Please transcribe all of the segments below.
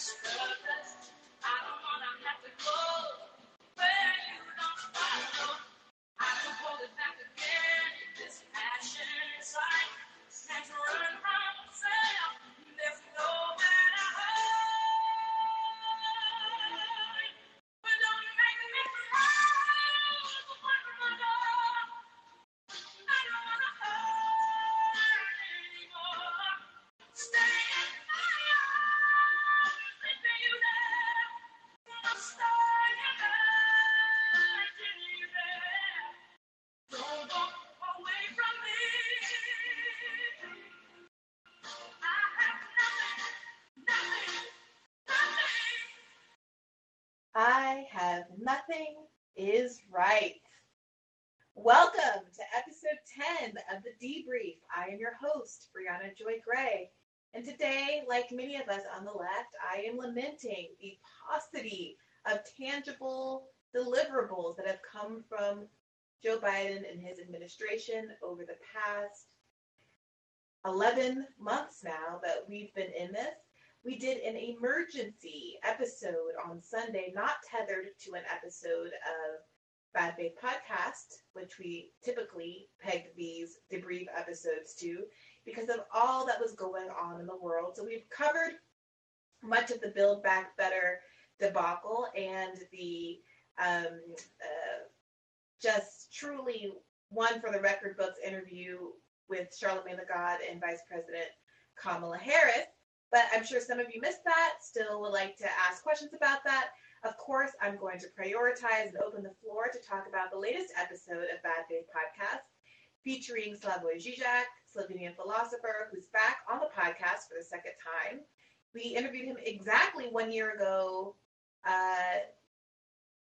very the left, I am lamenting the paucity of tangible deliverables that have come from Joe Biden and his administration over the past 11 months now that we've been in this. We did an emergency episode on Sunday, not tethered to an episode of Bad Faith Podcast, which we typically peg these debrief episodes to because of all that was going on in the world. So we've covered much of the Build Back Better debacle and the um, uh, just truly one for the record books interview with Charlemagne the God and Vice President Kamala Harris. But I'm sure some of you missed that, still would like to ask questions about that. Of course, I'm going to prioritize and open the floor to talk about the latest episode of Bad Faith Podcast featuring Slavoj Žižek, Slovenian philosopher, who's back on the podcast for the second time. We interviewed him exactly one year ago uh,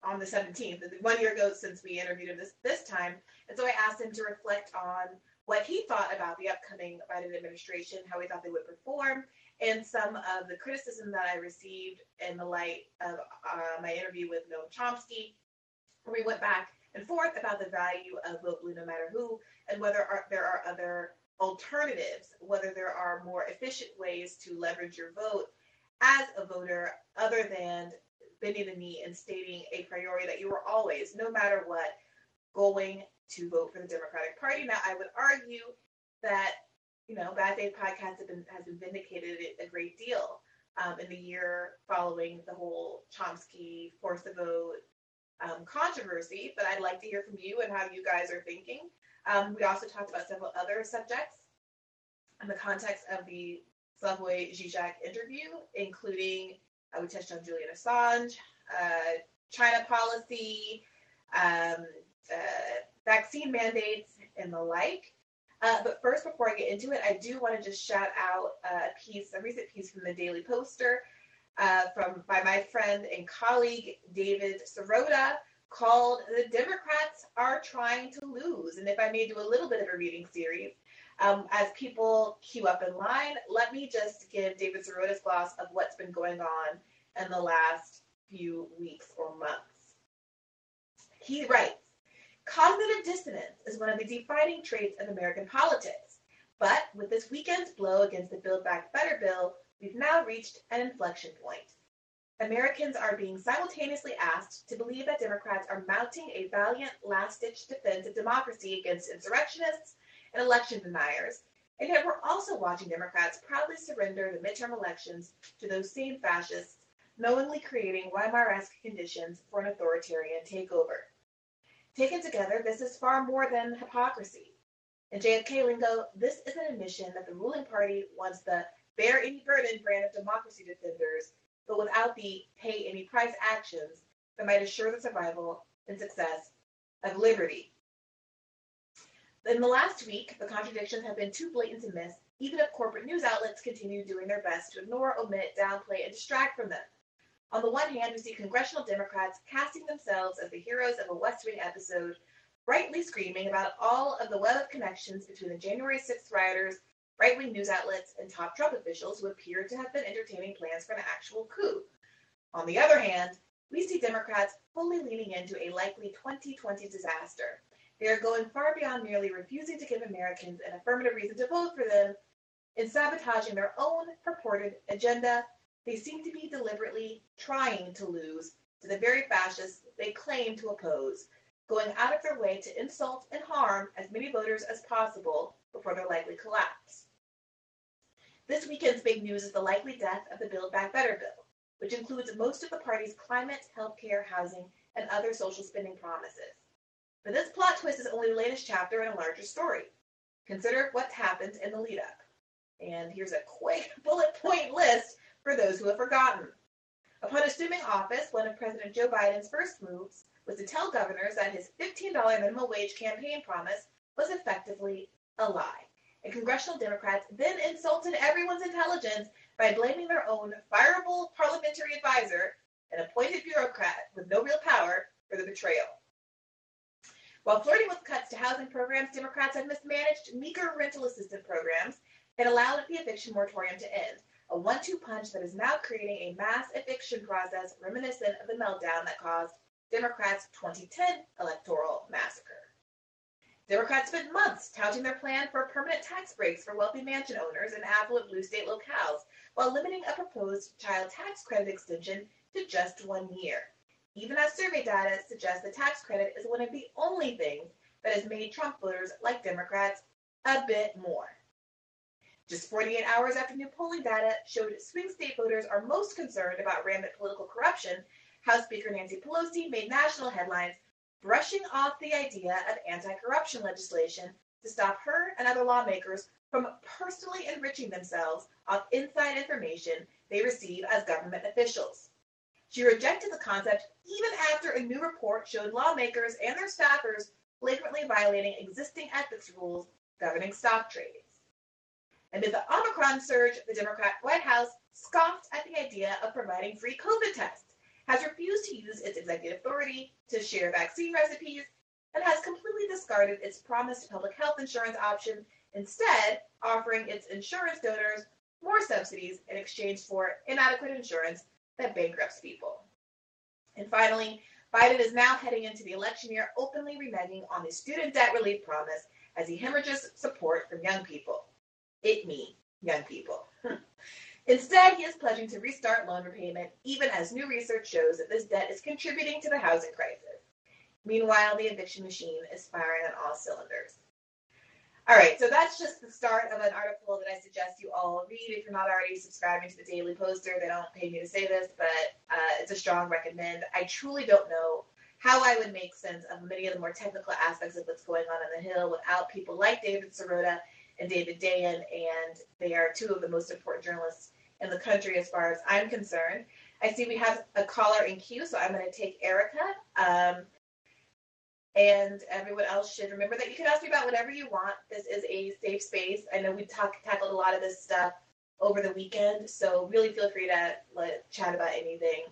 on the 17th, one year ago since we interviewed him this, this time. And so I asked him to reflect on what he thought about the upcoming Biden administration, how he thought they would perform, and some of the criticism that I received in the light of uh, my interview with Noam Chomsky, where we went back and forth about the value of vote blue no matter who, and whether are, there are other alternatives, whether there are more efficient ways to leverage your vote as a voter other than bending the knee and stating a priority that you were always, no matter what, going to vote for the Democratic Party. Now, I would argue that you know, Bad Faith Podcast has been has been vindicated a great deal um, in the year following the whole Chomsky force the vote um, controversy. But I'd like to hear from you and how you guys are thinking. Um, we also talked about several other subjects in the context of the Slavoj Žižek interview, including uh, we touched on Julian Assange, uh, China policy, um, uh, vaccine mandates, and the like. Uh, but first, before I get into it, I do want to just shout out a piece, a recent piece from the Daily Poster, uh, from by my friend and colleague David Sirota, called "The Democrats Are Trying to Lose." And if I may do a little bit of a reading series, um, as people queue up in line, let me just give David Sirota's gloss of what's been going on in the last few weeks or months. He writes. Cognitive dissonance is one of the defining traits of American politics. But with this weekend's blow against the Build Back Better bill, we've now reached an inflection point. Americans are being simultaneously asked to believe that Democrats are mounting a valiant last ditch defense of democracy against insurrectionists and election deniers, and yet we're also watching Democrats proudly surrender the midterm elections to those same fascists, knowingly creating Weimar esque conditions for an authoritarian takeover. Taken together, this is far more than hypocrisy. In JFK lingo, this is an admission that the ruling party wants the bear any burden brand of democracy defenders, but without the pay any price actions that might assure the survival and success of liberty. In the last week, the contradictions have been too blatant to miss, even if corporate news outlets continue doing their best to ignore, omit, downplay, and distract from them. On the one hand, we see congressional Democrats casting themselves as the heroes of a West Wing episode, brightly screaming about all of the web of connections between the January 6th rioters, right wing news outlets, and top Trump officials who appear to have been entertaining plans for an actual coup. On the other hand, we see Democrats fully leaning into a likely 2020 disaster. They are going far beyond merely refusing to give Americans an affirmative reason to vote for them. In sabotaging their own purported agenda, they seem to be deliberately trying to lose to the very fascists they claim to oppose, going out of their way to insult and harm as many voters as possible before their likely collapse. This weekend's big news is the likely death of the Build Back Better bill, which includes most of the party's climate, healthcare, housing, and other social spending promises. But this plot twist is only the latest chapter in a larger story. Consider what's happened in the lead up. And here's a quick bullet point list for those who have forgotten. Upon assuming office, one of President Joe Biden's first moves was to tell governors that his $15 minimum wage campaign promise was effectively a lie. And congressional Democrats then insulted everyone's intelligence by blaming their own fireable parliamentary advisor, an appointed bureaucrat with no real power, for the betrayal. While flirting with cuts to housing programs, Democrats have mismanaged meager rental assistance programs and allowed the eviction moratorium to end, a one two punch that is now creating a mass eviction process reminiscent of the meltdown that caused Democrats' 2010 electoral massacre. Democrats spent months touting their plan for permanent tax breaks for wealthy mansion owners and affluent blue state locales while limiting a proposed child tax credit extension to just one year. Even as survey data suggests the tax credit is one of the only things that has made Trump voters like Democrats a bit more. Just 48 hours after new polling data showed swing state voters are most concerned about rampant political corruption, House Speaker Nancy Pelosi made national headlines brushing off the idea of anti corruption legislation to stop her and other lawmakers from personally enriching themselves off inside information they receive as government officials. She rejected the concept even after a new report showed lawmakers and their staffers flagrantly violating existing ethics rules governing stock trading. Amid the Omicron surge, the Democrat White House scoffed at the idea of providing free COVID tests has refused to use its executive authority to share vaccine recipes, and has completely discarded its promised public health insurance option, instead, offering its insurance donors more subsidies in exchange for inadequate insurance that bankrupts people. And finally, Biden is now heading into the election year openly reneging on the student debt relief promise as he hemorrhages support from young people. It me, young people. Instead, he is pledging to restart loan repayment, even as new research shows that this debt is contributing to the housing crisis. Meanwhile, the eviction machine is firing on all cylinders. All right, so that's just the start of an article that I suggest you all read if you're not already subscribing to the Daily Poster. They don't pay me to say this, but uh, it's a strong recommend. I truly don't know how I would make sense of many of the more technical aspects of what's going on in the Hill without people like David Sirota and David Dayen, and they are two of the most important journalists in the country as far as I'm concerned. I see we have a caller in queue, so I'm going to take Erica. Um, and everyone else should remember that you can ask me about whatever you want. This is a safe space. I know we talked tackled a lot of this stuff over the weekend, so really feel free to let, chat about anything.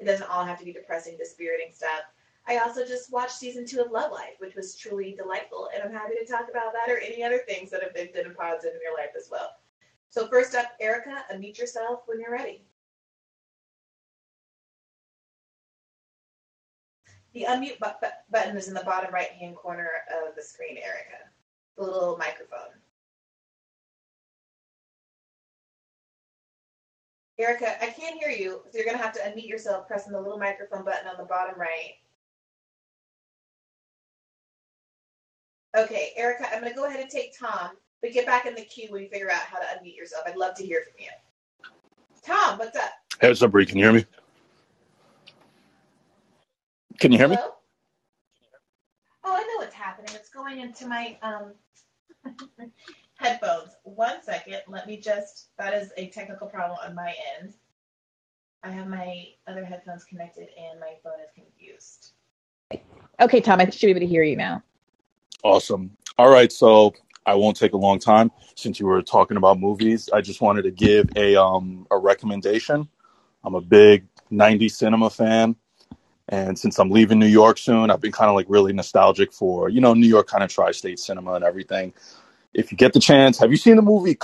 It doesn't all have to be depressing, dispiriting stuff. I also just watched season two of Love Life, which was truly delightful, and I'm happy to talk about that or any other things that have been and positive in your life as well. So first up, Erica, unmute yourself when you're ready. The unmute bu- bu- button is in the bottom right hand corner of the screen, Erica. The little microphone. Erica, I can't hear you, so you're going to have to unmute yourself pressing the little microphone button on the bottom right. Okay, Erica, I'm going to go ahead and take Tom, but get back in the queue when you figure out how to unmute yourself. I'd love to hear from you. Tom, what's up? Hey, what's up, Bree? Can you hear me? Can you hear me? Hello? Oh, I know what's happening. It's going into my um, headphones. One second. Let me just, that is a technical problem on my end. I have my other headphones connected and my phone is confused. Okay, Tom, I should be able to hear you now. Awesome. All right. So I won't take a long time since you were talking about movies. I just wanted to give a um a recommendation. I'm a big 90s cinema fan. And since I'm leaving New York soon, I've been kind of like really nostalgic for, you know, New York kind of tri state cinema and everything. If you get the chance, have you seen the movie?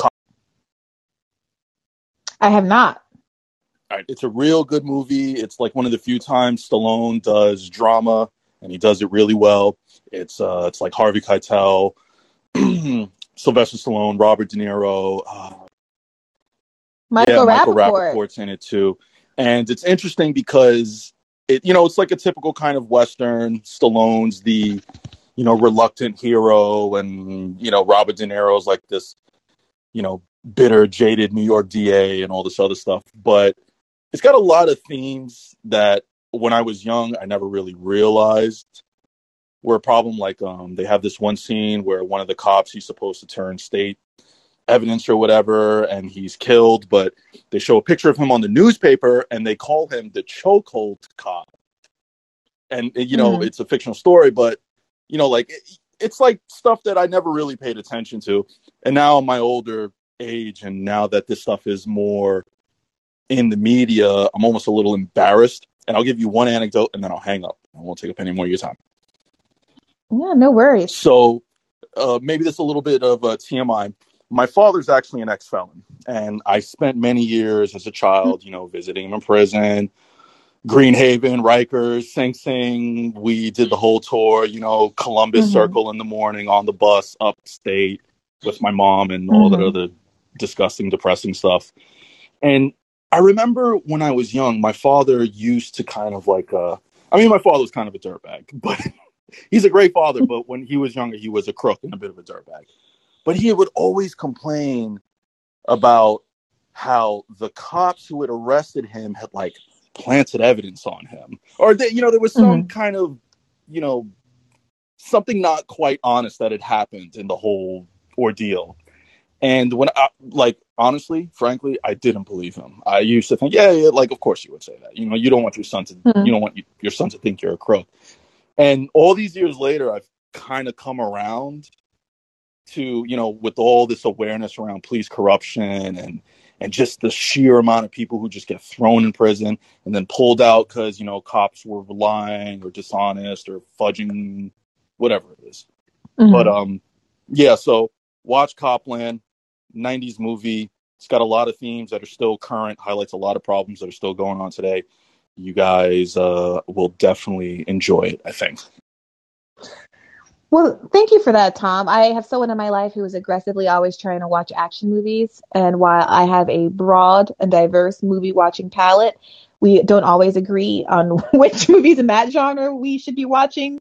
I have not. Right, it's a real good movie. It's like one of the few times Stallone does drama, and he does it really well. It's uh, it's like Harvey Keitel, Sylvester Stallone, Robert De Niro, uh, Michael yeah, Michael Rapaport. Rapaport's in it too. And it's interesting because it, you know, it's like a typical kind of Western. Stallone's the, you know, reluctant hero, and you know, Robert De Niro's like this, you know, bitter, jaded New York DA and all this other stuff. But it's got a lot of themes that when I was young, I never really realized were a problem. Like, um, they have this one scene where one of the cops he's supposed to turn state evidence or whatever, and he's killed, but they show a picture of him on the newspaper and they call him the chokehold cop. And you know, Mhm. it's a fictional story, but you know, like it, it's like stuff that I never really paid attention to. And now my older age, and now that this stuff is more in the media, I'm almost a little embarrassed. And I'll give you one anecdote and then I'll hang up. I won't take up any more of your time. Yeah, no worries. So uh, maybe this is a little bit of a TMI. My father's actually an ex felon, and I spent many years as a child, you know, visiting him in prison, Green Haven, Rikers, Sing Sing. We did the whole tour, you know, Columbus Mhm. Circle in the morning on the bus upstate with my mom and all that Mhm. other disgusting, depressing stuff. And I remember when I was young, my father used to kind of like, uh, I mean, my father was kind of a dirtbag, but he's a great father. But when he was younger, he was a crook and a bit of a dirtbag. But he would always complain about how the cops who had arrested him had like planted evidence on him, or that you know there was some kind of you know something not quite honest that had happened in the whole ordeal. And when I like honestly, frankly, I didn't believe him. I used to think, yeah, yeah, like of course you would say that. You know, you don't want your son to Mhm. you don't want you, your son to think you're a crook. And all these years later, I've kind of come around to you know with all this awareness around police corruption and and just the sheer amount of people who just get thrown in prison and then pulled out because you know cops were lying or dishonest or fudging whatever it is. Mhm. but um yeah so watch Cop Land 90s movie. It's got a lot of themes that are still current highlights a lot of problems that are still going on today you guys uh will definitely enjoy it i think Well, thank you for that, Tom. I have someone in my life who is aggressively always trying to watch action movies. And while I have a broad and diverse movie watching palette, we don't always agree on which movies in that genre we should be watching.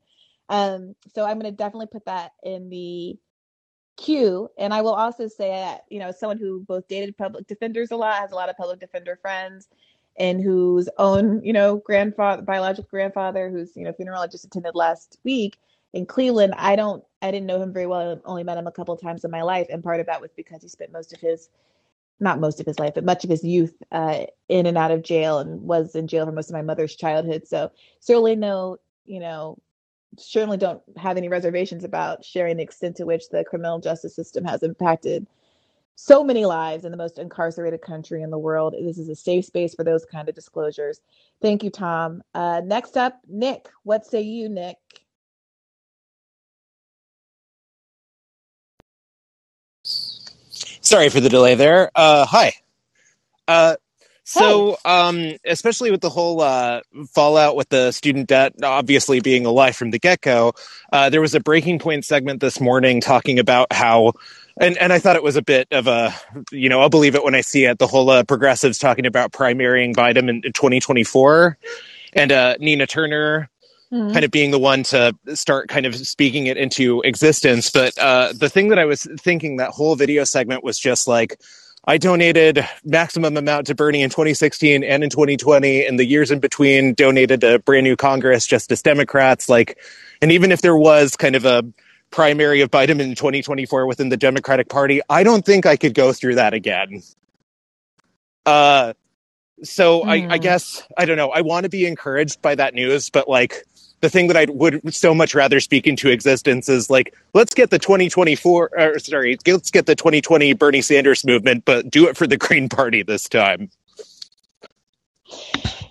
Um, so I'm going to definitely put that in the queue. And I will also say that, you know, someone who both dated public defenders a lot, has a lot of public defender friends, and whose own, you know, grandfather, biological grandfather, whose, you know, funeral I just attended last week in Cleveland, I don't, I didn't know him very well. I only met him a couple of times in my life. And part of that was because he spent most of his, not most of his life, but much of his youth uh, in and out of jail and was in jail for most of my mother's childhood. So certainly no, you know, certainly don't have any reservations about sharing the extent to which the criminal justice system has impacted so many lives in the most incarcerated country in the world. This is a safe space for those kind of disclosures. Thank you, Tom. Uh, next up, Nick. What say you, Nick? Sorry for the delay there. Uh, hi. Uh, so, um, especially with the whole uh, fallout with the student debt obviously being a lie from the get go, uh, there was a breaking point segment this morning talking about how, and, and I thought it was a bit of a, you know, I'll believe it when I see it. The whole uh, progressives talking about primarying Biden in, in 2024, and uh, Nina Turner Hmm. kind of being the one to start kind of speaking it into existence. But uh, the thing that I was thinking that whole video segment was just like, I donated maximum amount to Bernie in 2016 and in 2020, and the years in between donated to brand new Congress, Justice Democrats. Like, and even if there was kind of a primary of Biden in 2024 within the Democratic Party, I don't think I could go through that again. Uh, so I, I Hmm. guess I don't know. I want to be encouraged by that news, but like the thing that I would so much rather speak into existence is like, let's get the 2024, or sorry, let's get the 2020 Bernie Sanders movement, but do it for the Green Party this time.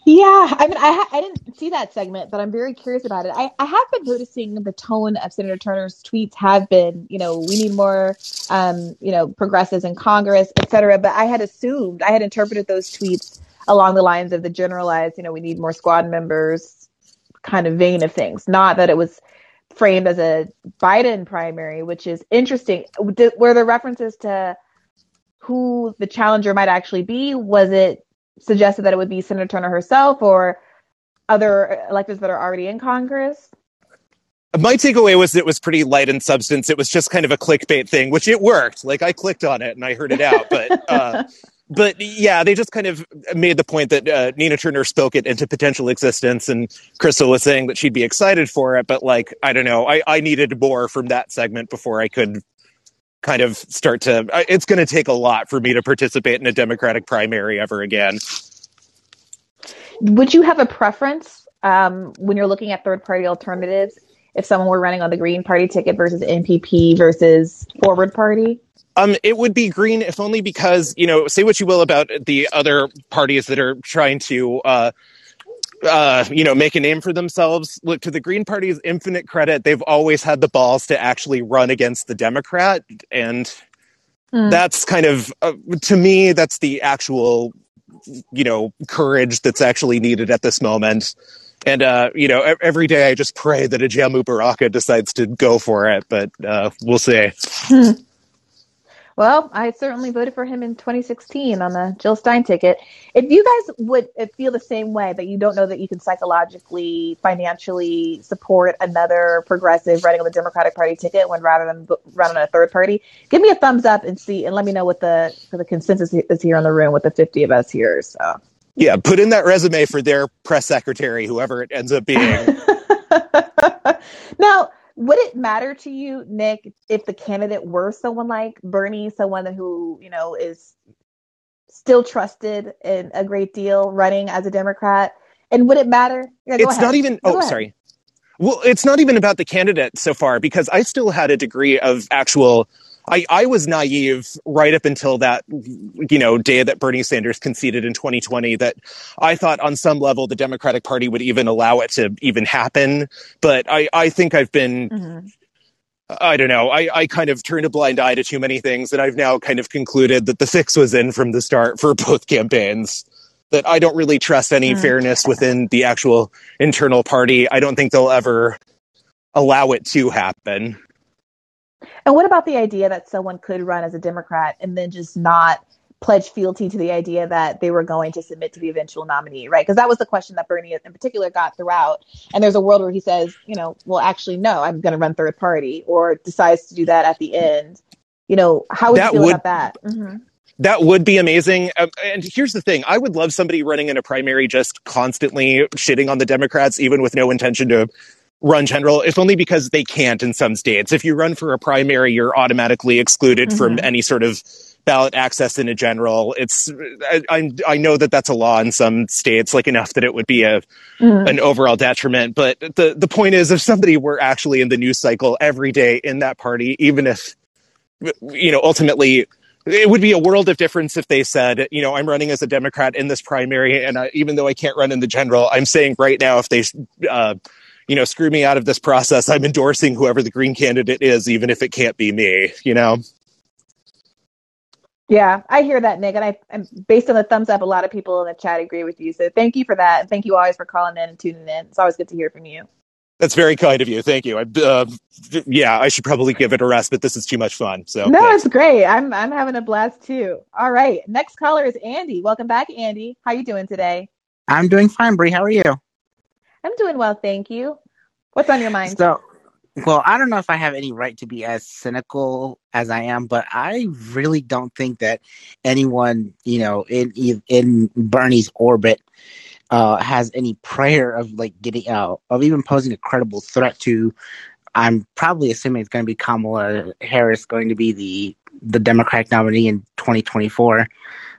Yeah, I mean, I ha- I didn't see that segment, but I'm very curious about it. I, I have been noticing the tone of Senator Turner's tweets have been, you know, we need more, um, you know, progressives in Congress, et cetera. But I had assumed, I had interpreted those tweets along the lines of the generalized, you know, we need more squad members kind of vein of things, not that it was framed as a Biden primary, which is interesting. Did, were there references to who the challenger might actually be? Was it suggested that it would be Senator Turner herself or other electors that are already in Congress? My takeaway was it was pretty light in substance. It was just kind of a clickbait thing, which it worked. Like I clicked on it and I heard it out, but uh, but yeah, they just kind of made the point that uh, Nina Turner spoke it into potential existence, and Crystal was saying that she'd be excited for it. But like, I don't know, I, I needed more from that segment before I could kind of start to. It's going to take a lot for me to participate in a Democratic primary ever again. Would you have a preference um, when you're looking at third party alternatives if someone were running on the Green Party ticket versus MPP versus Forward Party? Um, it would be green if only because you know, say what you will about the other parties that are trying to, uh, uh, you know, make a name for themselves. Look to the Green Party's infinite credit; they've always had the balls to actually run against the Democrat, and mm. that's kind of, uh, to me, that's the actual, you know, courage that's actually needed at this moment. And uh, you know, every day I just pray that Ajamu Baraka decides to go for it, but uh, we'll see. Hmm. Well, I certainly voted for him in 2016 on the Jill Stein ticket. If you guys would uh, feel the same way that you don't know that you can psychologically, financially support another progressive running on the Democratic Party ticket when rather than run on a third party, give me a thumbs up and see and let me know what the the consensus is here in the room with the 50 of us here. So yeah, put in that resume for their press secretary, whoever it ends up being. now would it matter to you, Nick, if the candidate were someone like Bernie, someone who, you know, is still trusted in a great deal running as a Democrat? And would it matter? Yeah, it's ahead. not even, oh, sorry. Well, it's not even about the candidate so far because I still had a degree of actual I, I was naive right up until that, you know, day that Bernie Sanders conceded in 2020 that I thought on some level the Democratic Party would even allow it to even happen. But I, I think I've been, mm-hmm. I don't know, I, I kind of turned a blind eye to too many things. And I've now kind of concluded that the fix was in from the start for both campaigns. That I don't really trust any mm-hmm. fairness within the actual internal party. I don't think they'll ever allow it to happen. And what about the idea that someone could run as a Democrat and then just not pledge fealty to the idea that they were going to submit to the eventual nominee, right? Because that was the question that Bernie in particular got throughout. And there's a world where he says, you know, well, actually, no, I'm going to run third party, or decides to do that at the end. You know, how would that you feel would, about that? Mm-hmm. That would be amazing. Um, and here's the thing I would love somebody running in a primary just constantly shitting on the Democrats, even with no intention to run general, it's only because they can't in some states. If you run for a primary, you're automatically excluded mm-hmm. from any sort of ballot access in a general. It's I, I, I know that that's a law in some states, like enough that it would be a mm. an overall detriment. But the the point is, if somebody were actually in the news cycle every day in that party, even if you know ultimately. It would be a world of difference if they said, you know, I'm running as a Democrat in this primary, and I, even though I can't run in the general, I'm saying right now, if they uh, you know, screw me out of this process. I'm endorsing whoever the green candidate is, even if it can't be me, you know? Yeah, I hear that, Nick. And I, and based on the thumbs up, a lot of people in the chat agree with you. So thank you for that. And thank you always for calling in and tuning in. It's always good to hear from you. That's very kind of you. Thank you. I, uh, yeah, I should probably give it a rest, but this is too much fun. So no, thanks. it's great. I'm I'm having a blast too. All right, next caller is Andy. Welcome back, Andy. How you doing today? I'm doing fine, Brie. How are you? I'm doing well, thank you. What's on your mind? So, well, I don't know if I have any right to be as cynical as I am, but I really don't think that anyone, you know, in in Bernie's orbit uh, has any prayer of like getting out of even posing a credible threat to. I'm probably assuming it's going to be Kamala Harris going to be the the Democratic nominee in 2024.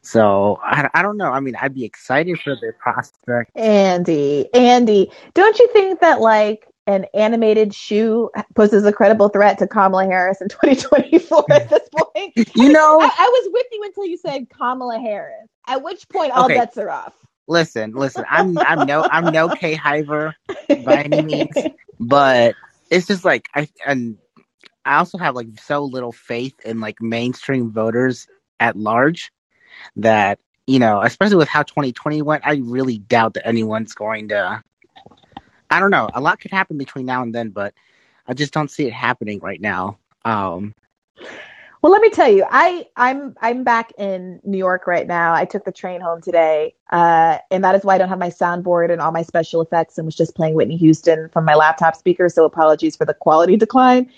So I, I don't know. I mean, I'd be excited for the prospect. Andy, Andy, don't you think that like an animated shoe poses a credible threat to Kamala Harris in 2024 at this point? You know, I, I was with you until you said Kamala Harris. At which point, all Okay. bets are off. listen, listen. I'm I'm no I'm no K Hiver by any means, but it's just like I and I also have like so little faith in like mainstream voters at large that you know, especially with how 2020 went, I really doubt that anyone's going to. I don't know. A lot could happen between now and then, but I just don't see it happening right now. Um, Well, let me tell you, I I'm I'm back in New York right now. I took the train home today, uh, and that is why I don't have my soundboard and all my special effects, and was just playing Whitney Houston from my laptop speaker. So apologies for the quality decline.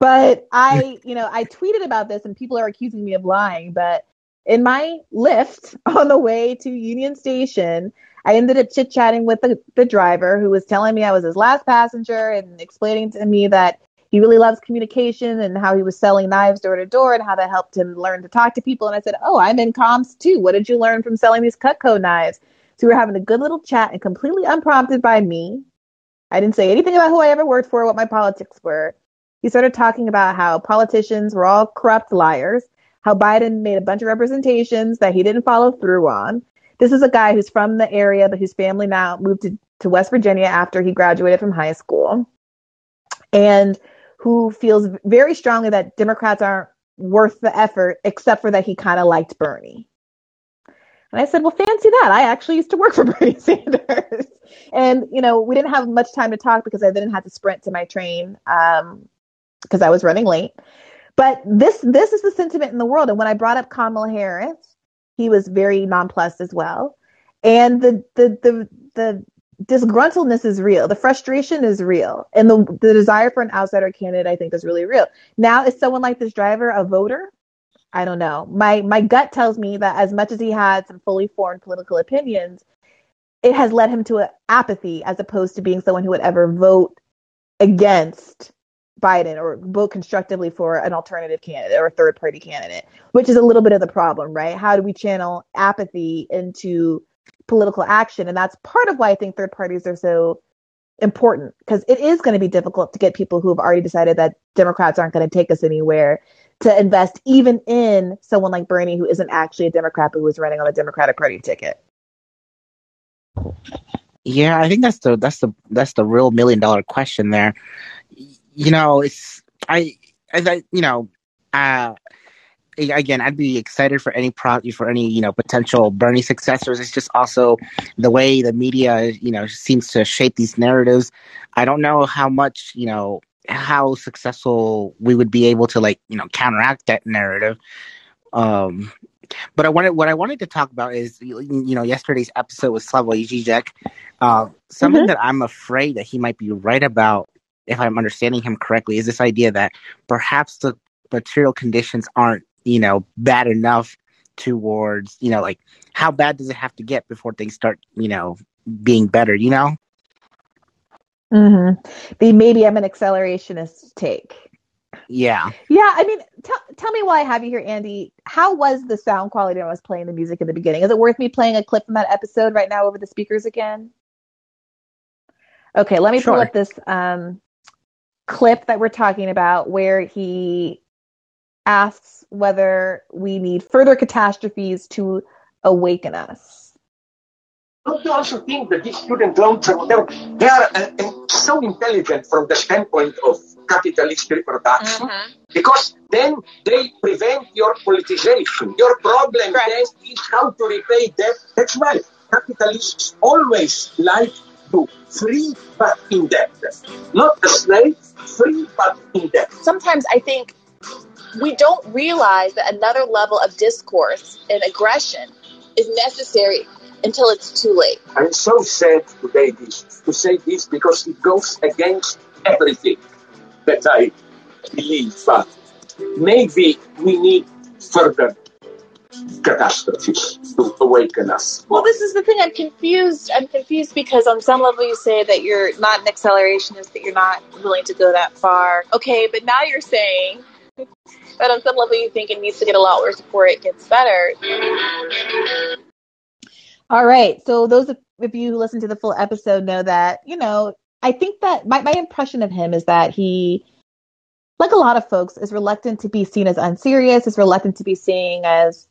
But I, you know, I tweeted about this, and people are accusing me of lying. But in my Lyft on the way to Union Station, I ended up chit chatting with the, the driver who was telling me I was his last passenger and explaining to me that he really loves communication and how he was selling knives door to door and how that helped him learn to talk to people. And I said, Oh, I'm in comms too. What did you learn from selling these Cutco knives? So we were having a good little chat and completely unprompted by me. I didn't say anything about who I ever worked for, what my politics were. He started talking about how politicians were all corrupt liars, how Biden made a bunch of representations that he didn't follow through on. This is a guy who's from the area, but whose family now moved to, to West Virginia after he graduated from high school. And who feels very strongly that Democrats aren't worth the effort, except for that he kind of liked Bernie. And I said, well, fancy that. I actually used to work for Bernie Sanders. and, you know, we didn't have much time to talk because I then had to sprint to my train um, because I was running late. But this this is the sentiment in the world. And when I brought up Kamala Harris, he was very nonplussed as well. And the the the the disgruntledness is real. The frustration is real. And the the desire for an outsider candidate, I think, is really real. Now, is someone like this driver a voter? I don't know. My my gut tells me that as much as he had some fully formed political opinions, it has led him to apathy as opposed to being someone who would ever vote against Biden or vote constructively for an alternative candidate or a third party candidate, which is a little bit of the problem, right? How do we channel apathy into political action? And that's part of why I think third parties are so important because it is going to be difficult to get people who have already decided that Democrats aren't going to take us anywhere to invest even in someone like Bernie who isn't actually a Democrat but who is running on a Democratic Party ticket. Yeah, I think that's the that's the that's the real million dollar question there. You know, it's I as I you know, uh again, I'd be excited for any pro for any you know potential Bernie successors. It's just also the way the media you know seems to shape these narratives. I don't know how much you know how successful we would be able to like you know counteract that narrative. Um, but I wanted what I wanted to talk about is you know yesterday's episode with Slavoj Žižek. Uh, something that I'm afraid that he might be right about, if I'm understanding him correctly, is this idea that perhaps the material conditions aren't you know bad enough towards you know like how bad does it have to get before things start you know being better you know Mm-hmm. The maybe I'm an accelerationist take. yeah Yeah, I mean, tell tell me why I have you here, Andy. How was the sound quality when I was playing the music in the beginning? Is it worth me playing a clip from that episode right now over the speakers again? Okay, let me pull up this um, clip that we're talking about where he asks whether we need further catastrophes to awaken us. Don't you also think that these student loans and whatever, they are uh, uh, so intelligent from the standpoint of capitalist reproduction because then they prevent your politicization. Your problem Correct. then is how to repay debt. That's why capitalists always like to free but in debt. Not a slave, free but in debt. sometimes I think we don't realize that another level of discourse and aggression is necessary until it's too late. I'm so sad today this, to say this because it goes against everything that I believe. But maybe we need further catastrophes awaken us. Well, this is the thing. I'm confused. I'm confused because on some level you say that you're not an accelerationist, that you're not willing to go that far. Okay, but now you're saying that on some level, you think it needs to get a lot worse before it gets better. All right. So those of you who listen to the full episode know that, you know, I think that my, my impression of him is that he, like a lot of folks, is reluctant to be seen as unserious, is reluctant to be seen as,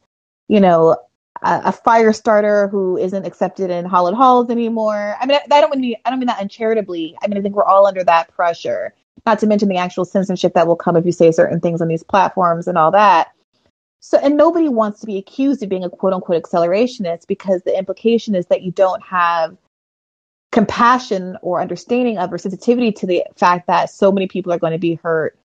you know, a, fire starter who isn't accepted in Hollywood halls anymore. I mean, I, I don't mean I don't mean that uncharitably. I mean, I think we're all under that pressure. Not to mention the actual censorship that will come if you say certain things on these platforms and all that. So, and nobody wants to be accused of being a quote unquote accelerationist because the implication is that you don't have compassion or understanding of or sensitivity to the fact that so many people are going to be hurt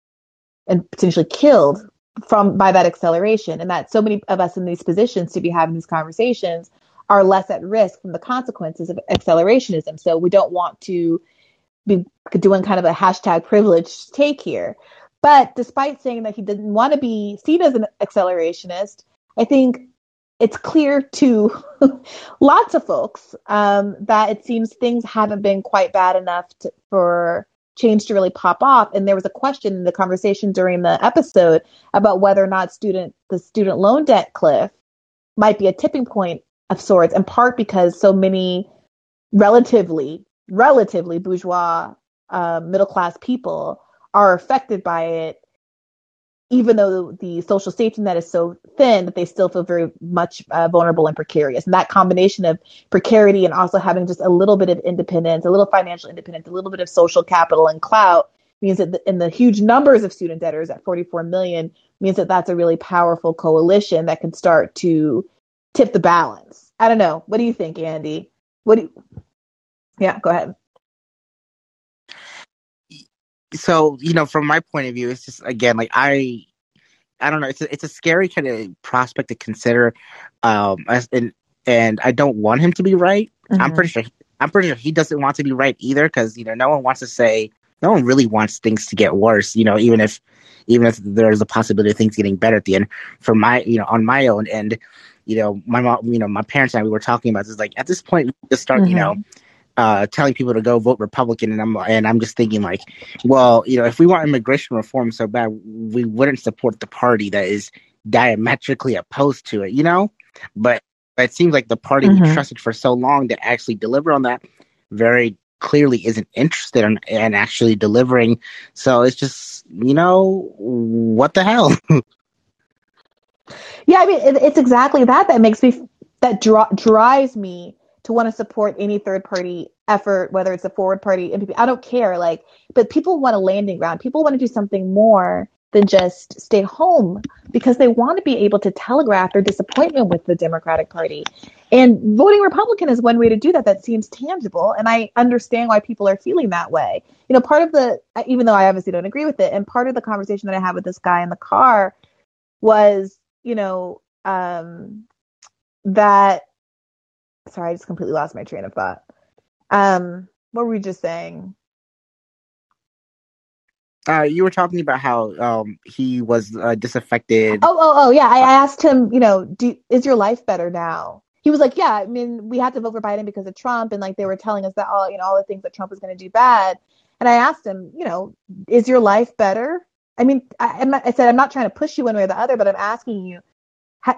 and potentially killed from by that acceleration and that so many of us in these positions to be having these conversations are less at risk from the consequences of accelerationism. So we don't want to be doing kind of a hashtag privilege take here. But despite saying that he didn't want to be seen as an accelerationist i think it's clear to lots of folks um, that it seems things haven't been quite bad enough to, for change to really pop off. And there was a question in the conversation during the episode about whether or not student the student loan debt cliff might be a tipping point of sorts, in part because so many relatively relatively bourgeois uh, middle class people are affected by it even though the social safety net is so thin that they still feel very much uh, vulnerable and precarious. And that combination of precarity and also having just a little bit of independence, a little financial independence, a little bit of social capital and clout means that in the huge numbers of student debtors at 44 million means that that's a really powerful coalition that can start to tip the balance. I don't know. What do you think, Andy? What do you, yeah, go ahead. So you know from my point of view it's just again like i i don't know it's a, it's a scary kind of prospect to consider um as, and and i don't want him to be right mm-hmm. i'm pretty sure i'm pretty sure he doesn't want to be right either because you know no one wants to say no one really wants things to get worse you know even if even if there's a possibility of things getting better at the end for my you know on my own end you know my mom you know my parents and I, we were talking about this like at this point we just start mm-hmm. you know uh, telling people to go vote Republican, and I'm and I'm just thinking like, well, you know, if we want immigration reform so bad, we wouldn't support the party that is diametrically opposed to it, you know. But it seems like the party mm-hmm. we trusted for so long to actually deliver on that very clearly isn't interested in, in actually delivering. So it's just, you know, what the hell? yeah, I mean, it, it's exactly that that makes me that dri- drives me to want to support any third party effort, whether it's a forward party, MPP. I don't care. Like, but people want a landing ground. People want to do something more than just stay home because they want to be able to telegraph their disappointment with the Democratic Party. And voting Republican is one way to do that that seems tangible. And I understand why people are feeling that way. You know, part of the, even though I obviously don't agree with it, and part of the conversation that I had with this guy in the car was, you know, um, that sorry, I just completely lost my train of thought. Um, what were we just saying? Uh, you were talking about how um, he was uh, disaffected. Oh, oh, oh, yeah. I asked him, you know, do, is your life better now? He was like, yeah. I mean, we had to vote for Biden because of Trump, and like they were telling us that all, you know, all the things that Trump was going to do bad. And I asked him, you know, is your life better? I mean, I, not, I said I'm not trying to push you one way or the other, but I'm asking you,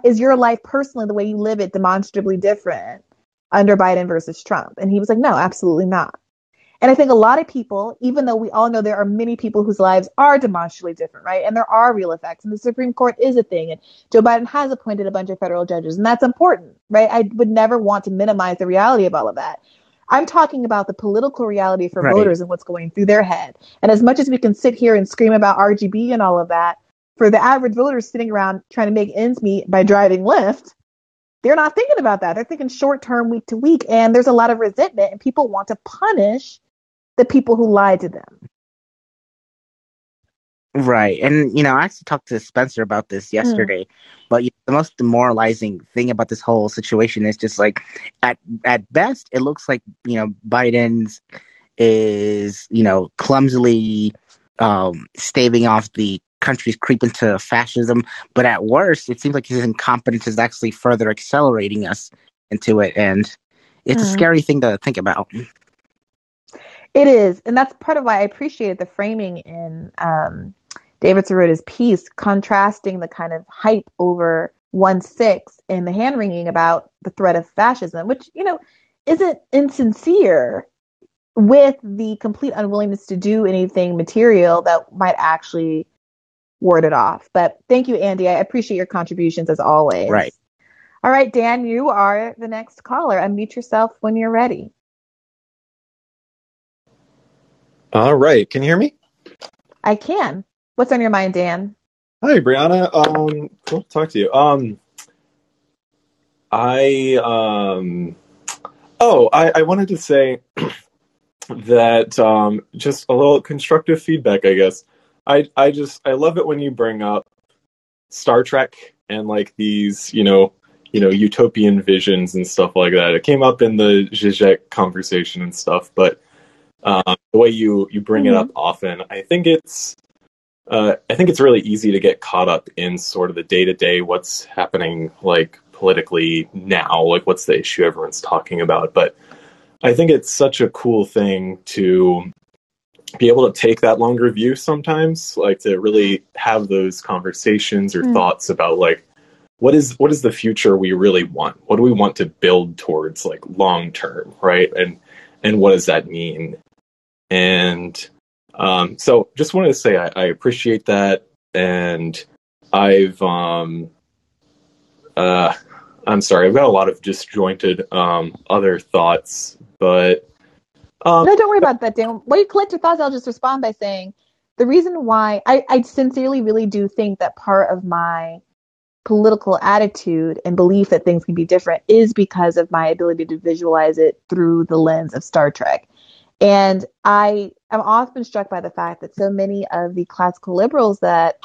is your life personally the way you live it demonstrably different? Under Biden versus Trump? And he was like, no, absolutely not. And I think a lot of people, even though we all know there are many people whose lives are demonstrably different, right? And there are real effects, and the Supreme Court is a thing, and Joe Biden has appointed a bunch of federal judges, and that's important, right? I would never want to minimize the reality of all of that. I'm talking about the political reality for right. voters and what's going through their head. And as much as we can sit here and scream about RBG and all of that, for the average voter sitting around trying to make ends meet by driving Lyft, they're not thinking about that. They're thinking short term, week to week. And there's a lot of resentment, and people want to punish the people who lied to them. Right. And, you know, I actually talked to Spencer about this hmm. yesterday. Mm. But you know, the most demoralizing thing about this whole situation is just like, at, at best, it looks like, you know, Biden's is, you know, clumsily um, staving off the countries creep into fascism. But at worst, it seems like his incompetence is actually further accelerating us into it. And it's mm. a hmm. scary thing to think about. It is. And that's part of why I appreciated the framing in um, David Sirota piece contrasting the kind of hype over one six and the hand wringing about the threat of fascism, which, you know, isn't insincere with the complete unwillingness to do anything material that might actually ward it off. But thank you, Andy. I appreciate your contributions as always. Right. All right, Dan, you are the next caller. Unmute yourself when you're ready. All right. Can you hear me? I can. What's on your mind, Dan? Hi, Brianna. Um, cool to talk to you. Um, I um, oh, I, I wanted to say that um, just a little constructive feedback, I guess. I I just I love it when you bring up Star Trek and like these, you know, you know, utopian visions and stuff like that. It came up in the Zizek conversation and stuff, but um, the way you you bring it up often, I think it's uh, I think it's really easy to get caught up in sort of the day to day, what's happening like politically now, like what's the issue everyone's talking about. But I think it's such a cool thing to be able to take that longer view sometimes, like to really have those conversations or Mm. thoughts about like what is what is the future we really want? What do we want to build towards like long term, right? And and what does that mean? And um, so just wanted to say I, I appreciate that, and I've um, uh, I'm sorry, I've got a lot of disjointed um, other thoughts, but um, No, don't worry about that, Dan. While you collect your thoughts, I'll just respond by saying the reason why I, I sincerely really do think that part of my political attitude and belief that things can be different is because of my ability to visualize it through the lens of Star Trek. And I am often struck by the fact that so many of the classical liberals that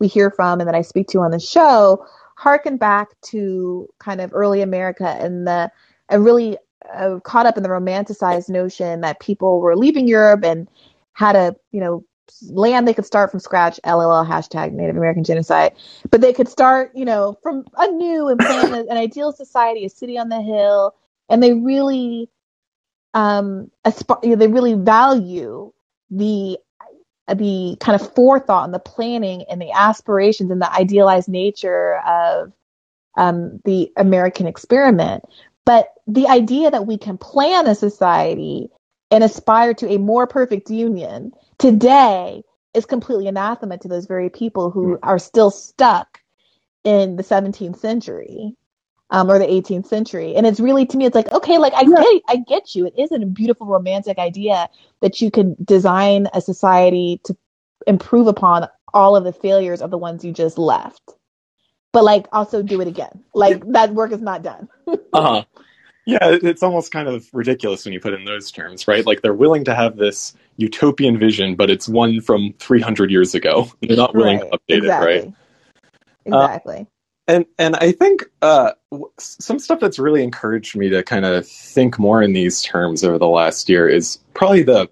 we hear from and that I speak to on the show harken back to kind of early America and the and really uh, caught up in the romanticized notion that people were leaving Europe and had a you know land they could start from scratch. LOL hashtag Native American genocide, but they could start you know from anew and plan an ideal society, a city on the hill, and they really um asp- you know, they really value the the kind of forethought and the planning and the aspirations and the idealized nature of um, the American experiment. But the idea that we can plan a society and aspire to a more perfect union today is completely anathema to those very people who are still stuck in the 17th century um, or the 18th century. And it's really to me, it's like okay, like I get, I get you. It is a beautiful romantic idea that you can design a society to improve upon all of the failures of the ones you just left. But like also do it again. Like that work is not done. Uh-huh. yeah, it's almost kind of ridiculous when you put it in those terms, right? Like they're willing to have this utopian vision, but it's one from 300 years ago. They're not willing to update exactly. it, right? Exactly. and and I think uh, some stuff that's really encouraged me to kind of think more in these terms over the last year is probably the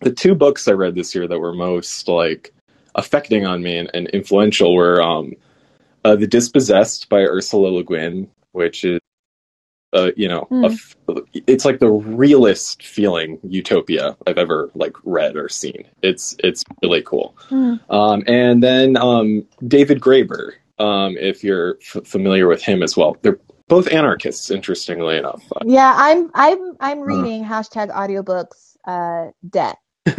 the two books I read this year that were most like affecting on me and, and influential were um, uh, The Dispossessed by Ursula Le Guin, which is uh, you know a f- it's like the realest feeling utopia I've ever like read or seen. It's it's really cool. Hmm. Um, and then um, David Graeber, um, if you're f- familiar with him as well. They're both anarchists, interestingly enough. Yeah, I'm I'm I'm reading hashtag audiobooks uh debt.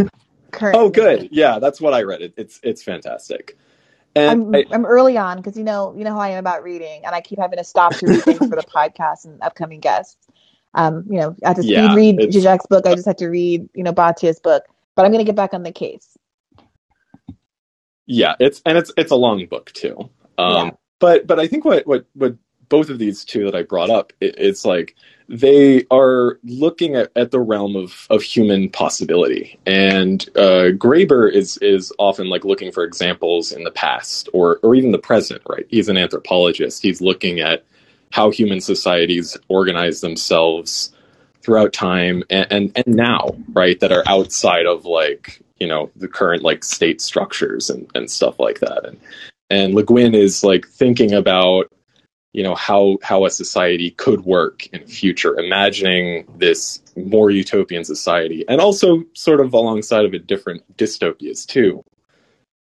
Currently. oh, good. Yeah, that's what I read. It, it's it's fantastic. And I'm I, I'm early on because you know you know how I am about reading, and I keep having to stop to read things for the podcast and upcoming guests. Um, you know, I have to speed Yeah, read Zizek's book. I just have to read you know Batia's book, but I'm gonna get back on the case. yeah, it's and it's it's a long book too. Um, Yeah. But but I think what what what both of these two that I brought up, it, it's like they are looking at, at the realm of, of human possibility. And uh, Graeber is is often like looking for examples in the past or or even the present, right? He's an anthropologist. He's looking at how human societies organize themselves throughout time and, and, and now, right, that are outside of like, you know, the current like state structures and, and stuff like that. And and Le Guin is like thinking about you know how how a society could work in future imagining this more utopian society and also sort of alongside of it different dystopias too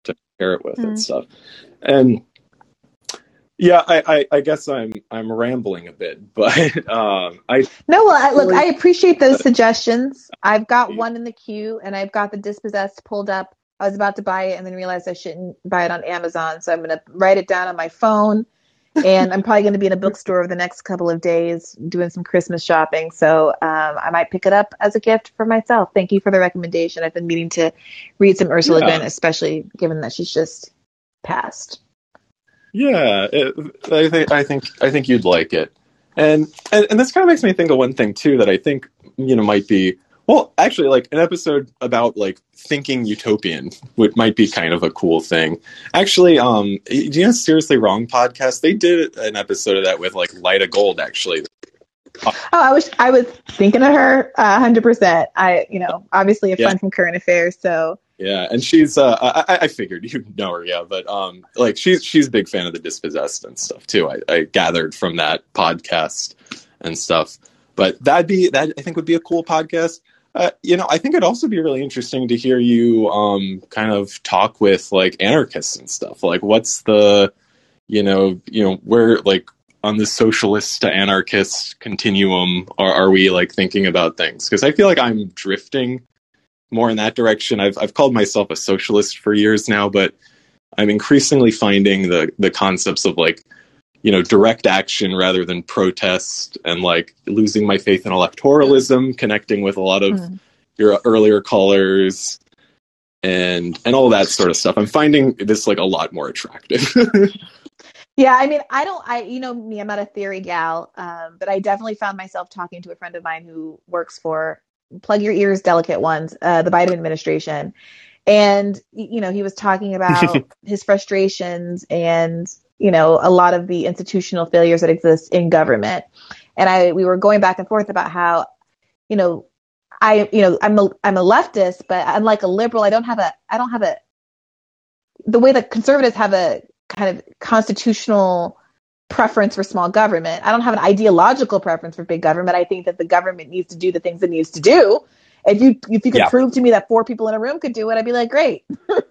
to share it with Mhm. and stuff. And yeah, I, I, I guess I'm I'm rambling a bit, but um, I No, well, I, look, I appreciate those suggestions. I've got one in the queue, and I've got the Dispossessed pulled up. I was about to buy it, and then realized I shouldn't buy it on Amazon, so I'm going to write it down on my phone. And I'm probably going to be in a bookstore over the next couple of days doing some Christmas shopping. So um, I might pick it up as a gift for myself. Thank you for the recommendation. I've been meaning to read some Ursula Yeah. Grant, especially given that she's just passed. Yeah, it, I think I think I think you'd like it, and, and and this kind of makes me think of one thing too that I think you know might be well actually like an episode about like thinking utopian which might be kind of a cool thing. Actually, um, do you know Seriously Wrong podcast? They did an episode of that with like Lyta Gold actually. Oh, I was I was thinking of her a hundred percent. I, you know, obviously a Yeah. fun from current affairs. So Yeah, and she's uh, I, I- I figured you know her, yeah, but um, like she's she's a big fan of the dispossessed and stuff too. I, I gathered from that podcast and stuff. But that'd be that I think would be a cool podcast. Uh, you know, I think it'd also be really interesting to hear you um kind of talk with like anarchists and stuff. Like, what's the you know you know where like on the socialist to anarchist continuum are, are we like thinking about things? Because I feel like I'm drifting more in that direction. I've I've called myself a socialist for years now, but I'm increasingly finding the the concepts of like you know direct action rather than protest and like losing my faith in electoralism, connecting with a lot of Mm. your earlier callers and and all that sort of stuff. I'm finding this like a lot more attractive. yeah, I mean, I don't, I, you know me, I'm not a theory gal, um, but I definitely found myself talking to a friend of mine who works for plug your ears, delicate ones, uh, the Biden administration, and you know he was talking about his frustrations and you know a lot of the institutional failures that exist in government, and I we were going back and forth about how you know I you know I'm a I'm a leftist, but unlike a liberal, I don't have a I don't have a the way that conservatives have a kind of constitutional preference for small government. I don't have an ideological preference for big government. I think that the government needs to do the things it needs to do. If you if you could Yeah. prove to me that four people in a room could do it, I'd be like, great.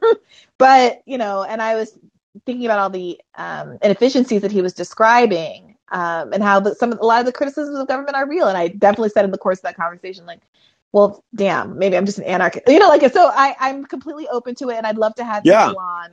but you know, and I was thinking about all the um, inefficiencies that he was describing, um, and how the, some of, a lot of the criticisms of government are real. And I definitely said in the course of that conversation, like, well, damn, maybe I'm just an anarchist. You know, like so. I I'm completely open to it, and I'd love to have Yeah. people on.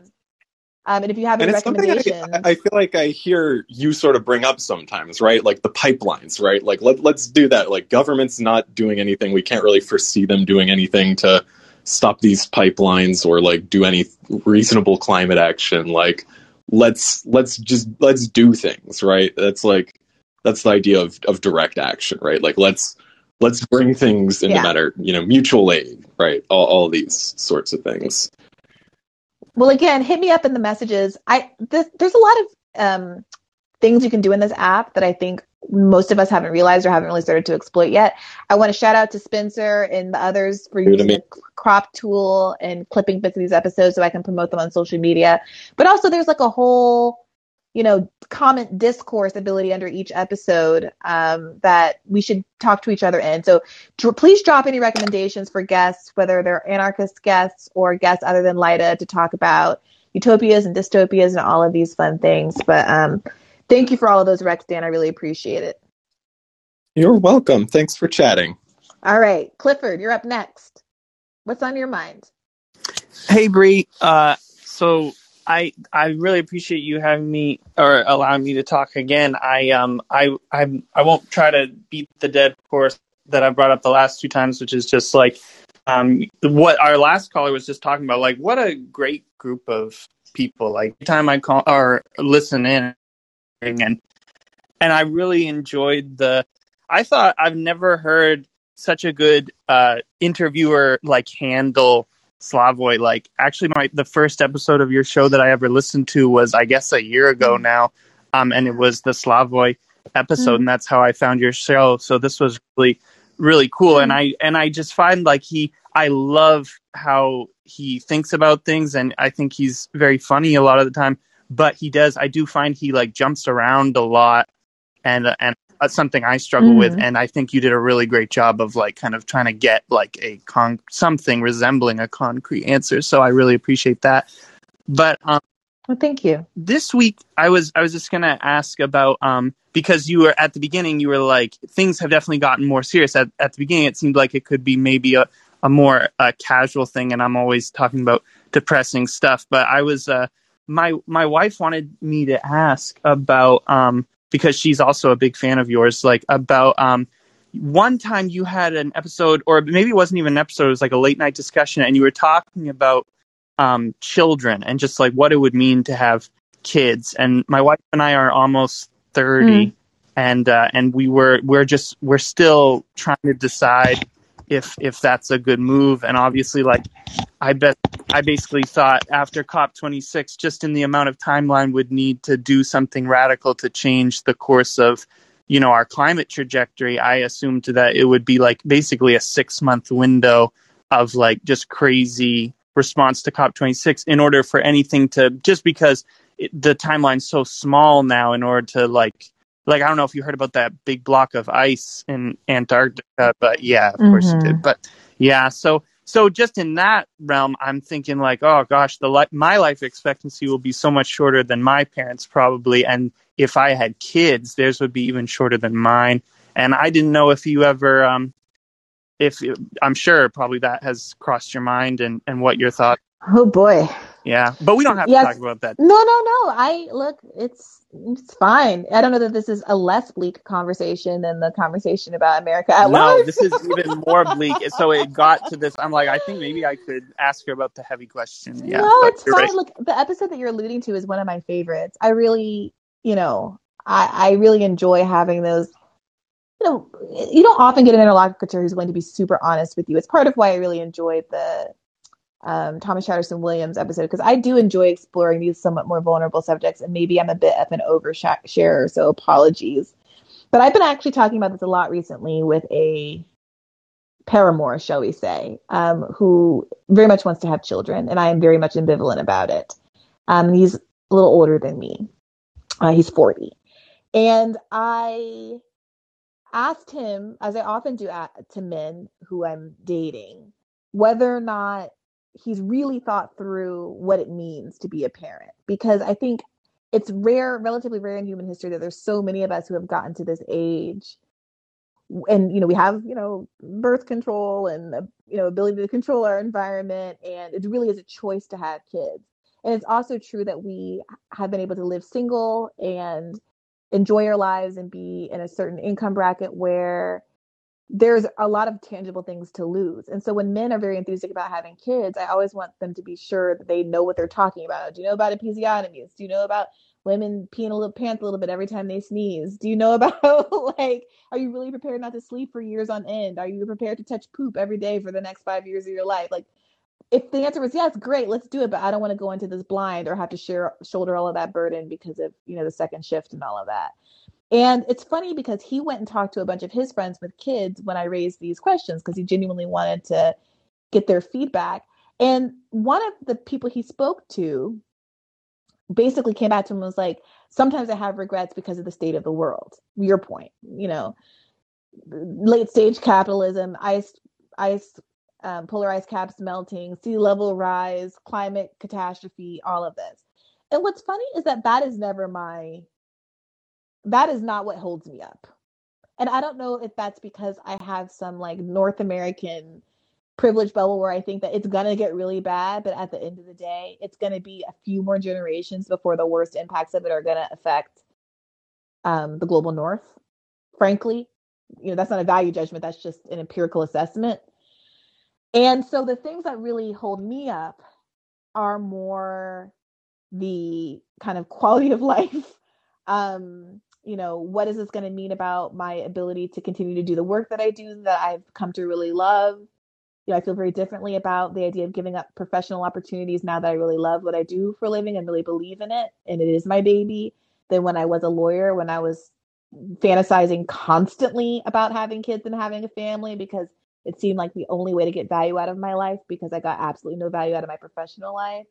Um, and if you have any recommendations, I, I feel like I hear you sort of bring up sometimes, right? Like the pipelines, right? Like let let's do that. Like government's not doing anything. We can't really foresee them doing anything to stop these pipelines or like do any reasonable climate action. Like let's let's just let's do things, right? That's like that's the idea of of direct action, right? Like let's let's bring things into Yeah. matter, you know, mutual aid, right? All all these sorts of things. Well, again, hit me up in the messages. I this, there's a lot of um, things you can do in this app that I think most of us haven't realized or haven't really started to exploit yet. I want to shout out to Spencer and the others for using the crop tool and clipping bits of these episodes so I can promote them on social media. But also, there's like a whole you know comment discourse ability under each episode um, that we should talk to each other in. So dr- please drop any recommendations for guests, whether they're anarchist guests or guests other than Lyta, to talk about utopias and dystopias and all of these fun things. But um, thank you for all of those recs, Dan. I really appreciate it. You're welcome. Thanks for chatting. All right, Clifford, you're up next. What's on your mind? Hey Bree, uh, so I I really appreciate you having me or allowing me to talk again. I um I I I won't try to beat the dead horse that I brought up the last two times, which is just like um what our last caller was just talking about. Like what a great group of people. Like time I call or listen in and and I really enjoyed the. I thought I've never heard such a good uh, interviewer like handle Slavoj. Like actually, my the first episode of your show that I ever listened to was I guess a year ago now, um, and it was the Slavoj episode, and that's how I found your show. So this was really really cool, and I and I just find like he I love how he thinks about things, and I think he's very funny a lot of the time. But he does. I do find he like jumps around a lot, and uh, and that's something I struggle with. Mhm. And I think you did a really great job of like kind of trying to get like a con something resembling a concrete answer. So I really appreciate that. But um, Well, thank you. this week I was I was just gonna ask about um because you were at the beginning you were like things have definitely gotten more serious at at the beginning it seemed like it could be maybe a a more uh, casual thing and I'm always talking about depressing stuff but I was uh my my wife wanted me to ask about um because she's also a big fan of yours like about um one time you had an episode or maybe it wasn't even an episode it was like a late night discussion and you were talking about um children and just like what it would mean to have kids and my wife and I are almost 30 Mm. and uh and we were we're just we're still trying to decide if if that's a good move. And obviously like I bet I basically thought after COP26 just in the amount of timeline would need to do something radical to change the course of you know our climate trajectory. I assumed that it would be like basically a 6 month window of like just crazy response to COP26 in order for anything to just because it, the timeline's so small now in order to like like I don't know if you heard about that big block of ice in Antarctica, but yeah, of course you did. But yeah, so so just in that realm, I'm thinking like, oh gosh, the li- my life expectancy will be so much shorter than my parents probably, and if I had kids, theirs would be even shorter than mine. And I didn't know if you ever, um, if I'm sure probably that has crossed your mind and and what your thoughts. Oh boy. Yeah, but we don't have to talk about that. No, no, no. I look, it's it's fine. I don't know that this is a less bleak conversation than the conversation about America at No, large. this is even more bleak. So it got to this. I'm like, I think maybe I could ask her about the heavy question. Yeah, no, it's fine. right. Look, the episode that you're alluding to is one of my favorites. I really, you know, I, I really enjoy having those. You know, you don't often get an interlocutor who's going to be super honest with you. It's part of why I really enjoyed the um, Thomas Chatterton Williams episode because I do enjoy exploring these somewhat more vulnerable subjects, and maybe I'm a bit of an oversharer, so apologies. But I've been actually talking about this a lot recently with a paramour, shall we say, um, who very much wants to have children, and I am very much ambivalent about it. Um, he's a little older than me. Uh, he's 40. And I asked him, as I often do at, to men who I'm dating, whether or not he's really thought through what it means to be a parent. Because I think it's rare, relatively rare in human history that there's so many of us who have gotten to this age and you know we have you know birth control and you know ability to control our environment and it really is a choice to have kids and it's also true that we have been able to live single and enjoy our lives and be in a certain income bracket where there's a lot of tangible things to lose. And so when men are very enthusiastic about having kids i always want them to be sure that they know what they're talking about. Do you know about episiotomies? Do you know about women peeing a little pants a little bit every time they sneeze? Do you know about like are you really prepared not to sleep for years on end? Are you prepared to touch poop every day for the next five years of your life? Like if the answer was yes great let's do it but i don't want to go into this blind or have to share shoulder all of that burden because of you know the second shift and all of that and it's funny because he went and talked to a bunch of his friends with kids when i raised these questions because he genuinely wanted to get their feedback and one of the people he spoke to basically came back to him and was like, sometimes I have regrets because of the state of the world. Your point, you know, late stage capitalism, ice, ice, um, polar ice caps melting, sea level rise, climate catastrophe, all of this. And what's funny is that that is never my, that is not what holds me up. And I don't know if that's because I have some like North American privilege bubble where I think that it's gonna get really bad, but at the end of the day, it's gonna be a few more generations before the worst impacts of it are gonna affect um, the global north. Frankly, you know that's not a value judgment; that's just an empirical assessment. And so the things that really hold me up are more the kind of quality of life. Um, you know, what is this going to mean about my ability to continue to do the work that I do that I've come to really love? You know, I feel very differently about the idea of giving up professional opportunities now that I really love what I do for a living and really believe in it, and it is my baby. Than when I was a lawyer, when I was fantasizing constantly about having kids and having a family because it seemed like the only way to get value out of my life because I got absolutely no value out of my professional life.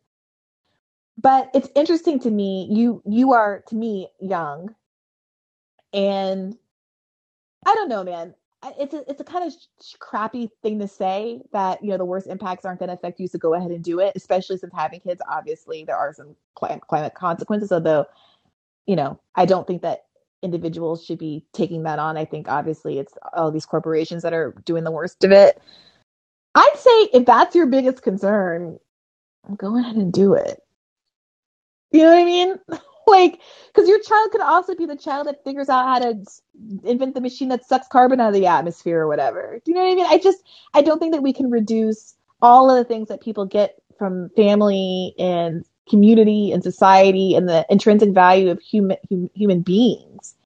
But it's interesting to me, you you are to me young and I don't know, man. it's a it's a kind of crappy thing to say that you know the worst impacts aren't going to affect you, so go ahead and do it. Especially since having kids, obviously there are some climate climate consequences. Although, you know, I don't think that individuals should be taking that on. I think obviously it's all these corporations that are doing the worst of it. I'd say if that's your biggest concern, go ahead and do it. You know what I mean? like, because your child could also be the child that figures out how to invent the machine that sucks carbon out of the atmosphere or whatever. Do you know what I mean? I just, I don't think that we can reduce all of the things that people get from family and community and society and the intrinsic value of human hum, human beings.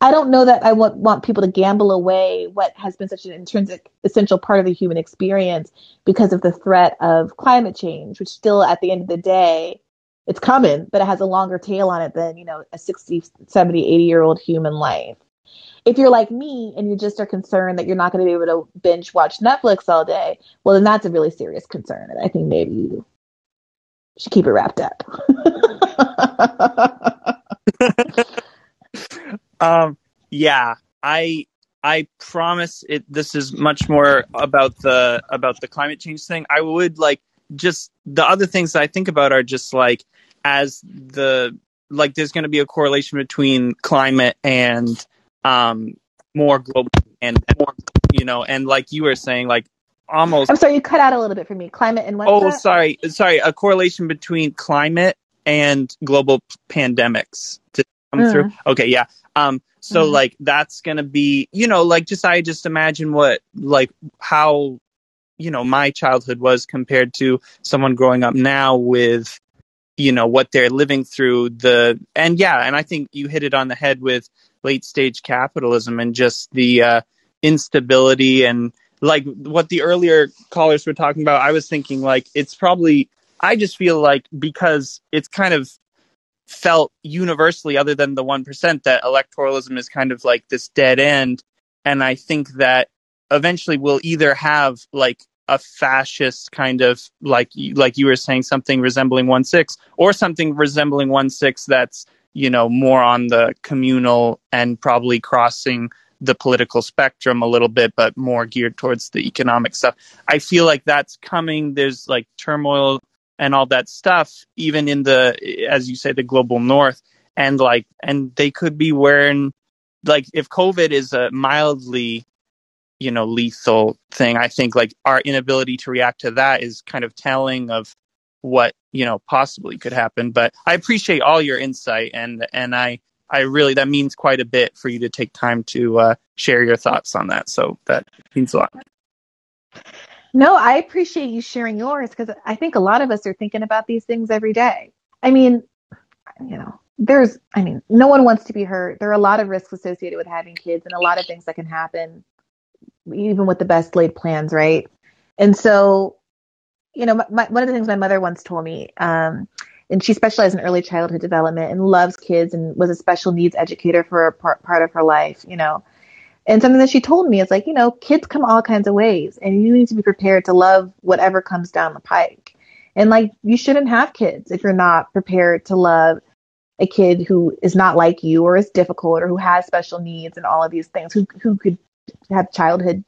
I don't know that I want want people to gamble away what has been such an intrinsic essential part of the human experience because of the threat of climate change, which still at the end of the day it's coming, but it has a longer tail on it than, you know, a 60, 70, 80 year old human life. If you're like me and you just are concerned that you're not going to be able to binge watch Netflix all day, well, then that's a really serious concern. And I think maybe you should keep it wrapped up. um, yeah, I, I promise it. This is much more about the about the climate change thing. I would like just the other things I think about are just like as the like there's going to be a correlation between climate and um more global and more you know and like you were saying like almost I'm sorry you cut out a little bit for me. Climate and what oh sorry sorry a correlation between climate and global pandemics. To come mm. through okay yeah. Um so mm. like that's going to be you know like just I just imagine what like how you know my childhood was compared to someone growing up now with you know what they're living through the and yeah and i think you hit it on the head with late stage capitalism and just the uh, instability and like what the earlier callers were talking about i was thinking like it's probably i just feel like because it's kind of felt universally other than the 1% that electoralism is kind of like this dead end. And i think that eventually we'll either have like a fascist kind of like like you were saying something resembling one six or something resembling one six that's you know more on the communal and probably crossing the political spectrum a little bit but more geared towards the economic stuff. I feel like that's coming. There's like turmoil and all that stuff even in the as you say the global north and like and they could be wearing like if covid is a mildly you know lethal thing. I think like our inability to react to that is kind of telling of what you know possibly could happen. But i appreciate all your insight and and i i really that means quite a bit for you to take time to uh, share your thoughts on that. So that means a lot. No i appreciate you sharing yours because i think a lot of us are thinking about these things every day. I mean you know there's i mean no one wants to be hurt. There are a lot of risks associated with having kids and a lot of things that can happen even with the best laid plans, right? And so, you know, my, one of the things my mother once told me, um, and she specialized in early childhood development and loves kids and was a special needs educator for a part, part of her life, you know. And something that she told me is like, you know, kids come all kinds of ways and you need to be prepared to love whatever comes down the pike. And like, you shouldn't have kids if you're not prepared to love a kid who is not like you or is difficult or who has special needs and all of these things who who could have childhood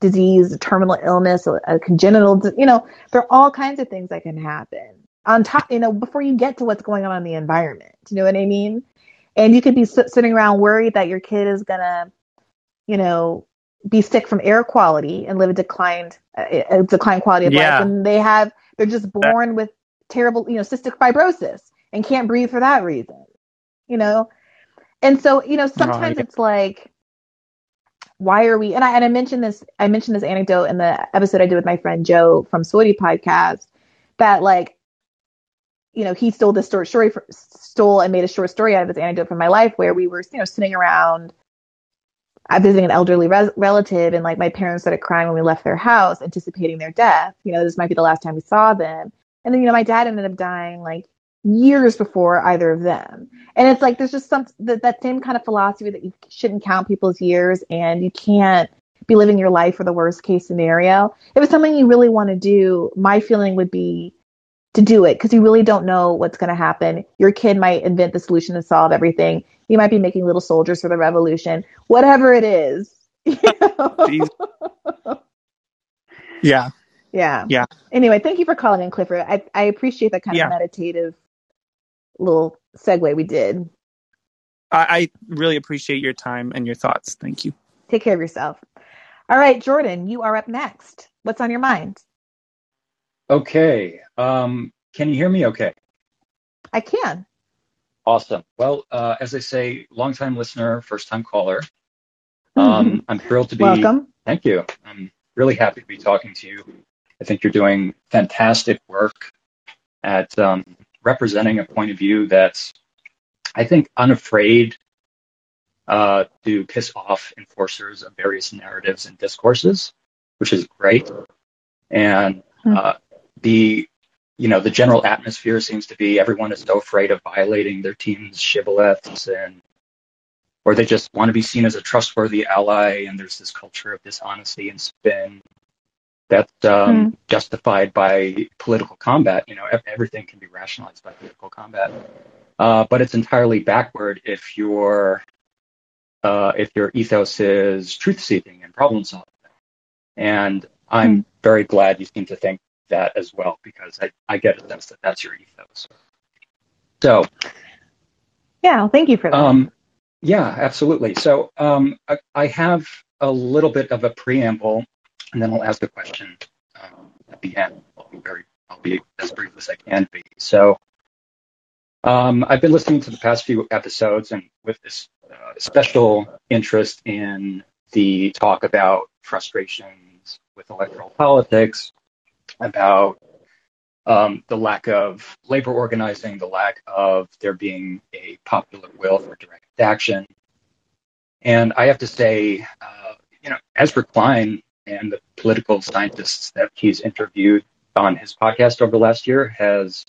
disease, a terminal illness, a, a congenital, you know, there are all kinds of things that can happen on top, you know, before you get to what's going on in the environment. You know what I mean? And you could be sitting around worried that your kid is gonna, you know, be sick from air quality and live a declined, a declined quality of yeah. life, and they have, they're just born with terrible, you know, cystic fibrosis and can't breathe for that reason. You know, and so you know, sometimes it's like why are we and I and I mentioned this I mentioned this anecdote in the episode I did with my friend Joe from Sorty podcast that like you know he stole this short story for, stole and made a short story out of this anecdote from my life where we were you know sitting around I'm uh, visiting an elderly res- relative and like my parents started crying when we left their house anticipating their death. You know this might be the last time we saw them. And then you know my dad ended up dying like years before either of them. And it's like there's just some that, that same kind of philosophy that you shouldn't count people's years and you can't be living your life for the worst case scenario. If it was something you really want to do, my feeling would be to do it because you really don't know what's going to happen. Your kid might invent the solution to solve everything. You might be making little soldiers for the revolution. Whatever it is. Yeah. yeah. Yeah. Anyway, thank you for calling in, Clifford. I, I appreciate that kind Yeah. of meditative little segue we did. I, I really appreciate your time and your thoughts. Thank you. Take care of yourself. All right, Jordan, you are up next. What's on your mind? Okay. Um, can you hear me okay? I can. Awesome. Well, uh, as I say, longtime listener, first time caller. Um, I'm thrilled to be. Welcome. Thank you. I'm really happy to be talking to you. I think you're doing fantastic work at um, representing a point of view that's, I think, unafraid uh, to piss off enforcers of various narratives and discourses, which is great. And Hmm. uh, the you know the general atmosphere seems to be everyone is so afraid of violating their team's shibboleths and or they just want to be seen as a trustworthy ally and there's this culture of dishonesty and spin that's um, justified by political combat you know everything can be rationalized by political combat. Uh, but it's entirely backward if your uh, if your ethos is truth seeking and problem solving. And i'm very glad you seem to think that as well because I, I get a sense that that's your ethos. So Yeah, well, thank you for that. um, yeah, absolutely. So um, I, I have a little bit of a preamble, and then I'll ask a question um, at the end. I'll be very, I'll be as brief as I can be. So um, I've been listening to the past few episodes, and with this uh, special interest in the talk about frustrations with electoral politics, about um, the lack of labor organizing, the lack of there being a popular will for direct action. And I have to say, uh, you know, Ezra Klein and the political scientists that he's interviewed on his podcast over the last year has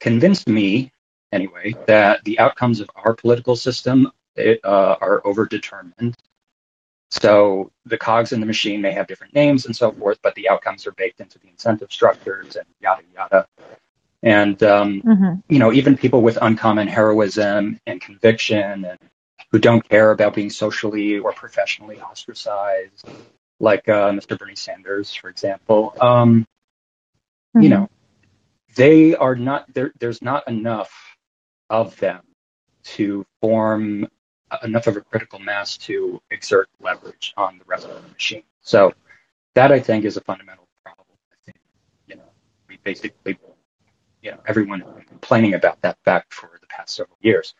convinced me, anyway, that the outcomes of our political system it, uh, are overdetermined. So the cogs in the machine may have different names and so forth, but the outcomes are baked into the incentive structures and yada yada. And um, Mhm. you know, even people with uncommon heroism and conviction and who don't care about being socially or professionally ostracized, like uh, Mr. Bernie Sanders, for example, um, you Mhm. know, they are not there. There's not enough of them to form enough of a critical mass to exert leverage on the rest of the machine. So that I think is a fundamental problem. I think you know we basically you know everyone has been complaining about that fact for the past several years.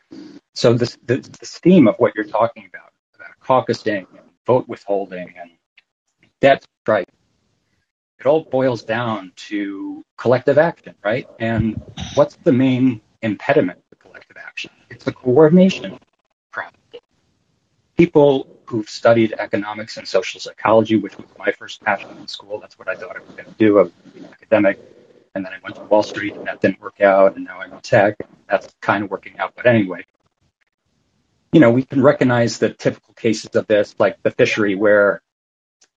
So this the, this theme of what you're talking about about caucusing and vote withholding and debt strike, it all boils down to collective action, right? And what's the main impediment to collective action? It's the coordination problem. People who've studied economics and social psychology, which was my first passion in school, that's what I thought I was going to do. I was an academic, and then I went to Wall Street, and that didn't work out, and now I'm in tech. That's kind of working out, but anyway, you know, we can recognize the typical cases of this, like the fishery, where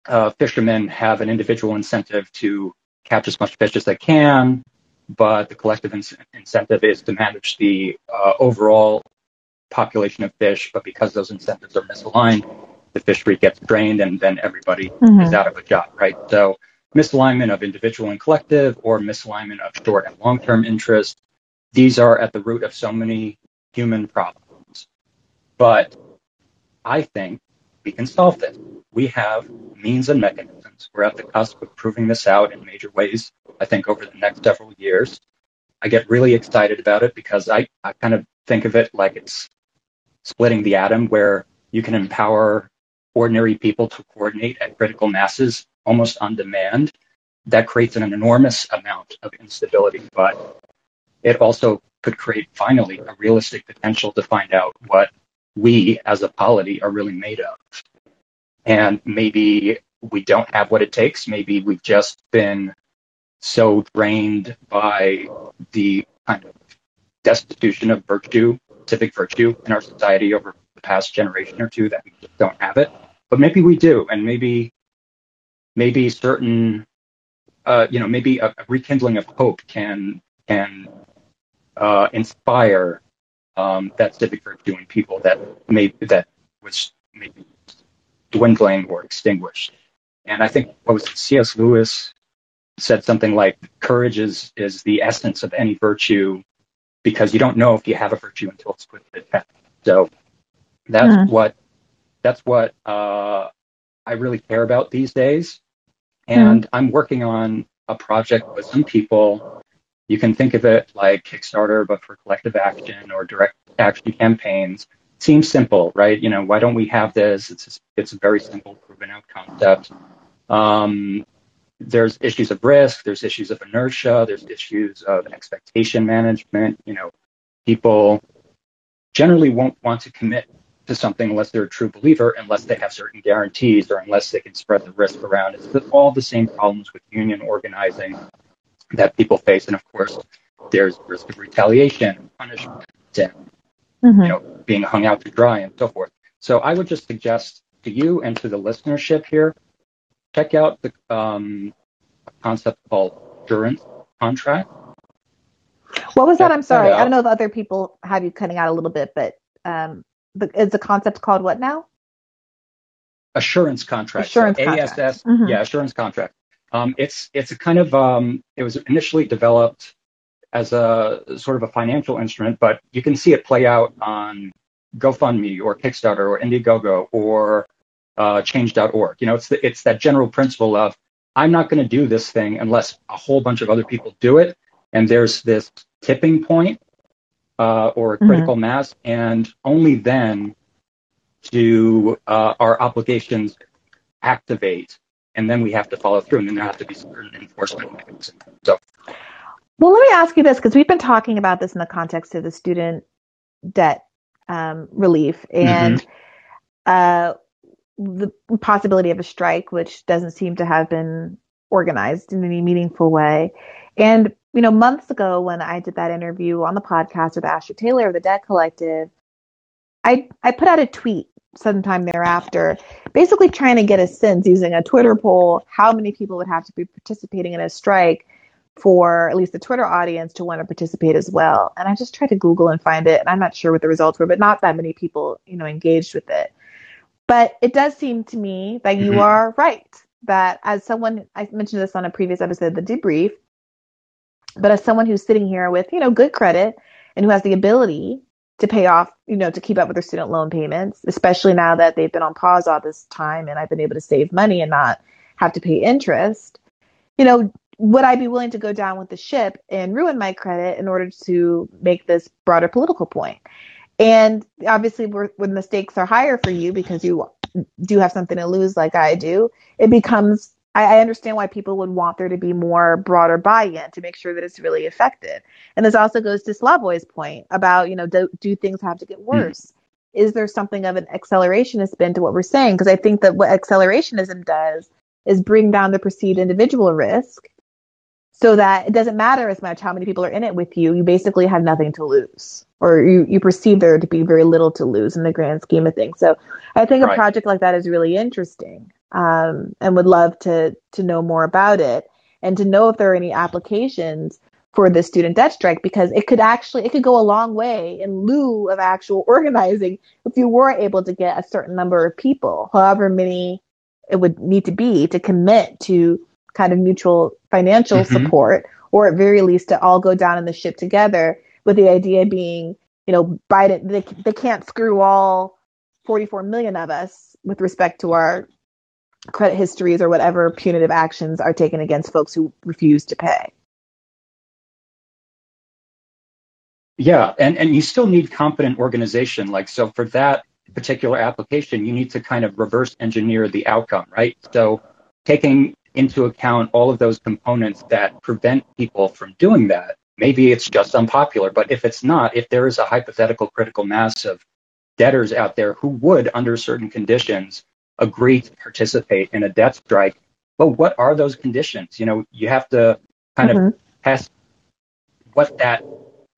uh, fishermen have an individual incentive to catch as much fish as they can, but the collective in- incentive is to manage the uh, overall population of fish. But because those incentives are misaligned, the fishery gets drained, and then everybody Mhm. is out of a job, right? So misalignment of individual and collective, or misalignment of short and long-term interest. These are at the root of so many human problems. But I think we can solve this. We have means and mechanisms. We're at the cusp of proving this out in major ways, I think, over the next several years. I get really excited about it because I, I kind of think of it like it's splitting the atom, where you can empower ordinary people to coordinate at critical masses almost on demand. That creates an enormous amount of instability, but it also could create finally a realistic potential to find out what we as a polity are really made of. And maybe we don't have what it takes. Maybe we've just been so drained by the kind of destitution of virtue, civic virtue in our society over the past generation or two that we just don't have it. But maybe we do, and maybe maybe certain uh, you know maybe a, a rekindling of hope can can uh, inspire um, that civic virtue in people that maybe that was maybe dwindling or extinguished. And I think what was it, C.S. Lewis said something like, "Courage is is the essence of any virtue, because you don't know if you have a virtue until it's put to the test." So that's Mhm. what that's what uh, I really care about these days. And I'm working on a project with some people. You can think of it like Kickstarter, but for collective action or direct action campaigns. Seems simple, right? You know, why don't we have this? It's it's a very simple, proven out concept. Um, there's issues of risk, there's issues of inertia, there's issues of expectation management. You know, people generally won't want to commit to something unless they're a true believer, unless they have certain guarantees or unless they can spread the risk around. It's all the same problems with union organizing that people face. And of course, there's risk of retaliation and punishment and Mhm. you know, being hung out to dry and so forth. So I would just suggest to you and to the listenership here, check out the um, concept called assurance contract. What was that? I'm sorry. I don't know if other people have you cutting out a little bit, but um, the, is the concept called what now? Assurance contract. Assurance so contract. ASS, Mhm. yeah, assurance contract. Um, it's it's a kind of um, it was initially developed as a sort of a financial instrument, but you can see it play out on GoFundMe or Kickstarter or Indiegogo or uh, Change.org. You know, it's the, it's that general principle of I'm not going to do this thing unless a whole bunch of other people do it, and there's this tipping point uh, or a Mhm. critical mass, and only then do uh, our obligations activate, and then we have to follow through, and then there have to be certain enforcement mechanisms. So Well, let me ask you this because we've been talking about this in the context of the student debt um, relief and uh, the possibility of a strike, which doesn't seem to have been organized in any meaningful way. And, you know, months ago when I did that interview on the podcast with Astra Taylor of the Debt Collective, I, I put out a tweet sometime thereafter, basically trying to get a sense using a Twitter poll how many people would have to be participating in a strike for at least the Twitter audience to want to participate as well. And I just tried to Google and find it, and I'm not sure what the results were, but not that many people, you know, engaged with it. But it does seem to me that you Mhm. are right. That as someone, I mentioned this on a previous episode, of the debrief, but as someone who's sitting here with, you know, good credit and who has the ability to pay off, you know, to keep up with their student loan payments, especially now that they've been on pause all this time and I've been able to save money and not have to pay interest, you know, would I be willing to go down with the ship and ruin my credit in order to make this broader political point? And obviously, when the stakes are higher for you because you do have something to lose, like I do, it becomes. I, I understand why people would want there to be more broader buy-in to make sure that it's really effective. And this also goes to Slavoj's point about, you know, do, do things have to get mm. worse? Is there something of an accelerationist spin to what we're saying? Because I think that what accelerationism does is bring down the perceived individual risk so that it doesn't matter as much how many people are in it with you. You basically have nothing to lose, or you, you perceive there to be very little to lose in the grand scheme of things. So I think a project like that is really interesting, um, and would love to to know more about it and to know if there are any applications for the student debt strike because it could actually it could go a long way in lieu of actual organizing if you were able to get a certain number of people, however many it would need to be to commit to kind of mutual financial Mhm. support, or at very least to all go down in the ship together. With the idea being, you know, Biden they they can't screw all 44 million of us with respect to our credit histories or whatever punitive actions are taken against folks who refuse to pay. Yeah, and, and you still need competent organization. Like, so for that particular application, you need to kind of reverse engineer the outcome, right? So taking into account all of those components that prevent people from doing that, maybe it's just unpopular. But if it's not, if there is a hypothetical critical mass of debtors out there who would, under certain conditions, agree to participate in a debt strike, well, what are those conditions? You know, you have to kind of Mhm. test what that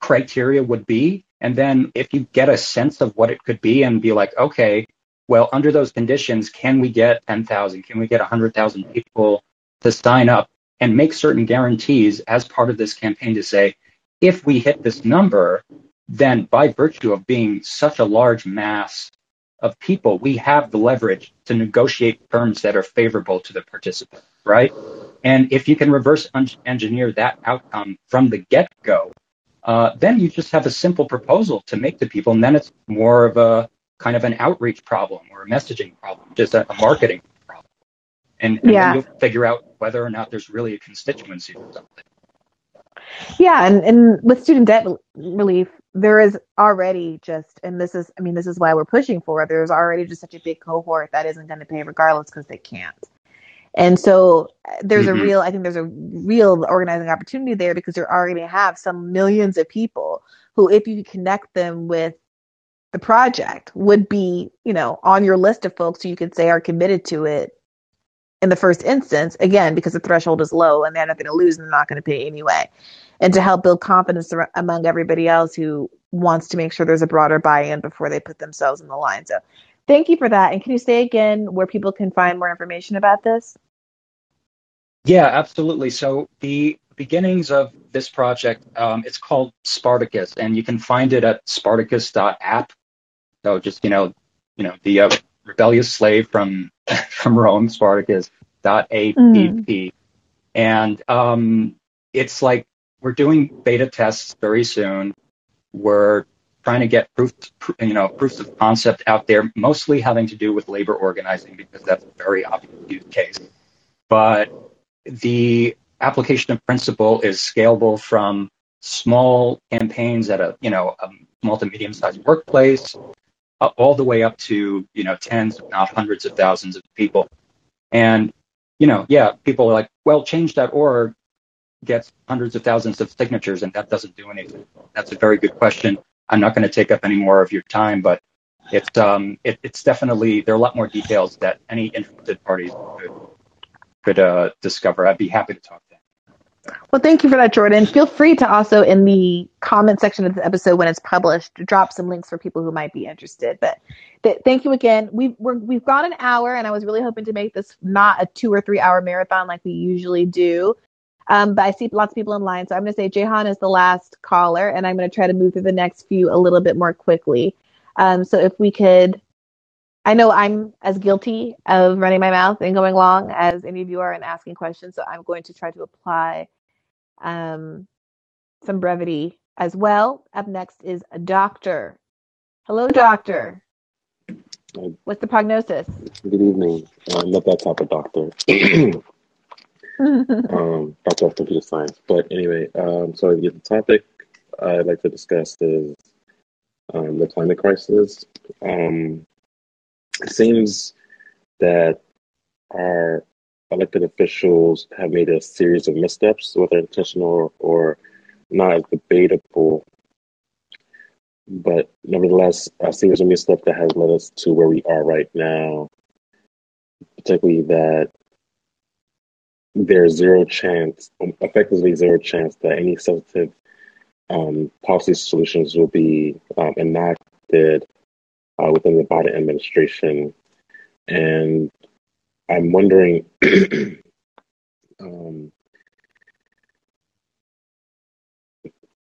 criteria would be. And then if you get a sense of what it could be and be like, okay, well, under those conditions, can we get 10,000? Can we get 100,000 people to sign up and make certain guarantees as part of this campaign to say, if we hit this number, then by virtue of being such a large mass of people, we have the leverage to negotiate terms that are favorable to the participant, right? And if you can reverse engineer that outcome from the get go, uh, then you just have a simple proposal to make to people, and then it's more of a kind of an outreach problem or a messaging problem, just a, a marketing problem. And, and Yeah. you'll figure out whether or not there's really a constituency for something. Yeah, and, and with student debt relief, there is already just, and this is, I mean, this is why we're pushing for it. There's already just such a big cohort that isn't going to pay regardless because they can't. And so uh, there's Mhm. a real, I think there's a real organizing opportunity there because you already have some millions of people who, if you connect them with the project, would be, you know, on your list of folks who you could say are committed to it in the first instance, again, because the threshold is low and they're not going to lose and they're not going to pay anyway. And to help build confidence among everybody else who wants to make sure there's a broader buy in before they put themselves in the line. So thank you for that. And can you say again where people can find more information about this? Yeah, absolutely. So the beginnings of this project, um, it's called Spartacus, and you can find it at spartacus.app. So just you know, you know the uh, rebellious slave from from Rome, Spartacus.app, Mm. and um, it's like we're doing beta tests very soon. We're trying to get proof, you know, proofs of concept out there, mostly having to do with labor organizing because that's a very obvious use case. But the application of principle is scalable from small campaigns at a you know a small to medium sized workplace all the way up to you know tens if not hundreds of thousands of people. And you know yeah people are like well change.org gets hundreds of thousands of signatures and that doesn't do anything. That's a very good question. I'm not going to take up any more of your time but it's um it, it's definitely there are a lot more details that any interested parties could could uh, discover. I'd be happy to talk to Well, thank you for that, Jordan. Feel free to also in the comment section of the episode when it's published, drop some links for people who might be interested. But th- thank you again. We've we're, we've got an hour, and I was really hoping to make this not a two or three hour marathon like we usually do. Um, but I see lots of people in line, so I'm going to say Jehan is the last caller, and I'm going to try to move through the next few a little bit more quickly. Um, so if we could, I know I'm as guilty of running my mouth and going long as any of you are and asking questions, so I'm going to try to apply um, some brevity as well. Up next is a doctor. Hello, doctor. What's the prognosis? Good evening. I'm not that type of doctor. um, doctor of computer science. But anyway, um, so the topic I'd like to discuss is um, the climate crisis. Um, seems that our elected officials have made a series of missteps, whether intentional or not, is debatable. But nevertheless, a series of missteps that has led us to where we are right now, particularly that there's zero chance, effectively zero chance, that any substantive um, policy solutions will be um, enacted uh, within the Biden administration. And I'm wondering, um,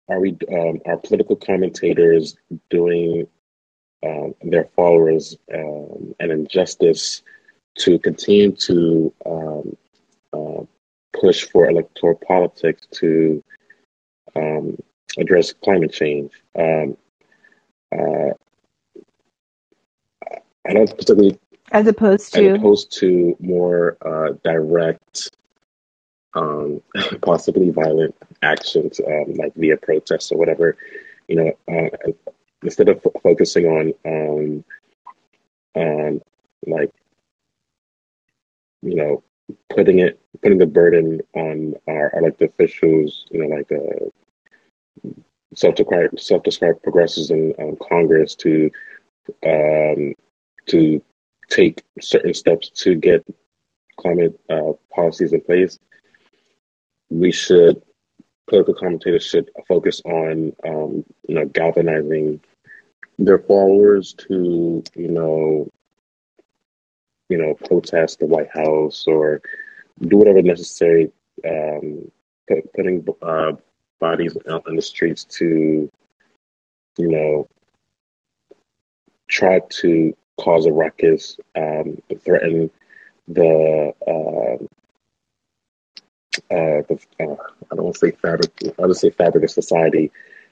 are we, um, are political commentators doing um, their followers um, an injustice to continue to um, uh, push for electoral politics to um, address climate change? Uh, I don't particularly As opposed as to, opposed to more uh, direct, um, possibly violent actions, um, like via protests or whatever. You know, uh, instead of f- focusing on, um, on like, you know, putting it, putting the burden on our elected officials, you know, like uh, self-described, self-described progressives in um, Congress to, um, to take certain steps to get climate uh, policies in place, we should political commentators should focus on um, you know galvanizing their followers to you know you know protest the White House or do whatever necessary, um, put, putting uh, bodies out on the streets to you know try to cause a ruckus, um, threaten the uh, uh, the, uh, I don't want to say fabric, I'll just say fabric of society,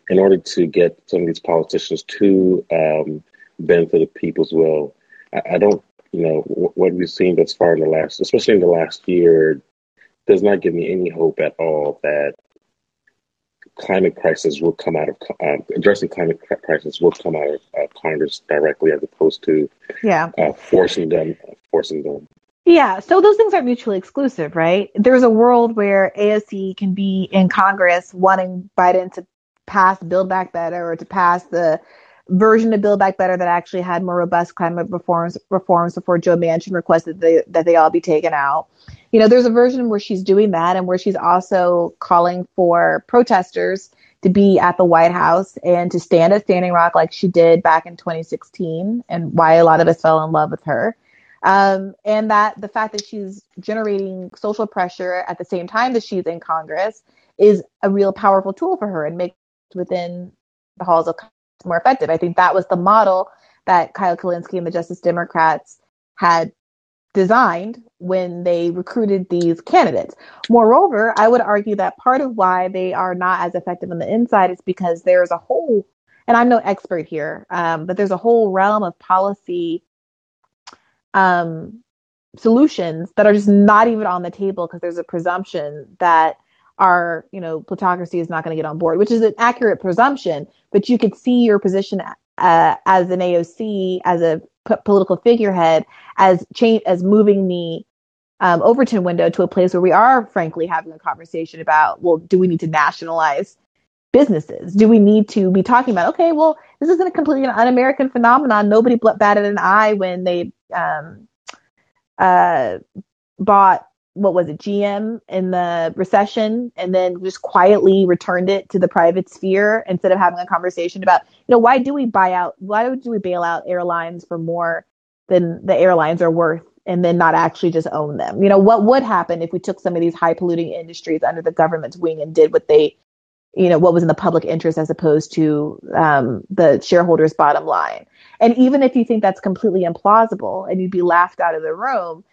in order to get some of these politicians to um, bend to the people's will. I, I don't, you know, what we've seen thus far in the last, especially in the last year, does not give me any hope at all that climate crisis will come out of uh, addressing climate crisis will come out of uh, Congress directly, as opposed to Yeah. uh, forcing them, forcing them. Yeah, so those things aren't mutually exclusive, right? There's a world where AOC can be in Congress wanting Biden to pass Build Back Better or to pass the version of Build Back Better that actually had more robust climate reforms reforms before Joe Manchin requested they, that they all be taken out. You know, there's a version where she's doing that and where she's also calling for protesters to be at the White House and to stand at Standing Rock like she did back in 2016 and why a lot of us fell in love with her. Um, and that the fact that she's generating social pressure at the same time that she's in Congress is a real powerful tool for her and makes within the halls of Congress more effective. I think that was the model that Kyle Kulinski and the Justice Democrats had designed when they recruited these candidates. Moreover, I would argue that part of why they are not as effective on the inside is because there's a whole, and I'm no expert here, um, but there's a whole realm of policy um, solutions that are just not even on the table because there's a presumption that our, you know, plutocracy is not going to get on board, which is an accurate presumption, but you could see your position uh, as an AOC, as a political figurehead, as change, as moving the um, Overton window to a place where we are, frankly, having a conversation about, well, do we need to nationalize businesses? Do we need to be talking about, okay, well, this isn't a completely un-American phenomenon. Nobody batted an eye when they um, uh, bought what was it GM in the recession and then just quietly returned it to the private sphere instead of having a conversation about you know why do we buy out why do we bail out airlines for more than the airlines are worth and then not actually just own them? You know what would happen if we took some of these high polluting industries under the government's wing and did what they you know what was in the public interest as opposed to um, the shareholders bottom line? And even if you think that's completely implausible and you'd be laughed out of the room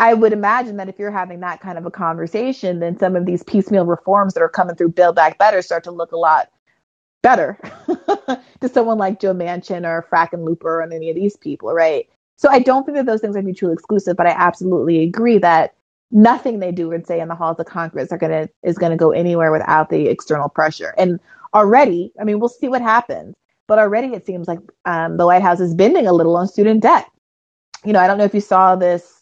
I would imagine that if you're having that kind of a conversation, then some of these piecemeal reforms that are coming through Build Back Better start to look a lot better to someone like Joe Manchin or Frackenlooper and any of these people, right? So I don't think that those things are mutually exclusive, but I absolutely agree that nothing they do and say in the halls of Congress are gonna is gonna go anywhere without the external pressure. And already, I mean, we'll see what happens, but already it seems like um, the White House is bending a little on student debt. You know, I don't know if you saw this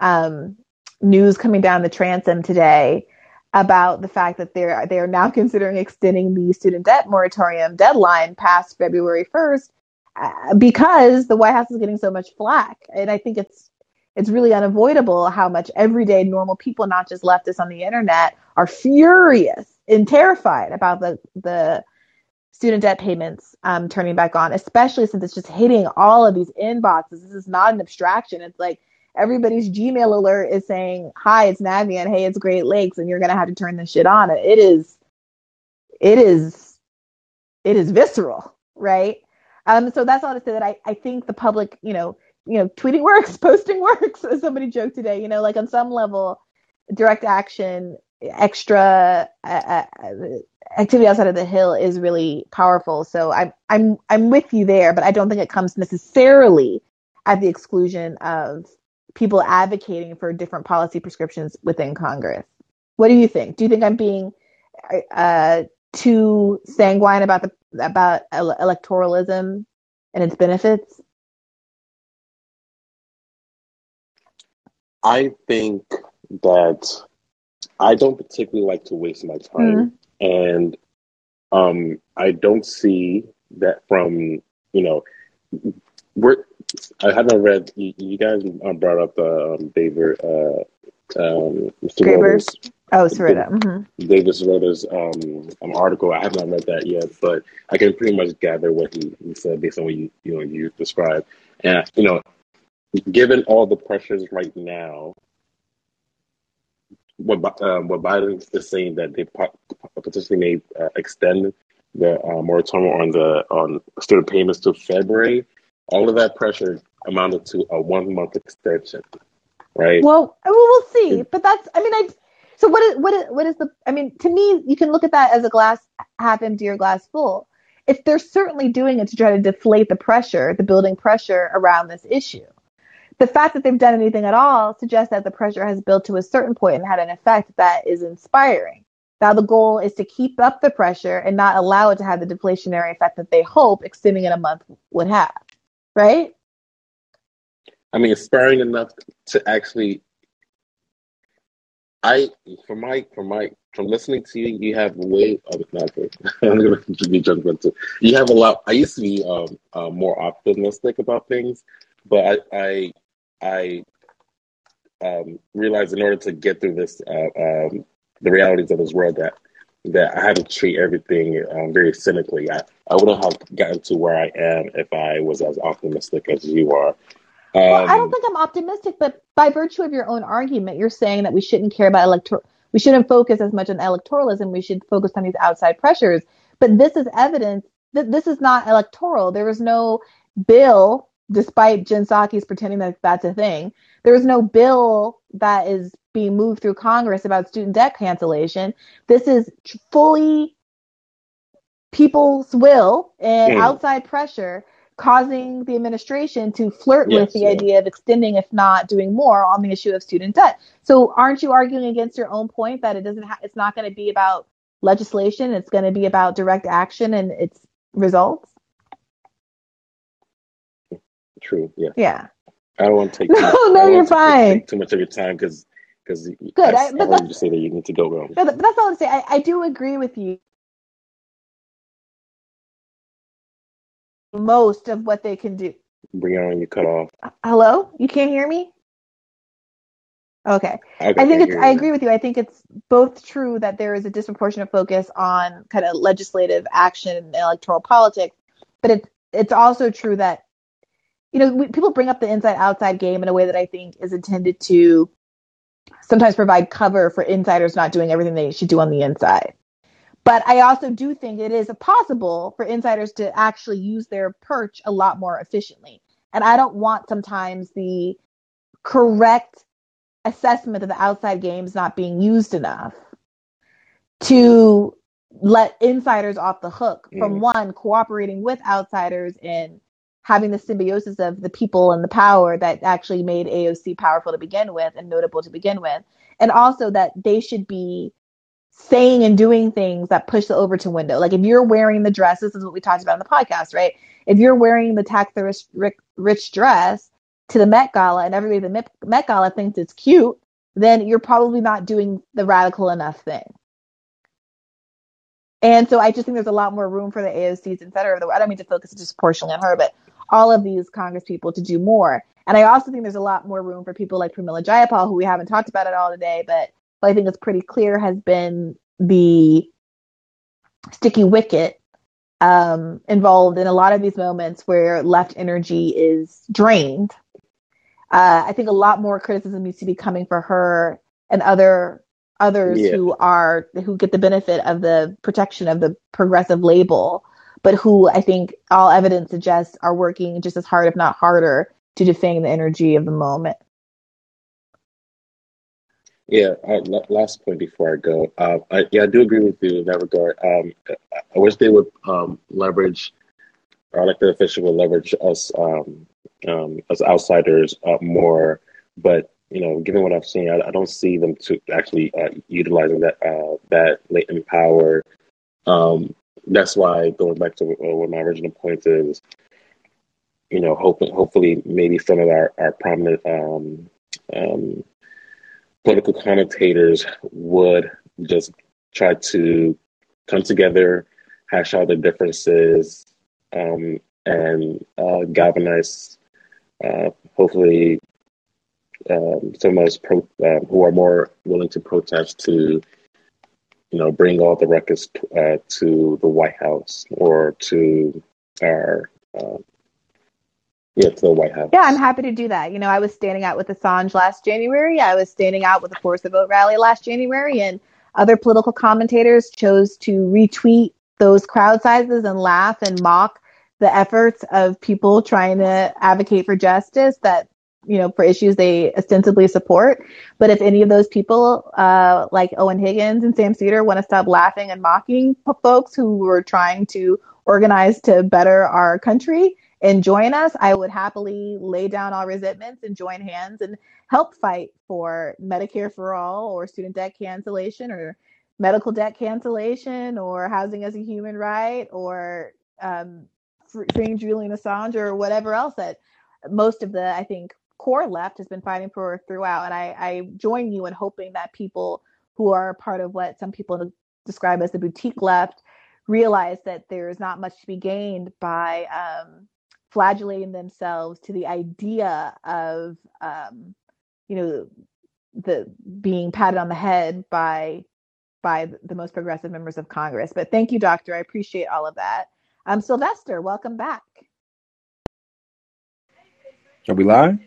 um, news coming down the transom today about the fact that they're they are now considering extending the student debt moratorium deadline past February 1st uh, because the White House is getting so much flack, and I think it's it's really unavoidable how much everyday normal people, not just leftists on the internet, are furious and terrified about the the student debt payments um, turning back on, especially since it's just hitting all of these inboxes. This is not an abstraction. It's like everybody's Gmail alert is saying, "Hi, it's Navient. Hey, it's Great Lakes," and you're gonna have to turn this shit on. It is, it is, it is visceral, right? Um, so that's all to say that I, I think the public, you know, you know, tweeting works, posting works. As somebody joked today, you know, like on some level, direct action, extra uh, uh, activity outside of the hill is really powerful. So I'm I'm I'm with you there, but I don't think it comes necessarily at the exclusion of people advocating for different policy prescriptions within Congress. What do you think? Do you think I'm being uh, too sanguine about the about ele- electoralism and its benefits? I think that I don't particularly like to waste my time, and um, I don't see that from you know we're. I haven't read. You, you guys brought up the um, David, uh, um, Gravers? Oh, Sirota. hmm David Sirota's um, um, article. I have not read that yet, but I can pretty much gather what he, he said based on what you you know you described. And you know, given all the pressures right now, what um, what Biden is saying that they potentially may uh, extend the uh, moratorium on the on student payments to February. All of that pressure amounted to a one month extension, right? Well, well, we'll see. But that's, I mean, I. So what is what is what is the? I mean, to me, you can look at that as a glass half empty or glass full. If they're certainly doing it to try to deflate the pressure, the building pressure around this issue. The fact that they've done anything at all suggests that the pressure has built to a certain point and had an effect that is inspiring. Now the goal is to keep up the pressure and not allow it to have the deflationary effect that they hope extending it a month would have. Right? I mean, inspiring enough to actually. I, from my, from my, from listening to you, you have way. Oh, not. I'm gonna be judgmental. You have a lot. I used to be um, uh, more optimistic about things, but I, I, I um, realized in order to get through this, uh, um, the realities of this world, that that I had to treat everything um, very cynically. I, I wouldn't have gotten to where I am if I was as optimistic as you are. Well, I don't Um, think I'm optimistic, but by virtue of your own argument, you're saying that we shouldn't care about electoral, we shouldn't focus as much on electoralism. We should focus on these outside pressures. But this is evidence that this is not electoral. There is no bill, despite Jen Psaki's pretending that that's a thing. There is no bill that is being moved through Congress about student debt cancellation. This is fully people's will and Hmm. outside pressure causing the administration to flirt with the yeah. idea of extending, if not doing more, on the issue of student debt. So, aren't you arguing against your own point that it doesn't? Ha- it's not going to be about legislation. It's going to be about direct action and its results. true. Yeah. Yeah. I don't want to take. No, too, no, you're want to take, fine. take too much of your time because because Good. I I, but heard you say that you need to go. Um, but that's all I'm saying. I, I do agree with you. Most of what they can do. Brianna, you cut off. Hello, you can't hear me. Okay. Okay, I think it's I agree with you. I think it's both true that there is a disproportionate focus on kind of legislative action and electoral politics, but it's it's also true that you know we, people bring up the inside outside game in a way that I think is intended to sometimes provide cover for insiders not doing everything they should do on the inside. But I also do think it is possible for insiders to actually use their perch a lot more efficiently. And I don't want sometimes the correct assessment of the outside games not being used enough to let insiders off the hook from Mm. one cooperating with outsiders and having the symbiosis of the people and the power that actually made AOC powerful to begin with and notable to begin with and also that they should be saying and doing things that push the Overton window. Like if you're wearing the dress, this is what we talked about in the podcast, right? If you're wearing the tax the rich, rich, rich dress to the Met Gala and everybody at the Met, Gala thinks it's cute, then you're probably not doing the radical enough thing. And so I just think there's a lot more room for the AOCs, et cetera. I don't mean to focus disproportionately on her, but all of these Congress people to do more. And I also think there's a lot more room for people like Pramila Jayapal, who we haven't talked about at all today, but I think it's pretty clear has been the sticky wicket um, involved in a lot of these moments where left energy is drained. Uh, I think a lot more criticism needs to be coming for her and other others Yeah. who are who get the benefit of the protection of the progressive label, but who I think all evidence suggests are working just as hard, if not harder, to defend the energy of the moment. Yeah. Uh, la- last point before I go. Uh, I, yeah, I do agree with you in that regard. Um, I I wish they would um, leverage, or elected official would leverage us um, um, as outsiders uh, more. But you know, given what I've seen, I, I don't see them to actually uh, utilizing that uh, that latent power. Um, that's why going back to uh, what my original point is, you know, hoping hopefully maybe some of our our prominent um, um, political commentators would just try to come together, hash out the differences, um, and uh, galvanize, uh, hopefully, um, some of us pro- uh, who are more willing to protest to, you know, bring all the records uh, to the White House or to our, uh, yeah, to the White House. Yeah, I'm happy to do that. You know, I was standing out with Assange last January. I was standing out with the Force the Vote rally last January, and other political commentators chose to retweet those crowd sizes and laugh and mock the efforts of people trying to advocate for justice that you know for issues they ostensibly support. But if any of those people uh, like owen higgins and sam seder want to stop laughing and mocking folks who were trying to organize to better our country and join us i would happily lay down all resentments and join hands and help fight for medicare for all or student debt cancellation or medical debt cancellation or housing as a human right or um, freeing Julian Assange or whatever else that most of the, I think, core left has been fighting for throughout. And I, I join you in hoping that people who are part of what some people describe as the boutique left realize that there's not much to be gained by um, flagellating themselves to the idea of, um, you know, the being patted on the head by by the most progressive members of Congress. But thank you, Doctor. I appreciate all of that. I'm Sylvester. Welcome back. Are we live?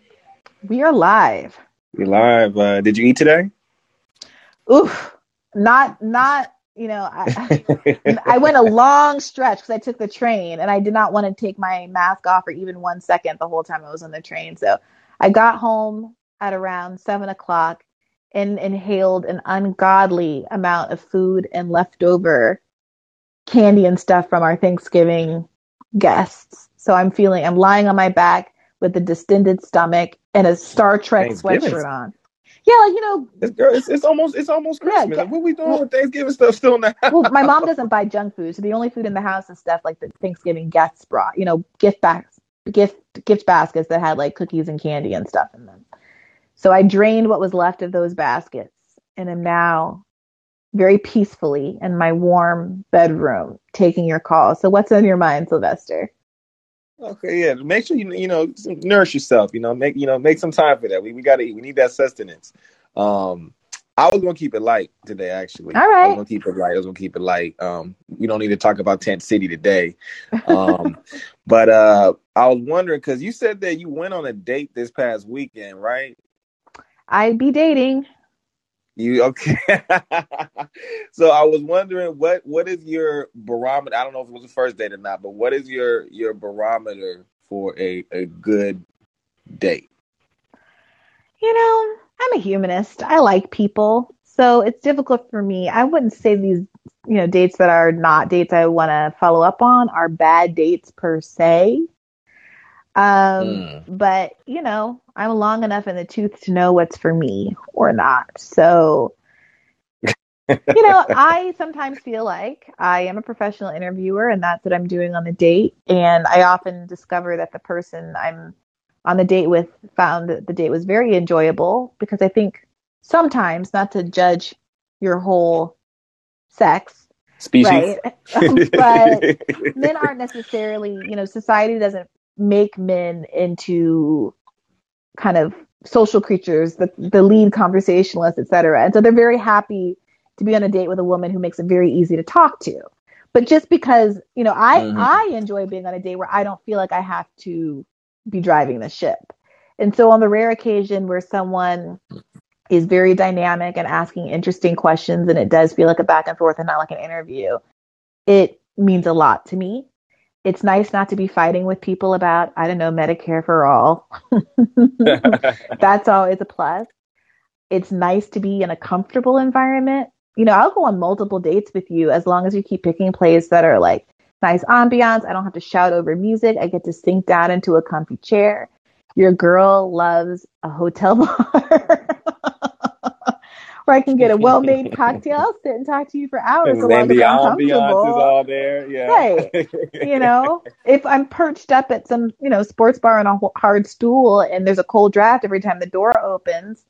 We are live. We live. Uh, did you eat today? Oof, not not. You know, I I went a long stretch because I took the train and I did not want to take my mask off for even one second the whole time I was on the train. So I got home at around seven o'clock and inhaled an ungodly amount of food and leftover candy and stuff from our Thanksgiving guests. So I'm feeling, I'm lying on my back with a distended stomach and a Star Trek sweatshirt on. Yeah, like you know, it's, girl, it's, it's almost it's almost Christmas. Yeah, like, what we doing well, with Thanksgiving stuff still in the house? Well, my mom doesn't buy junk food, so the only food in the house is stuff like the Thanksgiving guests brought. You know, gift bags, gift gift baskets that had like cookies and candy and stuff in them. So I drained what was left of those baskets, and am now very peacefully in my warm bedroom taking your call. So what's on your mind, Sylvester? Okay, yeah. Make sure you you know nourish yourself. You know, make you know make some time for that. We we got to eat. We need that sustenance. Um, I was gonna keep it light today. Actually, all right. I was gonna keep it light. I was gonna keep it light. Um, we don't need to talk about Tent City today. Um, but uh, I was wondering because you said that you went on a date this past weekend, right? I'd be dating. You okay? so I was wondering what what is your barometer? I don't know if it was the first date or not, but what is your your barometer for a a good date? You know, I'm a humanist. I like people, so it's difficult for me. I wouldn't say these you know dates that are not dates I want to follow up on are bad dates per se. Um, mm. But, you know, I'm long enough in the tooth to know what's for me or not. So, you know, I sometimes feel like I am a professional interviewer and that's what I'm doing on the date. And I often discover that the person I'm on the date with found that the date was very enjoyable because I think sometimes, not to judge your whole sex, species, right? but men aren't necessarily, you know, society doesn't make men into kind of social creatures, the, the lead conversationalist, etc. And so they're very happy to be on a date with a woman who makes it very easy to talk to. But just because, you know, I mm-hmm. I enjoy being on a date where I don't feel like I have to be driving the ship. And so on the rare occasion where someone is very dynamic and asking interesting questions and it does feel like a back and forth and not like an interview, it means a lot to me it's nice not to be fighting with people about, I don't know, Medicare for all. That's always a plus. It's nice to be in a comfortable environment. You know, I'll go on multiple dates with you as long as you keep picking places that are like nice ambiance. I don't have to shout over music. I get to sink down into a comfy chair. Your girl loves a hotel bar where I can get a well made cocktail, sit and talk to you for hours. And then the ambiance is all there. Yeah. Right. you know, if I'm perched up at some, you know, sports bar on a hard stool and there's a cold draft every time the door opens,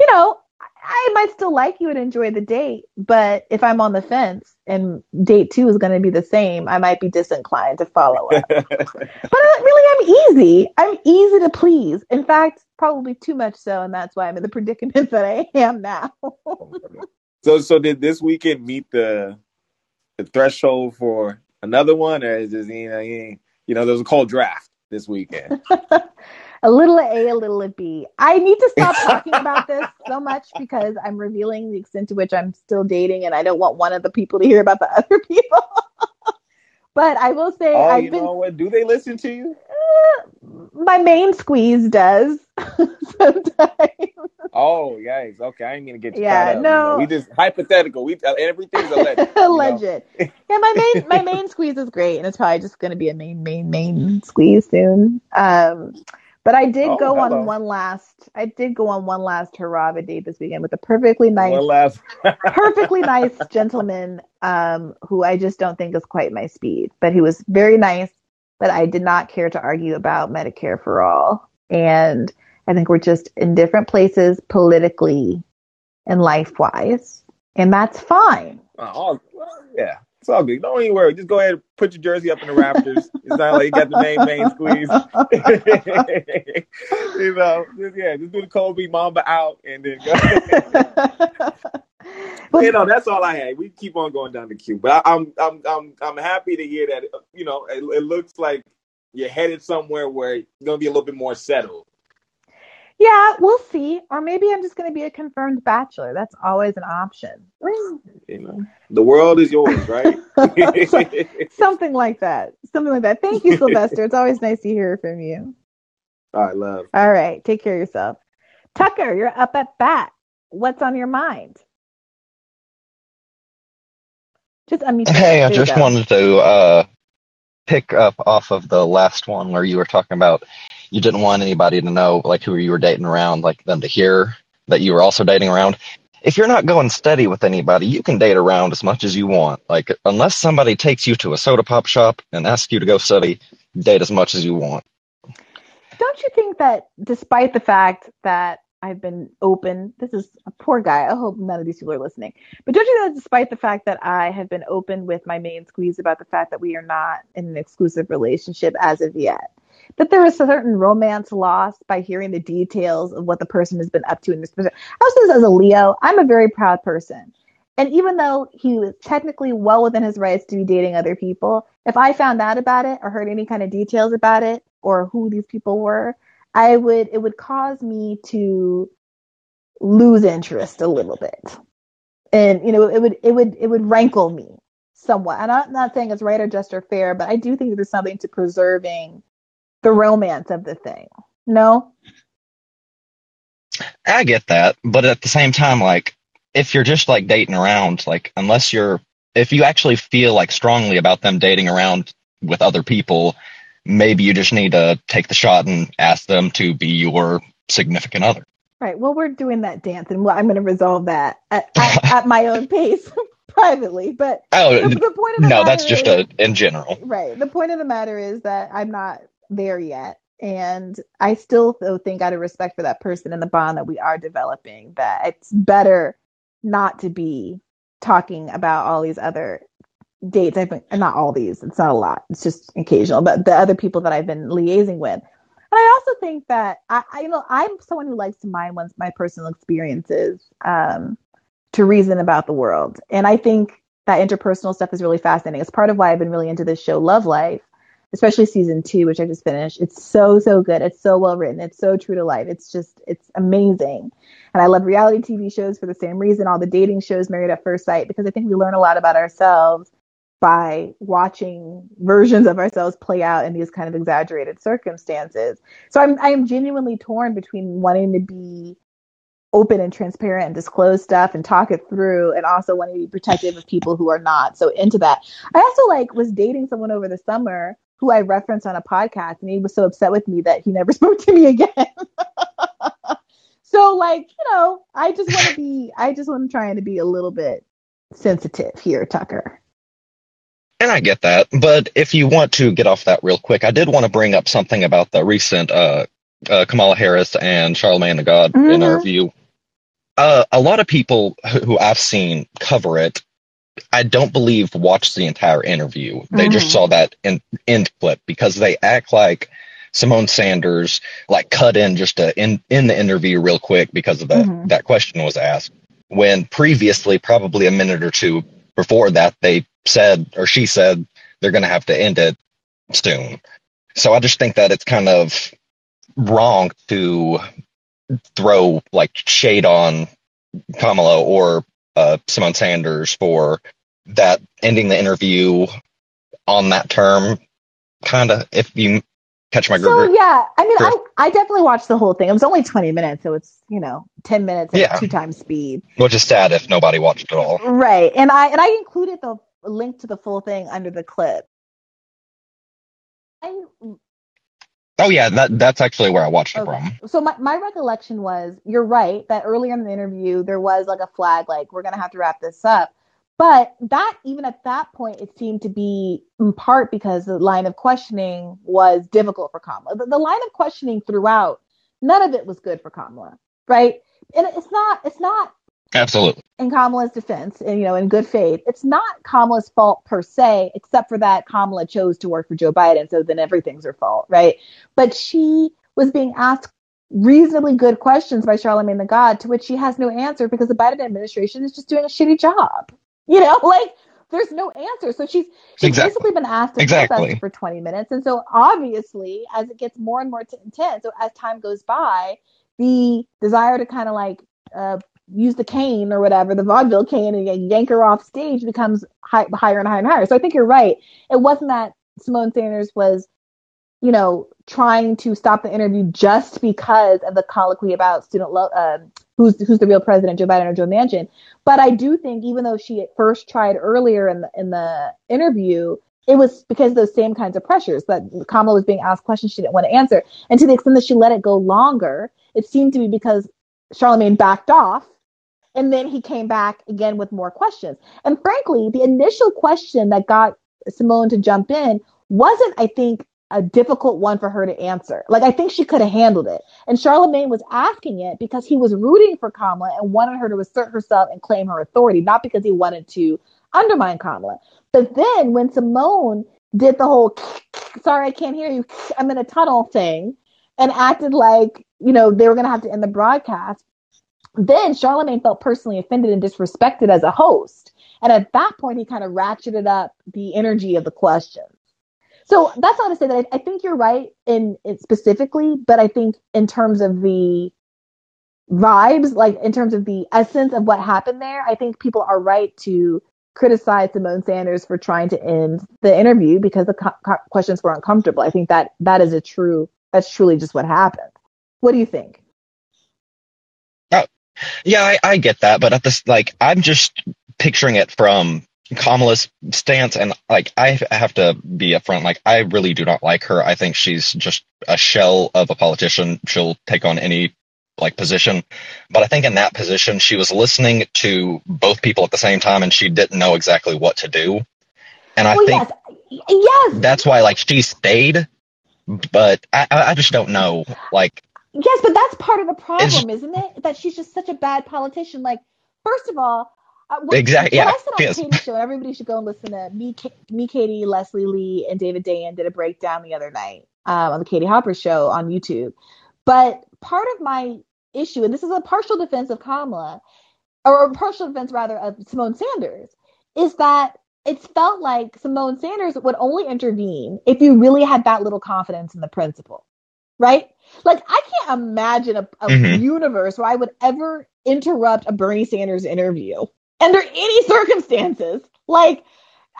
you know, I might still like you and enjoy the date, but if I'm on the fence and date two is going to be the same, I might be disinclined to follow up. but I, really, I'm easy. I'm easy to please. In fact, probably too much so, and that's why I'm in the predicament that I am now. so, so did this weekend meet the the threshold for another one, or is this you know you, you know there was a cold draft this weekend? a little of A, a little of B. I need to stop talking about this so much because I'm revealing the extent to which I'm still dating, and I don't want one of the people to hear about the other people. But I will say Oh, I've you been know what? Do they listen to you? my main squeeze does sometimes. Oh, yikes. Okay, I ain't gonna get you Yeah, up. You know, no. we just hypothetical. We uh, everything's alleged. Alleged. Yeah, my main my main squeeze is great, and it's probably just going to be a main main main squeeze soon. Um, but I did Oh, go hello. on one last. I did go on one last Harava date this weekend with a perfectly nice, One last. perfectly nice gentleman, um, who I just don't think is quite my speed. But he was very nice. But I did not care to argue about Medicare for all, and I think we're just in different places politically and life wise, and that's fine. Well, yeah, it's all good. Don't even worry. Just go ahead and put your jersey up in the Raptors. It's not like you got the main main squeeze. you know, just, yeah, just do the Kobe Mamba out and then go. Well, you know, that's all I had. We keep on going down the queue, but I, I'm I'm I'm I'm happy to hear that. You know, it, it looks like you're headed somewhere where you're gonna be a little bit more settled. Yeah, we'll see. Or maybe I'm just going to be a confirmed bachelor. That's always an option. You the world is yours, right? Something like that. Something like that. Thank you, Sylvester. It's always nice to hear from you. all right, love. All right. Take care of yourself. Tucker, you're up at bat. What's on your mind? Just unmute. Hey, I just wanted to uh, pick up off of the last one where you were talking about you didn't want anybody to know like who you were dating around, like them to hear that you were also dating around. If you're not going steady with anybody, you can date around as much as you want. Like unless somebody takes you to a soda pop shop and asks you to go study, date as much as you want. Don't you think that despite the fact that I've been open, this is a poor guy. I hope none of these people are listening. But don't you think that despite the fact that I have been open with my main squeeze about the fact that we are not in an exclusive relationship as of yet, that there is a certain romance lost by hearing the details of what the person has been up to in this person. I'll say this as a Leo. I'm a very proud person. And even though he was technically well within his rights to be dating other people, if I found out about it or heard any kind of details about it or who these people were, I would it would cause me to lose interest a little bit. And you know, it would it would it would rankle me somewhat. And I'm not saying it's right or just or fair, but I do think there's something to preserving the romance of the thing. No? I get that, but at the same time, like if you're just like dating around, like unless you're if you actually feel like strongly about them dating around with other people, maybe you just need to take the shot and ask them to be your significant other. Right. Well, we're doing that dance, and I'm going to resolve that at, at, at my own pace privately. But Oh the, the point of the no, that's just is, a in general. right. The point of the matter is that I'm not there yet, and I still think out of respect for that person and the bond that we are developing, that it's better not to be talking about all these other dates. I've been not all these. It's not a lot. It's just occasional, but the other people that I've been liaising with. And I also think that I, I you know, I'm someone who likes to mind one's my personal experiences um, to reason about the world, and I think that interpersonal stuff is really fascinating. It's part of why I've been really into this show, Love Life, especially season two, which I just finished. It's so so good. It's so well written. It's so true to life. It's just it's amazing. And I love reality TV shows for the same reason. All the dating shows, Married at First Sight, because I think we learn a lot about ourselves by watching versions of ourselves play out in these kind of exaggerated circumstances. So I'm I am genuinely torn between wanting to be open and transparent and disclose stuff and talk it through and also wanting to be protective of people who are not so into that. I also like was dating someone over the summer who I referenced on a podcast and he was so upset with me that he never spoke to me again. so like, you know, I just want to be I just want to try to be a little bit sensitive here, Tucker. And I get that, but if you want to get off that real quick, I did want to bring up something about the recent uh, uh, Kamala Harris and Charlemagne the God Mhm. interview. Uh, a lot of people who I've seen cover it, I don't believe watched the entire interview. They just Mhm. saw that in, end clip because they act like Symone Sanders like cut in just to in in the interview real quick because of that Mhm. that question was asked. When previously, probably a minute or two before that, they said or she said they're going to have to end it soon. So I just think that it's kind of wrong to throw like shade on Kamala or uh, Symone Sanders for that ending the interview on that term, kind of. If you catch my So gr- yeah, I mean. I, I definitely watched the whole thing. It was only 20 minutes, so it's, you know, 10 minutes at Yeah. two times speed. which is sad if nobody watched it all. Right. And I and I included the link to the full thing under the clip. I Oh yeah, that that's actually where I watched it Okay. from. So my, my recollection was you're right that earlier in the interview there was like a flag like we're gonna have to wrap this up. But that even at that point it seemed to be in part because the line of questioning was difficult for Kamala. The, the line of questioning throughout, none of it was good for Kamala, right? And it's not it's not Absolutely. in Kamala's defense, and you know, in good faith, it's not Kamala's fault per se, except for that Kamala chose to work for Joe Biden, so then everything's her fault, right? But she was being asked reasonably good questions by Charlemagne the God, to which she has no answer because the Biden administration is just doing a shitty job. You know, like there's no answer. So she's she's Exactly. basically been asked to Exactly. for 20 minutes, and so obviously, as it gets more and more t- intense, so as time goes by, the desire to kind of like uh, use the cane or whatever, the vaudeville cane, and yank her off stage becomes high, higher and higher and higher. So I think you're right. It wasn't that Symone Sanders was, you know, trying to stop the interview just because of the colloquy about student lo- uh, who's who's the real president, Joe Biden or Joe Manchin. But I do think even though she at first tried earlier in the in the interview. It was because of those same kinds of pressures that Kamala was being asked questions she didn't want to answer. And to the extent that she let it go longer, it seemed to be because Charlemagne backed off and then he came back again with more questions. And frankly, the initial question that got Symone to jump in wasn't, I think, a difficult one for her to answer. Like, I think she could have handled it. And Charlemagne was asking it because he was rooting for Kamala and wanted her to assert herself and claim her authority, not because he wanted to undermine Kamala. But then when Symone did the whole, sorry, I can't hear you, I'm in a tunnel thing, and acted like, you know, they were going to have to end the broadcast, then Charlemagne felt personally offended and disrespected as a host. And at that point, he kind of ratcheted up the energy of the questions. So that's not to say that I, I think you're right in, in specifically, but I think in terms of the vibes, like in terms of the essence of what happened there, I think people are right to criticize Symone Sanders for trying to end the interview because the co- questions were uncomfortable. I think that that is a true, that's truly just what happened. What do you think? Yeah, I, I get that, but at this, like, I'm just picturing it from Kamala's stance, and like, I have to be upfront. Like, I really do not like her. I think she's just a shell of a politician. She'll take on any like position, but I think in that position, she was listening to both people at the same time, and she didn't know exactly what to do. And I think yes, yes, that's why, like, she stayed. But I, I I just don't know. Like, Yes, but that's part of the It's- problem, isn't it? That she's just such a bad politician. Like, first of all, uh, what, Exactly, What yeah, I said on yes. Katie's show, everybody should go and listen to me, Ka- me, Katie, Leslie Lee, and David Dayen did a breakdown the other night um, on the Katie Halper show on YouTube. But part of my issue, and this is a partial defense of Kamala, or a partial defense rather of Symone Sanders, is that it's felt like Symone Sanders would only intervene if you really had that little confidence in the principal, right? Like I can't imagine a, a Mhm. universe where I would ever interrupt a Bernie Sanders interview under any circumstances. Like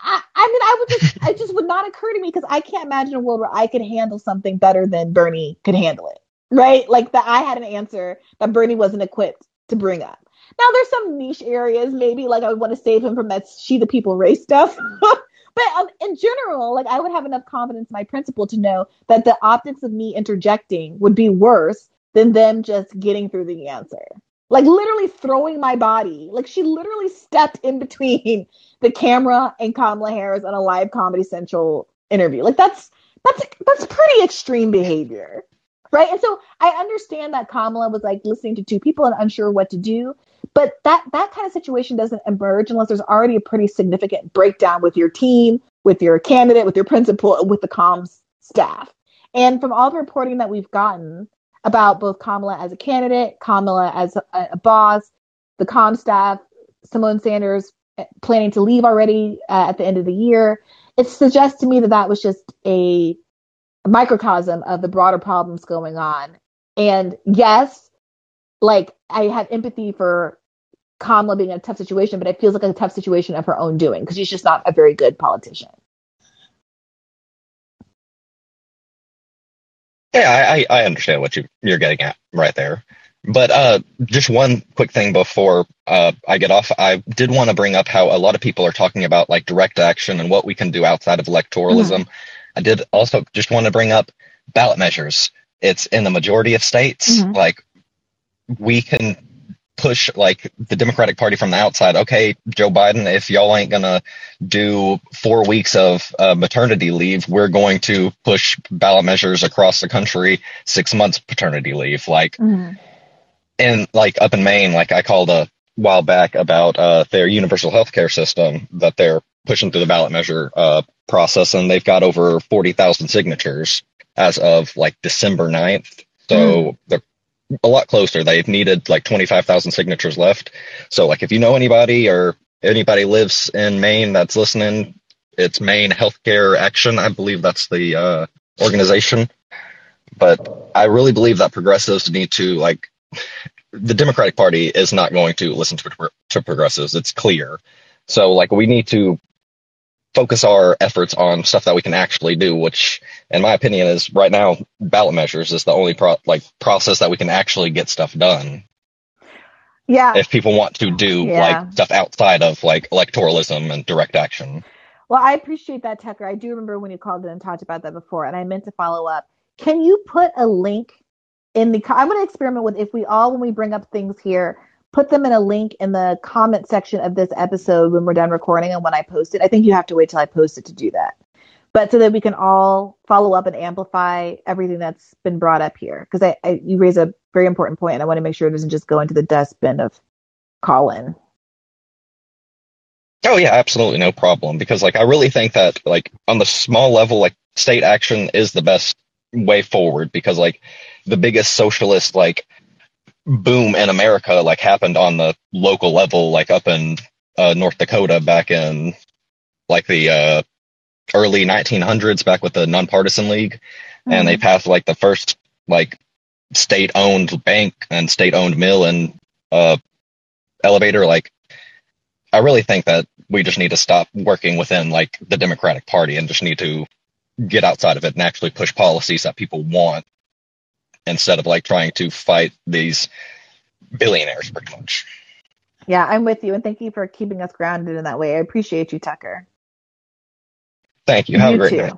I, I mean, I would just, it just would not occur to me because I can't imagine a world where I could handle something better than Bernie could handle it, right? Like that I had an answer that Bernie wasn't equipped to bring up. Now there's some niche areas, maybe like I would want to save him from that she the people race stuff. but um, in general, like I would have enough confidence in my principal to know that the optics of me interjecting would be worse than them just getting through the answer. Like literally throwing my body. Like she literally stepped in between the camera and Kamala Harris on a live Comedy Central interview. Like that's that's that's pretty extreme behavior. Right? And so I understand that Kamala was like listening to two people and unsure what to do, but that that kind of situation doesn't emerge unless there's already a pretty significant breakdown with your team, with your candidate, with your principal, with the comms staff. And from all the reporting that we've gotten about both Kamala as a candidate, Kamala as a, a boss, the comm staff, Symone Sanders eh, planning to leave already uh, at the end of the year, it suggests to me that that was just a microcosm of the broader problems going on. And yes, like I have empathy for Kamala being in a tough situation, but it feels like a tough situation of her own doing because she's just not a very good politician. Yeah, I, I understand what you, you're getting at right there. But uh, just one quick thing before uh, I get off, I did want to bring up how a lot of people are talking about like direct action and what we can do outside of electoralism. Mm-hmm. I did also just want to bring up ballot measures. It's in the majority of states. Mm-hmm. Like we can push like the Democratic Party from the outside. Okay, Joe Biden, if y'all ain't gonna do four weeks of uh, maternity leave, we're going to push ballot measures across the country, six months paternity leave. Like Mhm. and like up in Maine, like I called a while back about uh, their universal health care system that they're pushing through the ballot measure uh, process, and they've got over 40,000 signatures as of like December 9th. So they're a lot closer. They've needed like 25,000 signatures left. So, like, if you know anybody or anybody lives in Maine that's listening, it's Maine Healthcare Action. I believe that's the uh, organization. But I really believe that progressives need to like the Democratic Party is not going to listen to, to progressives. It's clear. So, like, we need to focus our efforts on stuff that we can actually do, which, in my opinion, is right now ballot measures is the only pro- like process that we can actually get stuff done. Yeah. If people want to do Yeah. like stuff outside of like electoralism and direct action. Well, I appreciate that, Tucker. I do remember when you called in and talked about that before, and I meant to follow up. Can you put a link in the? I'm going to experiment with if we all, when we bring up things here, put them in a link in the comment section of this episode when we're done recording and when I post it. I think you have to wait till I post it to do that, but so that we can all follow up and amplify everything that's been brought up here. Because I, I, you raise a very important point, and I want to make sure it doesn't just go into the dustbin of call in. Oh yeah, absolutely no problem. Because like I really think that like on the small level, like state action is the best way forward because like the biggest socialist like boom in America like happened on the local level, like up in uh, North Dakota back in like the uh, early 1900s, back with the nonpartisan league, and they passed like the first like state owned bank and state owned mill and uh, elevator. Like I really think that we just need to stop working within like the Democratic Party and just need to get outside of it and actually push policies that people want instead of like trying to fight these billionaires pretty much. Yeah, I'm with you, and thank you for keeping us grounded in that way. I appreciate you, Tucker. Thank you. Have a great too. day.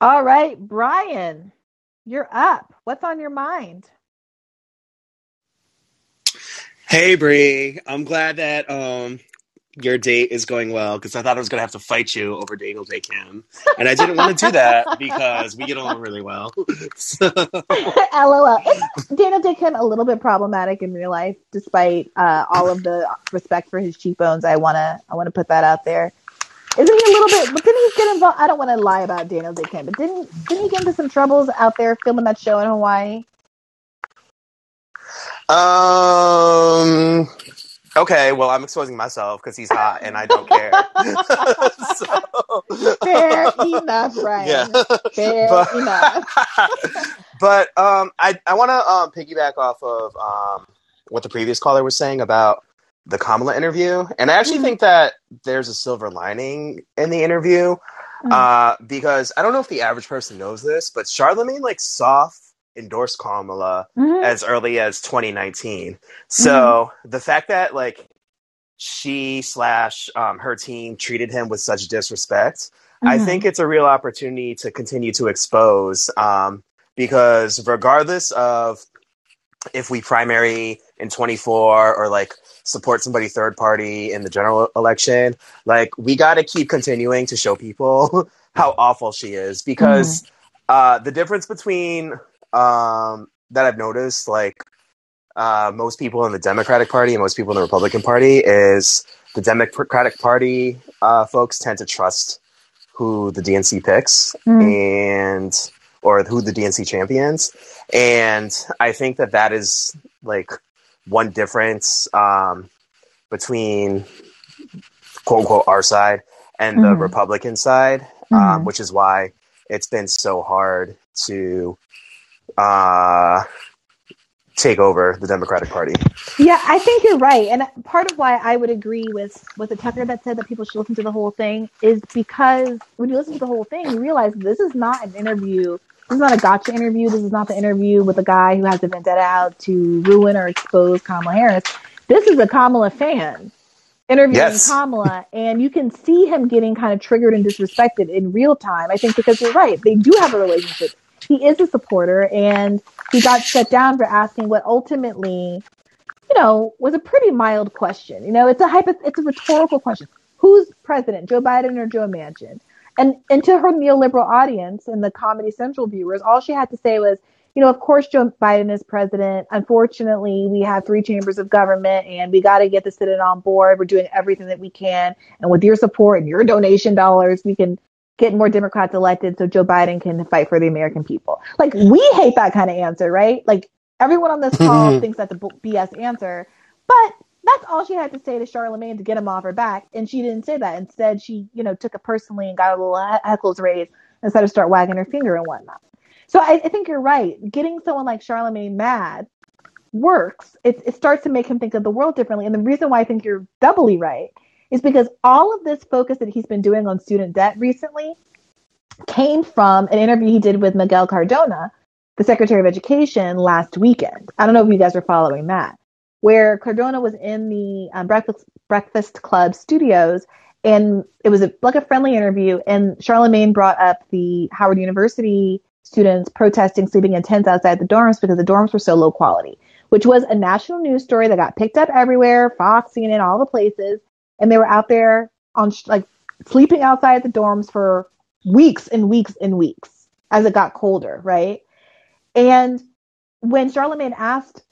All right, Brian, you're up. What's on your mind? Hey Bree, I'm glad that um your date is going well because I thought I was gonna have to fight you over Daniel Dae Kim, and I didn't want to do that because we get along really well. So, LOL. Is Daniel Dae Kim a little bit problematic in real life, despite uh, all of the respect for his cheekbones? I wanna, I wanna put that out there. Isn't he a little bit? But didn't he get involved? I don't want to lie about Daniel Dae Kim, but didn't didn't he get into some troubles out there filming that show in Hawaii? um. Okay, well, I'm exposing myself because he's hot and I don't care. so, Fair enough, Brian. Yeah. Fair But- enough. but um, I I want to um, piggyback off of um, what the previous caller was saying about the Kamala interview, and I actually think that there's a silver lining in the interview uh, because I don't know if the average person knows this, but Charlemagne like soft endorsed Kamala Mhm. as early as 2019. So the fact that like she slash um, her team treated him with such disrespect, I Mhm. think it's a real opportunity to continue to expose um, because regardless of if we primary in 24 or like support somebody third party in the general election, like we got to keep continuing to show people how awful she is because uh, the difference between um, that I've noticed, like uh, most people in the Democratic Party and most people in the Republican Party, is the Democratic Party uh, folks tend to trust who the DNC picks and or who the DNC champions, and I think that that is like one difference um, between quote unquote our side and the Mhm. Republican side, Mhm. um, which is why it's been so hard to uh, take over the Democratic Party. Yeah, I think you're right. And part of why I would agree with with the Tucker that said that people should listen to the whole thing is because when you listen to the whole thing, you realize this is not an interview this is not a gotcha interview. This is not the interview with a guy who has a vendetta out to ruin or expose Kamala Harris. This is a Kamala fan interviewing Yes. Kamala, and you can see him getting kind of triggered and disrespected in real time. I think because you're right, they do have a relationship. He is a supporter, and he got shut down for asking what ultimately, you know, was a pretty mild question. You know, it's a hypo- it's a rhetorical question. Who's president, Joe Biden or Joe Manchin? And and to her neoliberal audience and the Comedy Central viewers, all she had to say was, you know, of course Joe Biden is president. Unfortunately, we have three chambers of government and we got to get the Senate on board. We're doing everything that we can. And with your support and your donation dollars, we can get more Democrats elected so Joe Biden can fight for the American people. Like, we hate that kind of answer, right? Like, everyone on this call mm-hmm. thinks that's a BS answer. But that's all she had to say to Charlemagne to get him off her back. And she didn't say that. Instead, she, you know, took it personally and got a little he- heckles raised instead of start wagging her finger and whatnot. So I, I think you're right. Getting someone like Charlemagne mad works. It, it starts to make him think of the world differently. And the reason why I think you're doubly right is because all of this focus that he's been doing on student debt recently came from an interview he did with Miguel Cardona, the Secretary of Education, last weekend. I don't know if you guys are following that, where Cardona was in the um, Breakfast Breakfast Club studios, and it was a, like a friendly interview. And Charlemagne brought up the Howard University students protesting sleeping in tents outside the dorms because the dorms were so low quality, which was a national news story that got picked up everywhere, Fox, CNN, all the places, and they were out there on like sleeping outside the dorms for weeks and weeks and weeks as it got colder, right? And when Charlemagne asked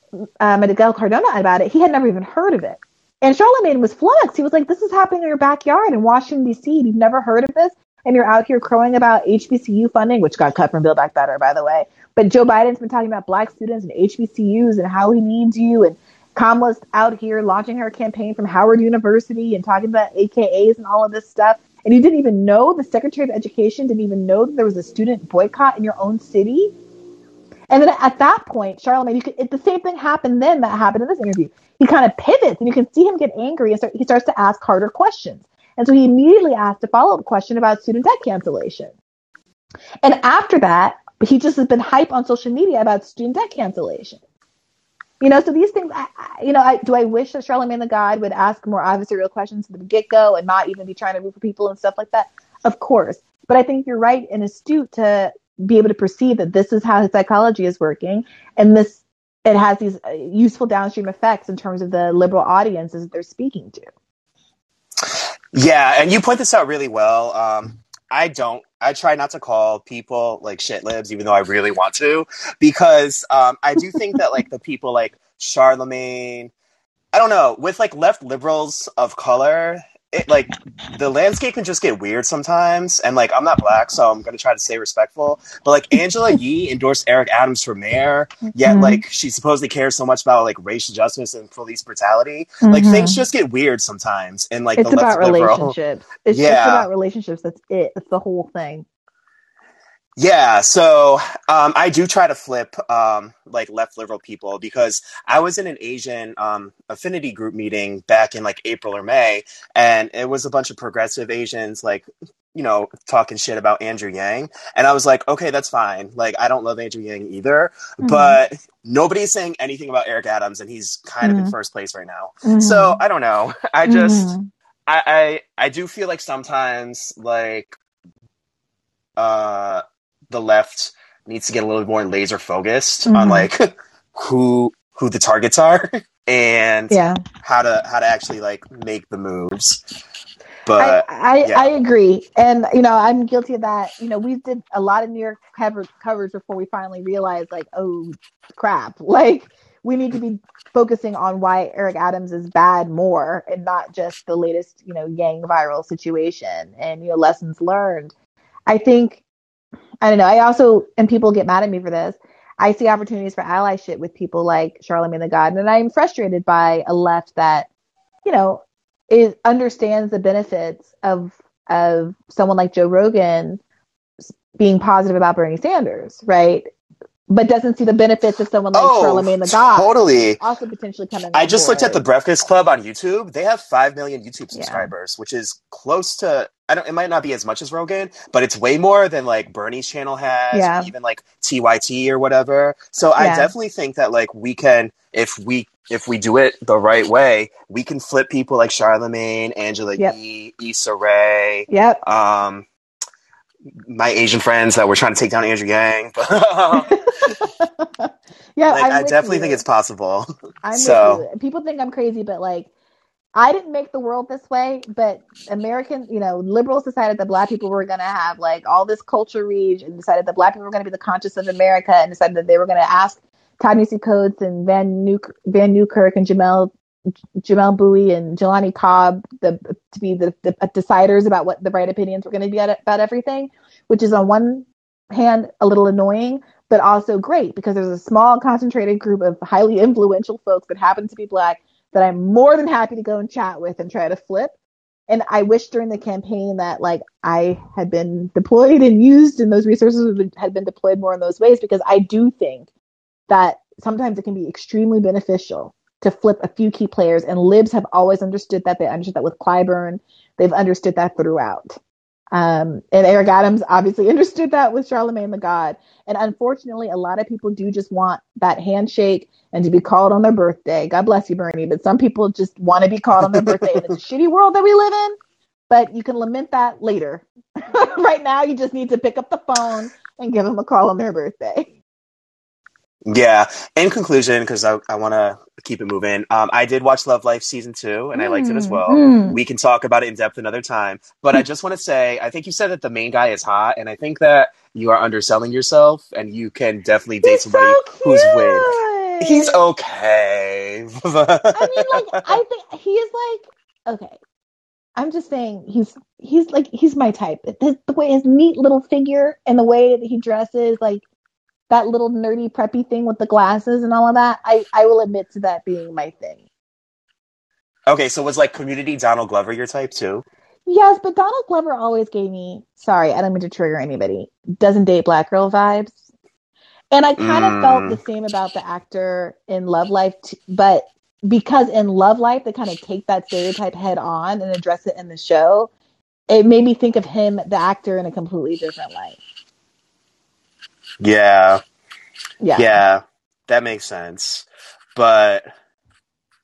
uh, Miguel Cardona about it, he had never even heard of it. And Charlemagne was flummoxed. He was like, "This is happening in your backyard in Washington D.C. You've never heard of this, and you're out here crowing about HBCU funding, which got cut from Build Back Better, by the way. But Joe Biden's been talking about black students and HBCUs and how he needs you, and Kamala's out here launching her campaign from Howard University and talking about AKAs and all of this stuff. And you didn't even know the Secretary of Education didn't even know that there was a student boycott in your own city." And then at that point, Charlemagne, you could, it, the same thing happened then that happened in this interview. He kind of pivots and you can see him get angry and start, he starts to ask harder questions. And so he immediately asked a follow up question about student debt cancellation. And after that, he just has been hype on social media about student debt cancellation. You know, so these things, I, I, you know, I, do I wish that Charlemagne the God would ask more adversarial questions from the get go and not even be trying to root for people and stuff like that? Of course. But I think you're right and astute to be able to perceive that this is how his psychology is working and this it has these uh, useful downstream effects in terms of the liberal audiences they're speaking to. Yeah, and you point this out really well. Um, I don't. I try not to call people like shit libs, even though I really want to, because um, I do think that like the people like Charlemagne, I don't know, with like left liberals of color, it like the landscape can just get weird sometimes. And like I'm not black, so I'm gonna try to stay respectful. But like Angela Yee endorsed Eric Adams for mayor, yet Mhm. like she supposedly cares so much about like racial justice and police brutality. Like things just get weird sometimes. And like it's the about liberal, relationships. It's just about relationships. That's it. That's the whole thing. Yeah, so um, I do try to flip um, like left liberal people because I was in an Asian um, affinity group meeting back in like April or May, and it was a bunch of progressive Asians like you know talking shit about Andrew Yang, and I was like, okay, that's fine. Like I don't love Andrew Yang either, Mhm. but nobody's saying anything about Eric Adams, and he's kind of in Mhm. first place right now. Mhm. So I don't know. I just Mhm. I, I I do feel like sometimes like uh the left needs to get a little more laser focused on Mhm. like who who the targets are and Yeah. how to how to actually like make the moves. I, But I, yeah. I agree. And, you know, I'm guilty of that. You know, we did a lot of New York cover, covers before we finally realized, like, oh, crap. Like, we need to be focusing on why Eric Adams is bad more and not just the latest, you know, Yang viral situation and, you know, lessons learned. I think, I don't know. I also, and people get mad at me for this. I see opportunities for allyship with people like Charlemagne the God, and I'm frustrated by a left that, you know, it understands the benefits of of someone like Joe Rogan being positive about Bernie Sanders, right? But doesn't see the benefits of someone like Oh, Charlemagne the God totally. also potentially coming. I just looked at the. Breakfast Club on YouTube. They have five million YouTube Yeah. subscribers, which is close to. I don't. It might not be as much as Rogan, but it's way more than like Bernie's channel has, Yeah. even like TYT or whatever. So I definitely think that like we can, if we if we do it the right way, we can flip people like Charlemagne, Angela Yep. Yee, Issa Rae, Yep. um, my Asian friends that were trying to take down Andrew Yang. yeah, like, I definitely you. think it's possible. I'm so. People think I'm crazy, but like, I didn't make the world this way. But American, you know, liberals decided that black people were going to have like all this culture reach, and decided that black people were going to be the conscious of America, and decided that they were going to ask Ta-Nehisi Coates and Vann New Vann Newkirk and Jamelle Jamelle Bouie and Jelani Cobb the, to be the, the deciders about what the right opinions were going to be about everything, which is on one hand a little annoying, but also great because there's a small concentrated group of highly influential folks that happen to be black that I'm more than happy to go and chat with and try to flip. And I wish during the campaign that like I had been deployed and used and those resources had been- had been deployed more in those ways because I do think that sometimes it can be extremely beneficial to flip a few key players and libs have always understood that. They understood that with Clyburn. They've understood that throughout um, and Eric Adams obviously understood that with Charlemagne the God. And unfortunately, a lot of people do just want that handshake and to be called on their birthday. God bless you, Bernie. But some people just want to be called on their birthday. And it's a shitty world that we live in. But you can lament that later. right now, you just need to pick up the phone and give them a call on their birthday. Yeah. In conclusion, because I, I want to keep it moving, um, I did watch Love Life season two, and I liked it as Mm, well. mm. We can talk about it in depth another time. But I just want to say, I think you said that the main guy is hot, and I think that you are underselling yourself, and you can definitely date He's somebody so who's with. He's okay. I mean, like, I think he is like okay. I'm just saying he's he's like he's my type. The, the way his neat little figure and the way that he dresses, like that little nerdy preppy thing with the glasses and all of that. I I will admit to that being my thing. okay, so was like Community Donald Glover your type too? Yes, but Donald Glover always gave me sorry, I don't mean to trigger anybody. Doesn't date black girl vibes. And I kind of felt Mm. the same about the actor in Love Life, t- but because in Love Life they kind of take that stereotype head on and address it in the show, it made me think of him, the actor, in a completely different light. Yeah. Yeah. Yeah, that makes sense. But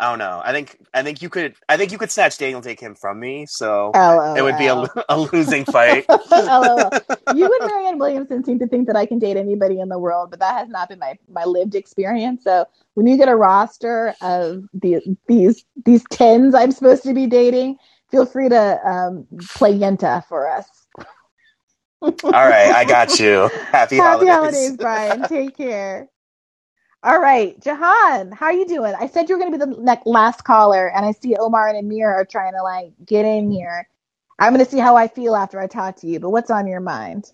I don't know. I think I think you could I think you could snatch Daniel Dae Kim from me, so it would be a, a losing fight. LOL. You and Marianne Williamson seem to think that I can date anybody in the world, but that has not been my, my lived experience. So when you get a roster of the, these these tens I'm supposed to be dating, feel free to um, play Yenta for us. All right, I got you. Happy, Happy holidays. holidays, Brian. Take care. All right, Jahan, how are you doing? I said you were going to be the next, last caller, and I see Omar and Amir are trying to like get in here. I'm going to see how I feel after I talk to you. But what's on your mind?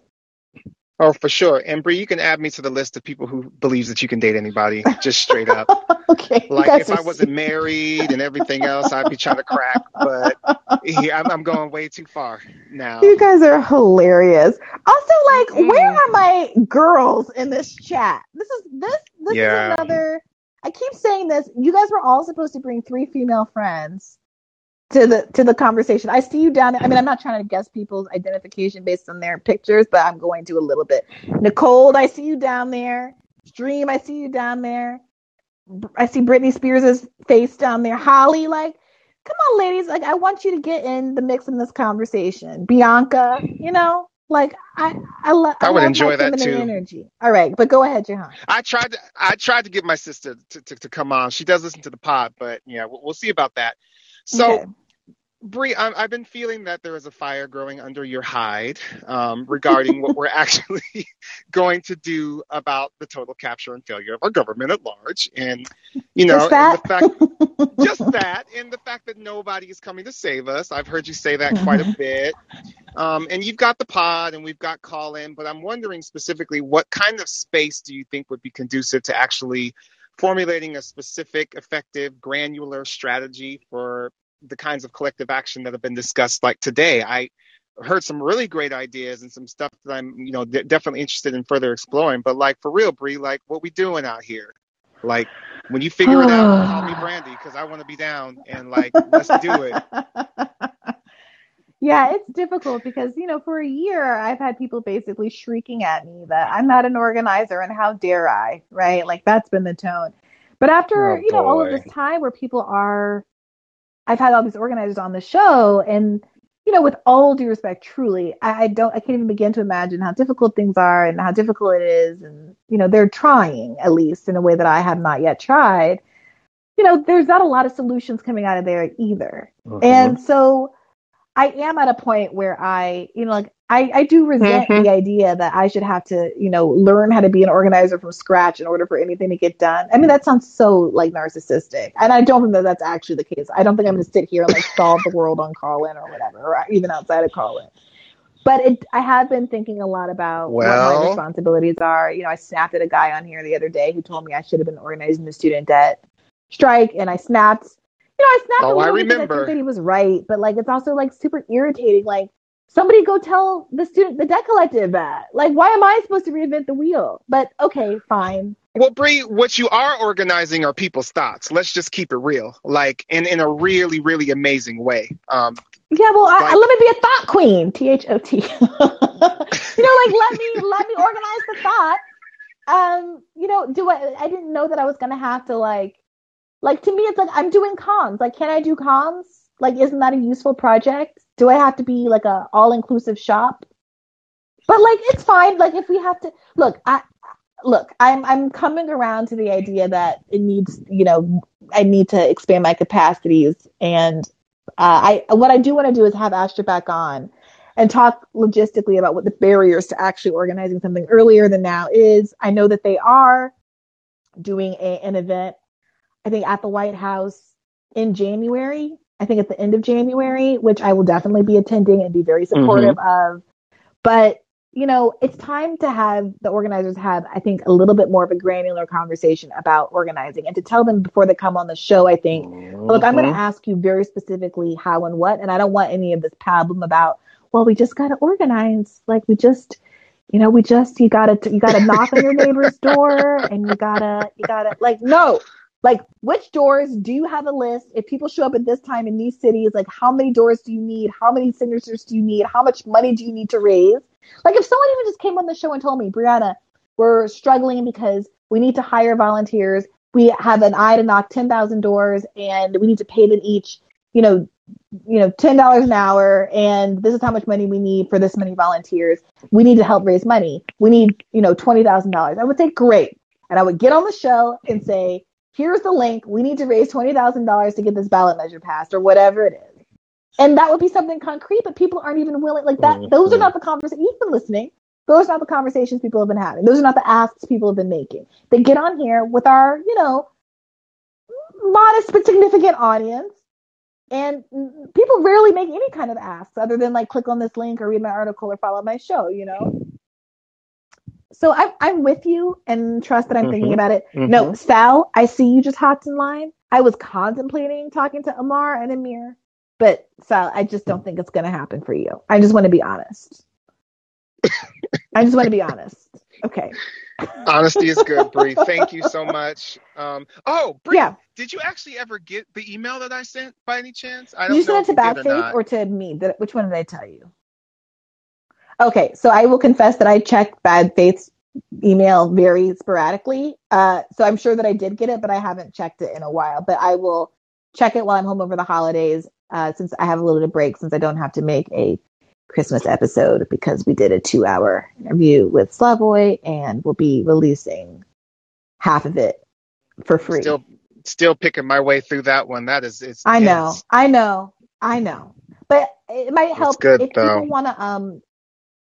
Oh, for sure. And Bree, you can add me to the list of people who believes that you can date anybody, just straight up. okay, Like if I wasn't married and everything else, I'd be trying to crack. But yeah, I'm, I'm going way too far now. You guys are hilarious. Also, like, mm. where are my girls in this chat? This is this this Yeah. is another. I keep saying this. You guys were all supposed to bring three female friends to the to the conversation. I see you down there. I mean, mm-hmm. I'm not trying to guess people's identification based on their pictures, but I'm going to a little bit. Nicole, I see you down there. Stream, I see you down there. I see Britney Spears' face down there. Holly, like, come on, ladies. Like, I want you to get in the mix in this conversation. Bianca, you know, like, I I, lo- I would love enjoy that too. energy. All right, but go ahead, Jahan. I tried to I tried to get my sister to, to, to come on. She does listen to the pod, but yeah, we'll, we'll see about that. So Okay. Bree, I've been feeling that there is a fire growing under your hide um, regarding what we're actually going to do about the total capture and failure of our government at large, and you know, Just that? and the fact, just that, and the fact that nobody is coming to save us. I've heard you say that quite a bit. Um, and you've got the pod, and we've got call in, but I'm wondering specifically what kind of space do you think would be conducive to actually formulating a specific, effective, granular strategy for the kinds of collective action that have been discussed like today. I heard some really great ideas and some stuff that I'm, you know, de- definitely interested in further exploring. But like for real, Bree, like what we doing out here? Like when you figure it out, call me Brandy because I want to be down and like let's do it. Yeah, it's difficult because, you know, for a year I've had people basically shrieking at me that I'm not an organizer and how dare I, right? Like that's been the tone. But after, Oh you know, all of this time where people are I've had all these organizers on the show and you know, with all due respect, truly, I, don't I can't even begin to imagine how difficult things are and how difficult it is and you know, they're trying at least in a way that I have not yet tried. You know, there's not a lot of solutions coming out of there either. Mhm. And so I am at a point where I, you know, like I, I do resent Mhm. the idea that I should have to, you know, learn how to be an organizer from scratch in order for anything to get done. I mean, that sounds so like narcissistic. And I don't think that that's actually the case. I don't think I'm going to sit here and like solve the world on Call-In or whatever, or even outside of Call-In. But it, I have been thinking a lot about what my responsibilities are. You know, I snapped at a guy on here the other day who told me I should have been organizing the student debt strike, and I snapped. I snapped a oh, I because I think remember. that he was right, but like it's also like super irritating. Like somebody go tell the student the debt collective that. Like, why am I supposed to reinvent the wheel? But okay, fine. Well, Bree, what you are organizing are people's thoughts. Let's just keep it real, like in in a really, really amazing way. Um, Yeah, well, I, I- like let me be a thought queen. T H O T. You know, like let me let me organize the thought. Um, you know, do I? I didn't know that I was gonna have to like, like to me, it's like I'm doing cons. Like, can I do cons? Like, isn't that a useful project? Do I have to be like a all inclusive shop? But like, it's fine. Like, if we have to look, I look, I'm I'm coming around to the idea that it needs, you know, I need to expand my capacities, and uh, I what I do want to do is have Astra back on and talk logistically about what the barriers to actually organizing something earlier than now is. I know that they are doing a, an event, I think at the White House in January. I think at the end of January, which I will definitely be attending and be very supportive of. But you know, it's time to have the organizers have, I think, a little bit more of a granular conversation about organizing and to tell them before they come on the show, I think, look, I'm going to Mhm. ask you very specifically how and what, and I don't want any of this pablum about, well, we just got to organize. Like we just, you know, we just, you gotta, you gotta knock on your neighbor's door and you gotta, you gotta, like, no, like which doors do you have a list? If people show up at this time in these cities, like how many doors do you need? How many signatures do you need? How much money do you need to raise? Like if someone even just came on the show and told me, Brianna, we're struggling because we need to hire volunteers. We have an eye to knock 10,000 doors and we need to pay them each, you know, you know, $10 an hour. And this is how much money we need for this many volunteers. We need to help raise money. We need, you know, $20,000. I would say, great. And I would get on the show and say, here's the link. We need to raise $20,000 to get this ballot measure passed or whatever it is. And that would be something concrete, but people aren't even willing. Like that, those are not the conversations. You've been listening. Those are not the conversations people have been having. Those are not the asks people have been making. They get on here with our, you know, modest but significant audience. And people rarely make any kind of asks other than like click on this link or read my article or follow my show, you know? So I'm, I'm with you and trust that I'm thinking Mhm. about it. No, Mhm. Sal, I see you just hopped in line. I was contemplating talking to Amar and Amir, but Sal, I just don't think it's going to happen for you. I just want to be honest. I just want to be honest. Okay. Honesty is good, Bree. Thank you so much. Um, oh, Bree, Yeah. did you actually ever get the email that I sent by any chance? I Did you don't know send it if to you Bad or or to me? Did, which one did I tell you? Okay, so I will confess that I checked Bad Faith's email very sporadically. Uh, so I'm sure that I did get it, but I haven't checked it in a while. But I will check it while I'm home over the holidays, uh, since I have a little bit of break, since I don't have to make a Christmas episode because we did a two hour interview with Slavoj and we'll be releasing half of it for free. Still, still picking my way through that one. That is, it's. I know, dense. I know, I know. But it might help good, if though. people want to, um,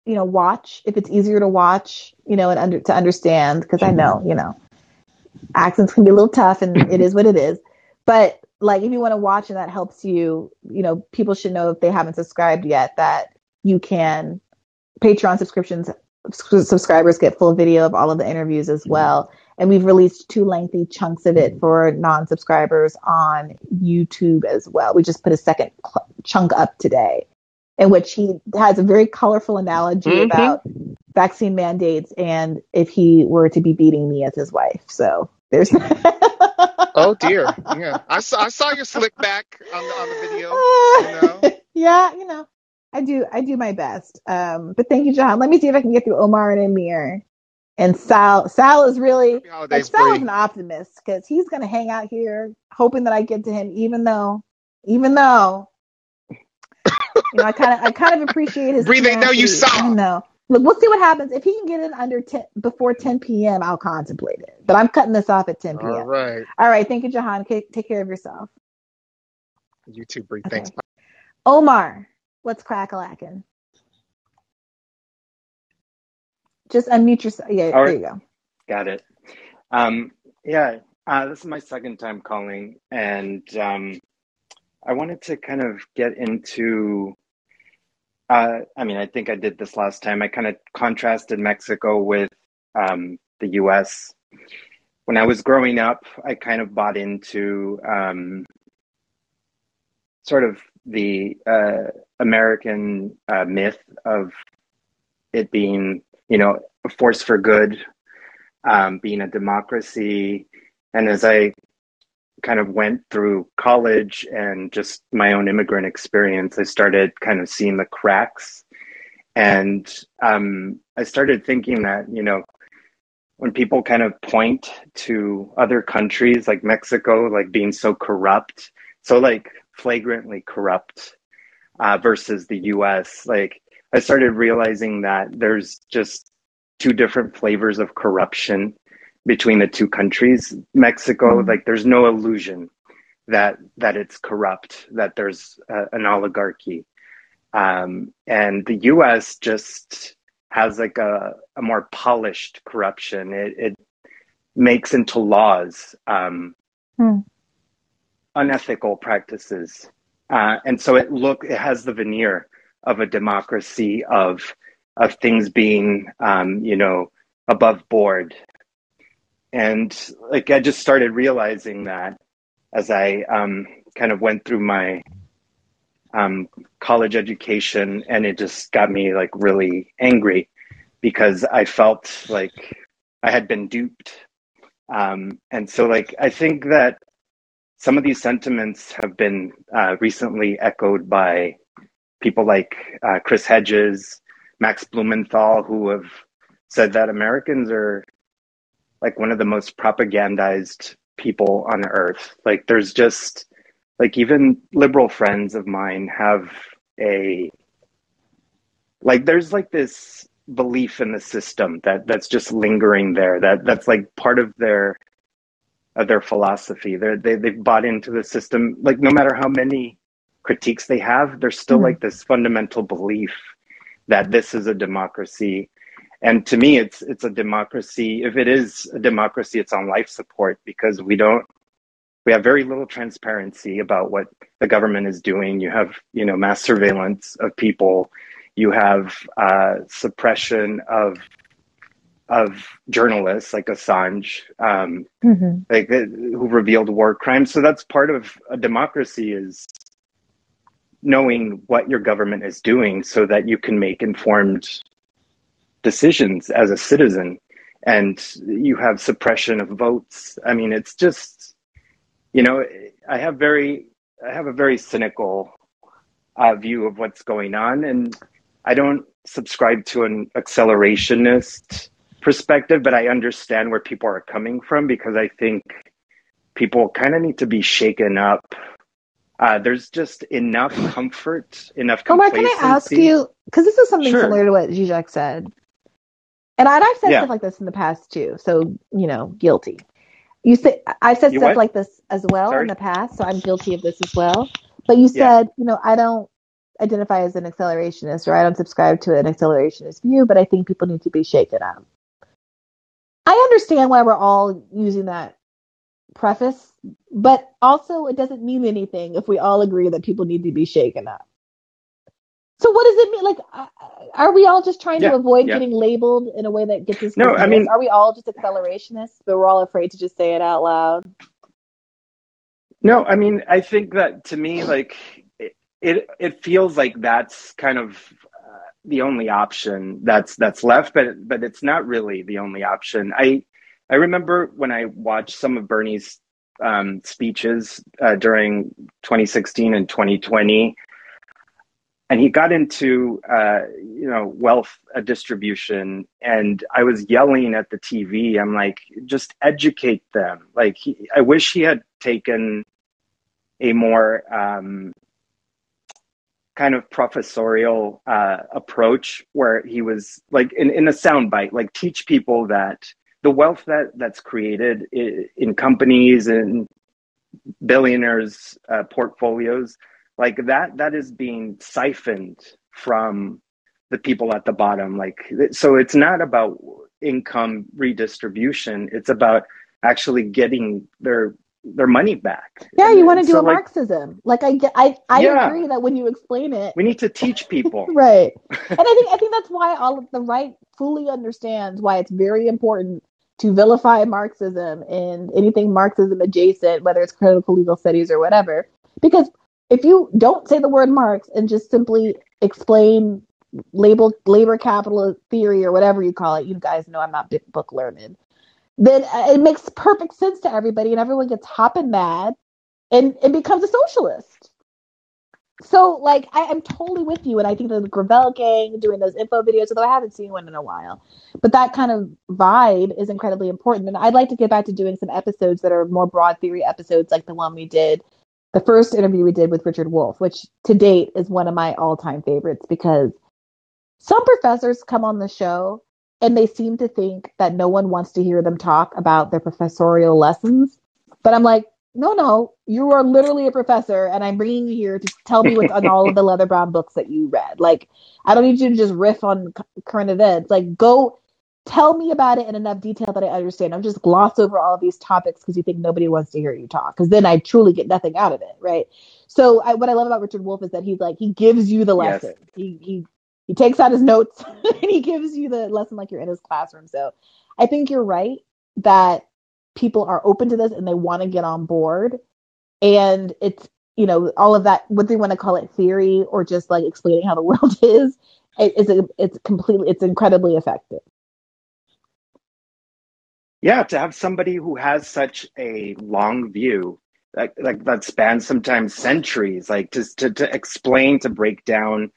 you know, watch. If it's easier to watch, you know, and under to understand, because I mm-hmm. know, you know, accents can be a little tough, and it is what it is. But like, if you want to watch, and that helps you, you know, people should know if they haven't subscribed yet that you can. Patreon subscriptions subscribers get full video of all of the interviews as mm-hmm. well. And we've released two lengthy chunks of it mm-hmm. for non-subscribers on YouTube as well. We just put a second cl- chunk up today in which he has a very colorful analogy Mhm. about vaccine mandates and if he were to be beating me as his wife. So there's Oh dear. Yeah, I saw. I saw your slick back on the on the video. You know. yeah, you know, I do I do my best. Um, but thank you, John. Let me see if I can get through Omar and Amir. And Sal Sal is really like Sal is an optimist because he's gonna hang out here hoping that I get to him, even though even though know I kind of I kind of appreciate his breathing. they know you saw. I know. Look, we'll see what happens. If he can get it under 10 before 10 p.m., I'll contemplate it. But I'm cutting this off at 10 p.m. All right. All right. Thank you, Jahan. Take, take care of yourself. You too, Bree. Okay. Thanks. Omar, what's crack-a-lacking? Just unmute yourself. Yeah, All there right, you go. got it. Um, yeah, uh, this is my second time calling, and um, I wanted to kind of get into. Uh, I mean, I think I did this last time. I kind of contrasted Mexico with um, the U.S. When I was growing up, I kind of bought into um, sort of the uh, American uh, myth of it being, you know, a force for good, um, being a democracy. And as I kind of went through college and just my own immigrant experience, I started kind of seeing the cracks. And um, I started thinking that, you know, when people kind of point to other countries like Mexico, like being so corrupt, so like flagrantly corrupt uh, versus the US, like I started realizing that there's just two different flavors of corruption between the two countries. Mexico, like there's no illusion that that it's corrupt, that there's uh, an oligarchy, um, and the U.S. just has like a, a more polished corruption. It, it makes into laws um, Hmm. unethical practices, uh, and so it look it has the veneer of a democracy of of things being um, you know above board and like i just started realizing that as i um, kind of went through my um, college education and it just got me like really angry because i felt like i had been duped. Um, and so like i think that some of these sentiments have been uh, recently echoed by people like uh, chris hedges max blumenthal who have said that americans are like one of the most propagandized people on earth. Like there's just like even liberal friends of mine have a like there's like this belief in the system that that's just lingering there that that's like part of their of their philosophy They're, they they've bought into the system like no matter how many critiques they have there's still Mhm. like this fundamental belief that this is a democracy and to me it's it's a democracy. If it is a democracy it's on life support because we don't we have very little transparency about what the government is doing. You have you know mass surveillance of people. You have uh, suppression of of journalists like assange um, Mhm. like uh, who revealed war crimes. So that's part of a democracy is knowing what your government is doing so that you can make informed decisions as a citizen and you have suppression of votes i mean it's just you know i have very i have a very cynical uh, view of what's going on and i don't subscribe to an accelerationist perspective but i understand where people are coming from because i think people kind of need to be shaken up uh, there's just enough comfort enough Omar, can I ask you, because this is something Sure. similar to what Zizek said. And I- I've said Yeah. stuff like this in the past too, so, you know, guilty. You say I've said You stuff what? like this as well Sorry? in the past, so I'm guilty of this as well. But you Yeah. said, you know, I don't identify as an accelerationist or I don't subscribe to an accelerationist view, but I think people need to be shaken up. I understand why we're all using that preface, but also it doesn't mean anything if we all agree that people need to be shaken up. So what does it mean? Like, are we all just trying Yeah, to avoid yeah. getting labeled in a way that gets us? No, I mean- are we all just accelerationists, but we're all afraid to just say it out loud? No, I mean, I think that to me, like it, it, it feels like that's kind of uh, the only option that's that's left, but but it's not really the only option. I I remember when I watched some of Bernie's um, speeches uh, during 2016 and 2020. And he got into uh, you know wealth uh, distribution. And i was yelling at the tv i'm like just educate them. Like he, i wish he had taken a more um, kind of professorial uh, approach where he was like in, in a soundbite like teach people that the wealth that that's created in, companies and billionaires uh, portfolios like that that is being siphoned from the people at the bottom like so it's not about income redistribution it's about actually getting their their money back Yeah, you want to do so a like Marxism. Like I get, I I yeah agree that when you explain it, we need to teach people right. And I think I think that's why all of the right fully understands why it's very important to vilify Marxism and anything Marxism adjacent, whether it's critical legal studies or whatever. Because if you don't say the word Marx and just simply explain label labor capital theory or whatever you call it, you guys know I'm not book learned. Then uh, it makes perfect sense to everybody, and everyone gets hopping mad and and becomes a socialist. So like I, I'm totally with you, and I think that the Gravel gang doing those info videos, although I haven't seen one in a while, but that kind of vibe is incredibly important. And I'd like to get back to doing some episodes that are more broad theory episodes, like the one we did, the first interview we did with Richard Wolff, which to date is one of my all time favorites because some professors come on the show and they seem to think that no one wants to hear them talk about their professorial lessons. But I'm like, no, no, you are literally a professor, and I'm bringing you here to tell me what's on all of the leather brown books that you read. Like, I don't need you to just riff on c- current events. Like, go tell me about it in enough detail that I understand. Don't just gloss over all of these topics because you think nobody wants to hear you talk. Because then I truly get nothing out of it, right? So, I, what I love about Richard Wolff is that he's like he gives you the yes lesson. He he he takes out his notes and he gives you the lesson like you're in his classroom. So, I think you're right that people are open to this and they want to get on board and it's you know all of that what they want to call it theory or just like explaining how the world is it, it's a, it's completely it's incredibly effective yeah to have somebody who has such a long view like, like that spans sometimes centuries like to, to to explain to break down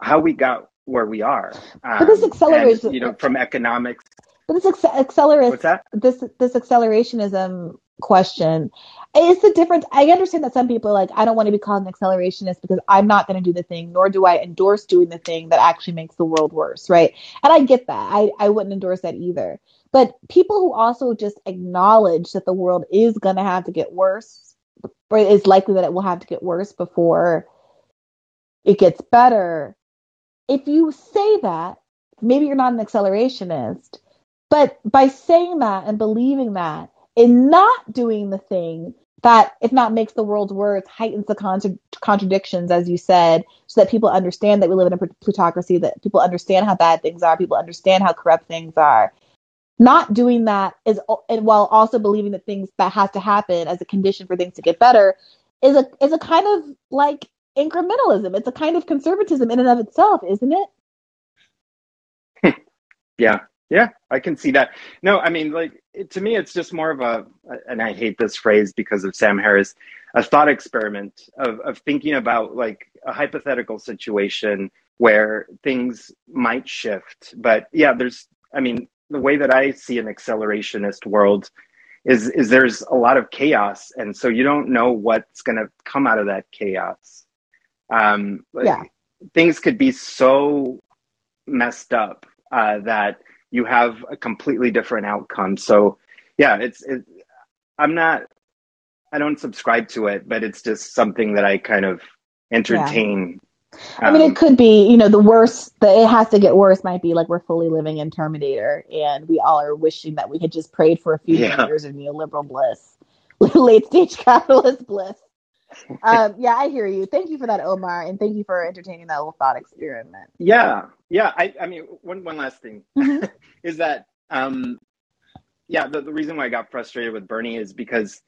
how we got where we are. But this um and you know from economics. But this acc- accelerates what's that? this this accelerationism question. Is the difference. I understand that some people like i don't want to be called an accelerationist because i'm not going to do the thing nor do i endorse doing the thing that actually makes the world worse right? And i get that. I, I wouldn't endorse that either. But people who also just acknowledge that the world is going to have to get worse or it's likely that it will have to get worse before it gets better if you say that maybe you're not an accelerationist but by saying that and believing that and not doing the thing that, if not makes the world worse, heightens the contra- contradictions, as you said, so that people understand that we live in a plutocracy, that people understand how bad things are, people understand how corrupt things are. Not doing that is, and while also believing that things that has to happen as a condition for things to get better, is a is a kind of like incrementalism. It's a kind of conservatism in and of itself, isn't it? Yeah, yeah, I can see that. No, I mean, like it, to me, it's just more of a, and I hate this phrase because of Sam Harris, a thought experiment of of thinking about like a hypothetical situation where things might shift. But yeah, there's, I mean, the way that I see an accelerationist world is is there's a lot of chaos, and so you don't know what's going to come out of that chaos. Um, Yeah. things could be so messed up uh, that you have a completely different outcome. So yeah, it's it, I'm not I don't subscribe to it, but it's just something that I kind of entertain. I mean, Um, it could be, you know, the worst, the it has to get worse might be like we're fully living in Terminator and we all are wishing that we had just prayed for a few Yeah. years of neoliberal bliss, late stage capitalist bliss. Um, yeah, I hear you. Thank you for that, Omar, and thank you for entertaining that little thought experiment. yeah, yeah. I I mean, one one last thing Mhm. is that um, yeah, the, the reason why I got frustrated with Bernie is because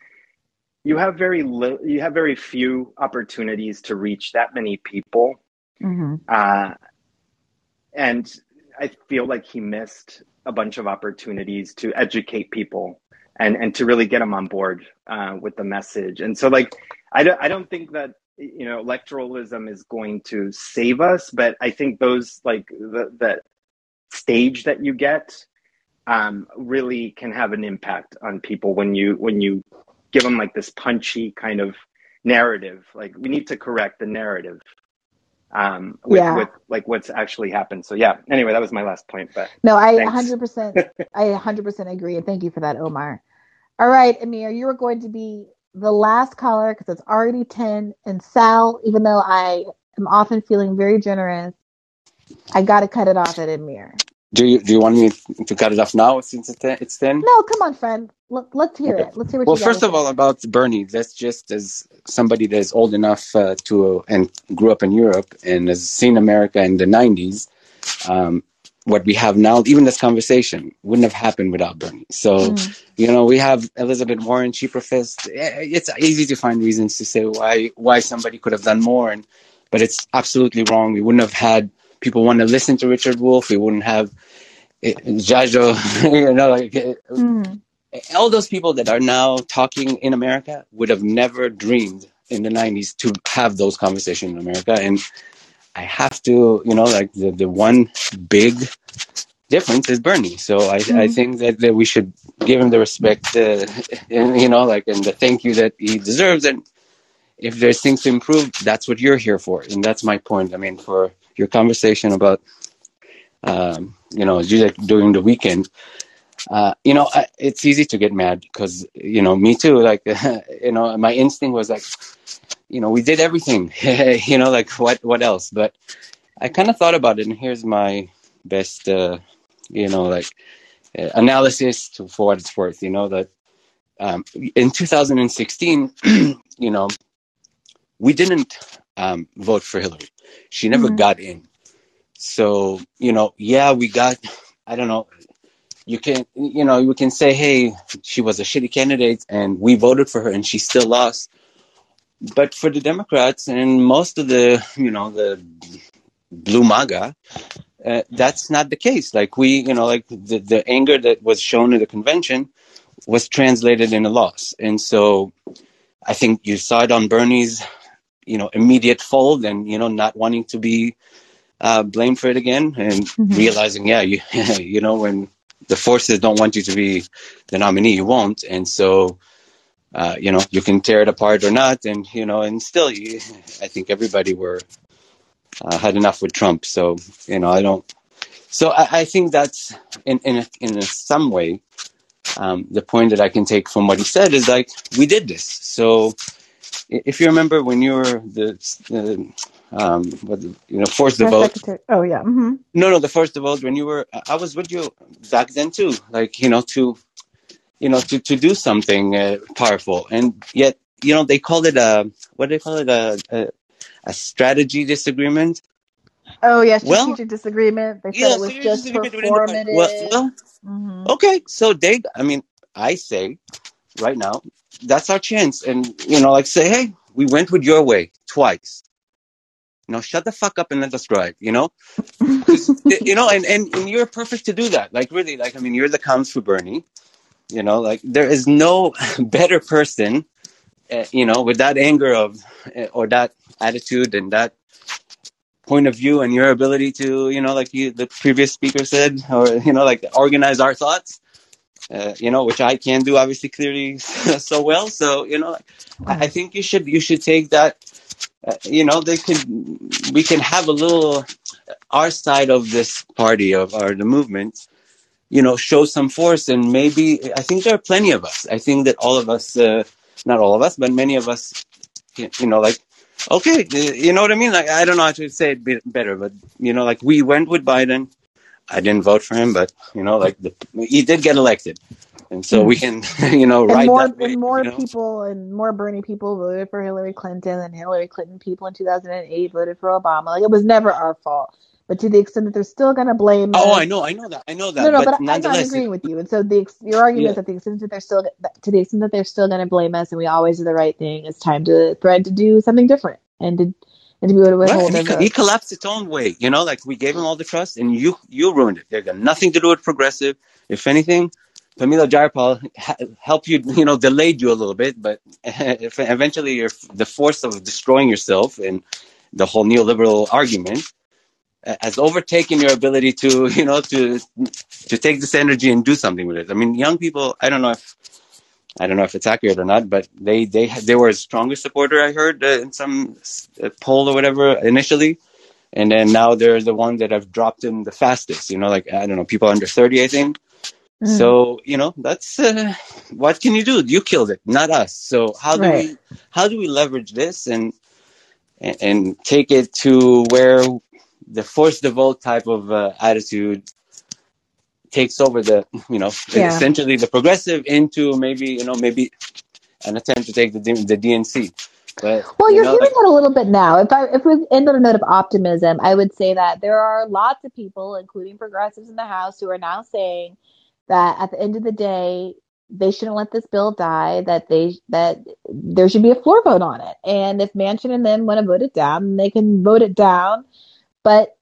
you have very li- you have very few opportunities to reach that many people. Mm-hmm. Uh, and I feel like he missed a bunch of opportunities to educate people and, and to really get them on board uh, with the message. And so, like, I don't, I don't think that you know electoralism is going to save us, but I think those like the that stage that you get um, really can have an impact on people when you when you give them like this punchy kind of narrative. Like we need to correct the narrative um, with Yeah. with like what's actually happened. So yeah. Anyway, that was my last point. But No, I 100%, I 100% agree. And thank you for that, Omar. All right, Amir, you are going to be the last caller because it's already 10. And Sal, even though I am often feeling very generous, I got to cut it off at Amir. Do you do you want me to cut it off now since it's ten? No, come on, friend. Let, let's hear Okay. it. Let's hear what Well, first of all, say. about Bernie, that's just as somebody that's old enough uh, to and grew up in Europe and has seen America in the '90s. Um, what we have now, even this conversation wouldn't have happened without Bernie. So, Mm. you know, we have Elizabeth Warren. She professed. eh, It's easy to find reasons to say why why somebody could have done more, and but it's absolutely wrong. We wouldn't have had people want to listen to Richard Wolff. We wouldn't have eh, Jajo, you know, like Mm. all those people that are now talking in America would have never dreamed in the 90s to have those conversations in America. And I have to, you know, like the, the one big difference is Bernie. So I, I Mhm. think that, that we should give him the respect, uh, and, you know, like, and the thank you that he deserves. And if there's things to improve, that's what you're here for. And that's my point. I mean, for your conversation about, um, you know, you- during the weekend, uh, you know, I, it's easy to get mad because, you know, me too. Like, you know, my instinct was like, you know, we did everything, you know, like what, what else? But I kind of thought about it, and here's my best, uh, you know, like uh, analysis to, for what it's worth. You know that um, in 2016, you know, we didn't um, vote for Hillary. She never Mhm. got in. So you know, yeah, we got. I don't know. You can, you know, you can say, hey, she was a shitty candidate, and we voted for her, and she still lost. But for the Democrats and most of the, you know, the blue MAGA, uh, that's not the case. Like we, you know, like the, the anger that was shown in the convention was translated in a loss. And so I think you saw it on Bernie's, you know, immediate fold and, you know, not wanting to be uh, blamed for it again and Mhm. realizing, yeah, you, you know, when the forces don't want you to be the nominee, you won't. And so, uh, you know, you can tear it apart or not. And, you know, and still, you, I think everybody were, uh, had enough with Trump. So, you know, I don't, so I, I think that's in, in, in some way, um, the point that I can take from what he said is like, we did this. So if you remember when you were the, the um, what, you know, forced to vote, secretary. Oh, yeah. hmm no, no, the first of all, when you were, I was with you back then too, like, you know, to, you know, to, to do something uh, powerful. And yet, you know, they called it a, what do they call it? A, a, a strategy disagreement. Oh, yeah. Well, Strategic disagreement. They said yeah, it was just the. Well, performative. well, hmm okay. So they, I mean, I say right now, that's our chance. And, you know, like say, hey, we went with your way twice. You know, shut the fuck up and let us ride, you know? you know, and, and, and you're perfect to do that. Like, really, like, I mean, you're the comes for Bernie. You know, like, there is no better person, uh, you know, with that anger of, uh, or that attitude and that point of view and your ability to, you know, like you, the previous speaker said, or, you know, like organize our thoughts, uh, you know, which I can do obviously clearly so well. So, you know, I, think you should, you should take that, uh, you know, they could, we can have a little, our side of this party of our, the movement, you know, show some force and maybe, I think there are plenty of us. I think that all of us, uh, not all of us, but many of us, you know, like, okay, uh, you know what I mean? Like, I don't know how to say it better, but, you know, like we went with Biden. I didn't vote for him, but, you know, like the, he did get elected. And so we can, you know, and more that wave, and more you know? people and more Bernie people voted for Hillary Clinton and Hillary Clinton people in 2008 voted for Obama. Like it was never our fault. But to the extent that they're still going to blame Oh, us I know, I know that, I know that, no, but but I, I'm not agreeing with you. And so the your argument yeah, is that the extent that they're still to the extent that they're still going to blame us, and we always do the right thing, it's time to thread to do something different and to and to be able to right. withhold And he, co- he collapsed its own way, you know, like we gave him all the trust and you, you ruined it. They got nothing to do with progressive. If anything, Pramila Jayapal ha- helped you, you know, delayed you a little bit, but eventually you're the force of destroying yourself and the whole neoliberal argument has overtaken your ability to, you know, to to take this energy and do something with it. I mean, young people, I don't know if I don't know if it's accurate or not, but they they they were a stronger supporter. I heard uh, in some uh, poll or whatever initially, and then now they're the ones that have dropped in the fastest. You know, like I don't know, people under thirty, I think. Mm. So you know, that's uh, what can you do? You killed it, not us. So how do Right. we how do we leverage this and and, and take it to where the force the vote type of uh, attitude takes over the you know Yeah. essentially the progressive into maybe you know maybe an attempt to take the the DNC. But Well, you you're know, hearing like, that a little bit now. If I if we end on a note of optimism, I would say that there are lots of people, including progressives in the House, who are now saying that at the end of the day, they shouldn't let this bill die. That they that there should be a floor vote on it, and if Manchin and them want to vote it down, they can vote it down. But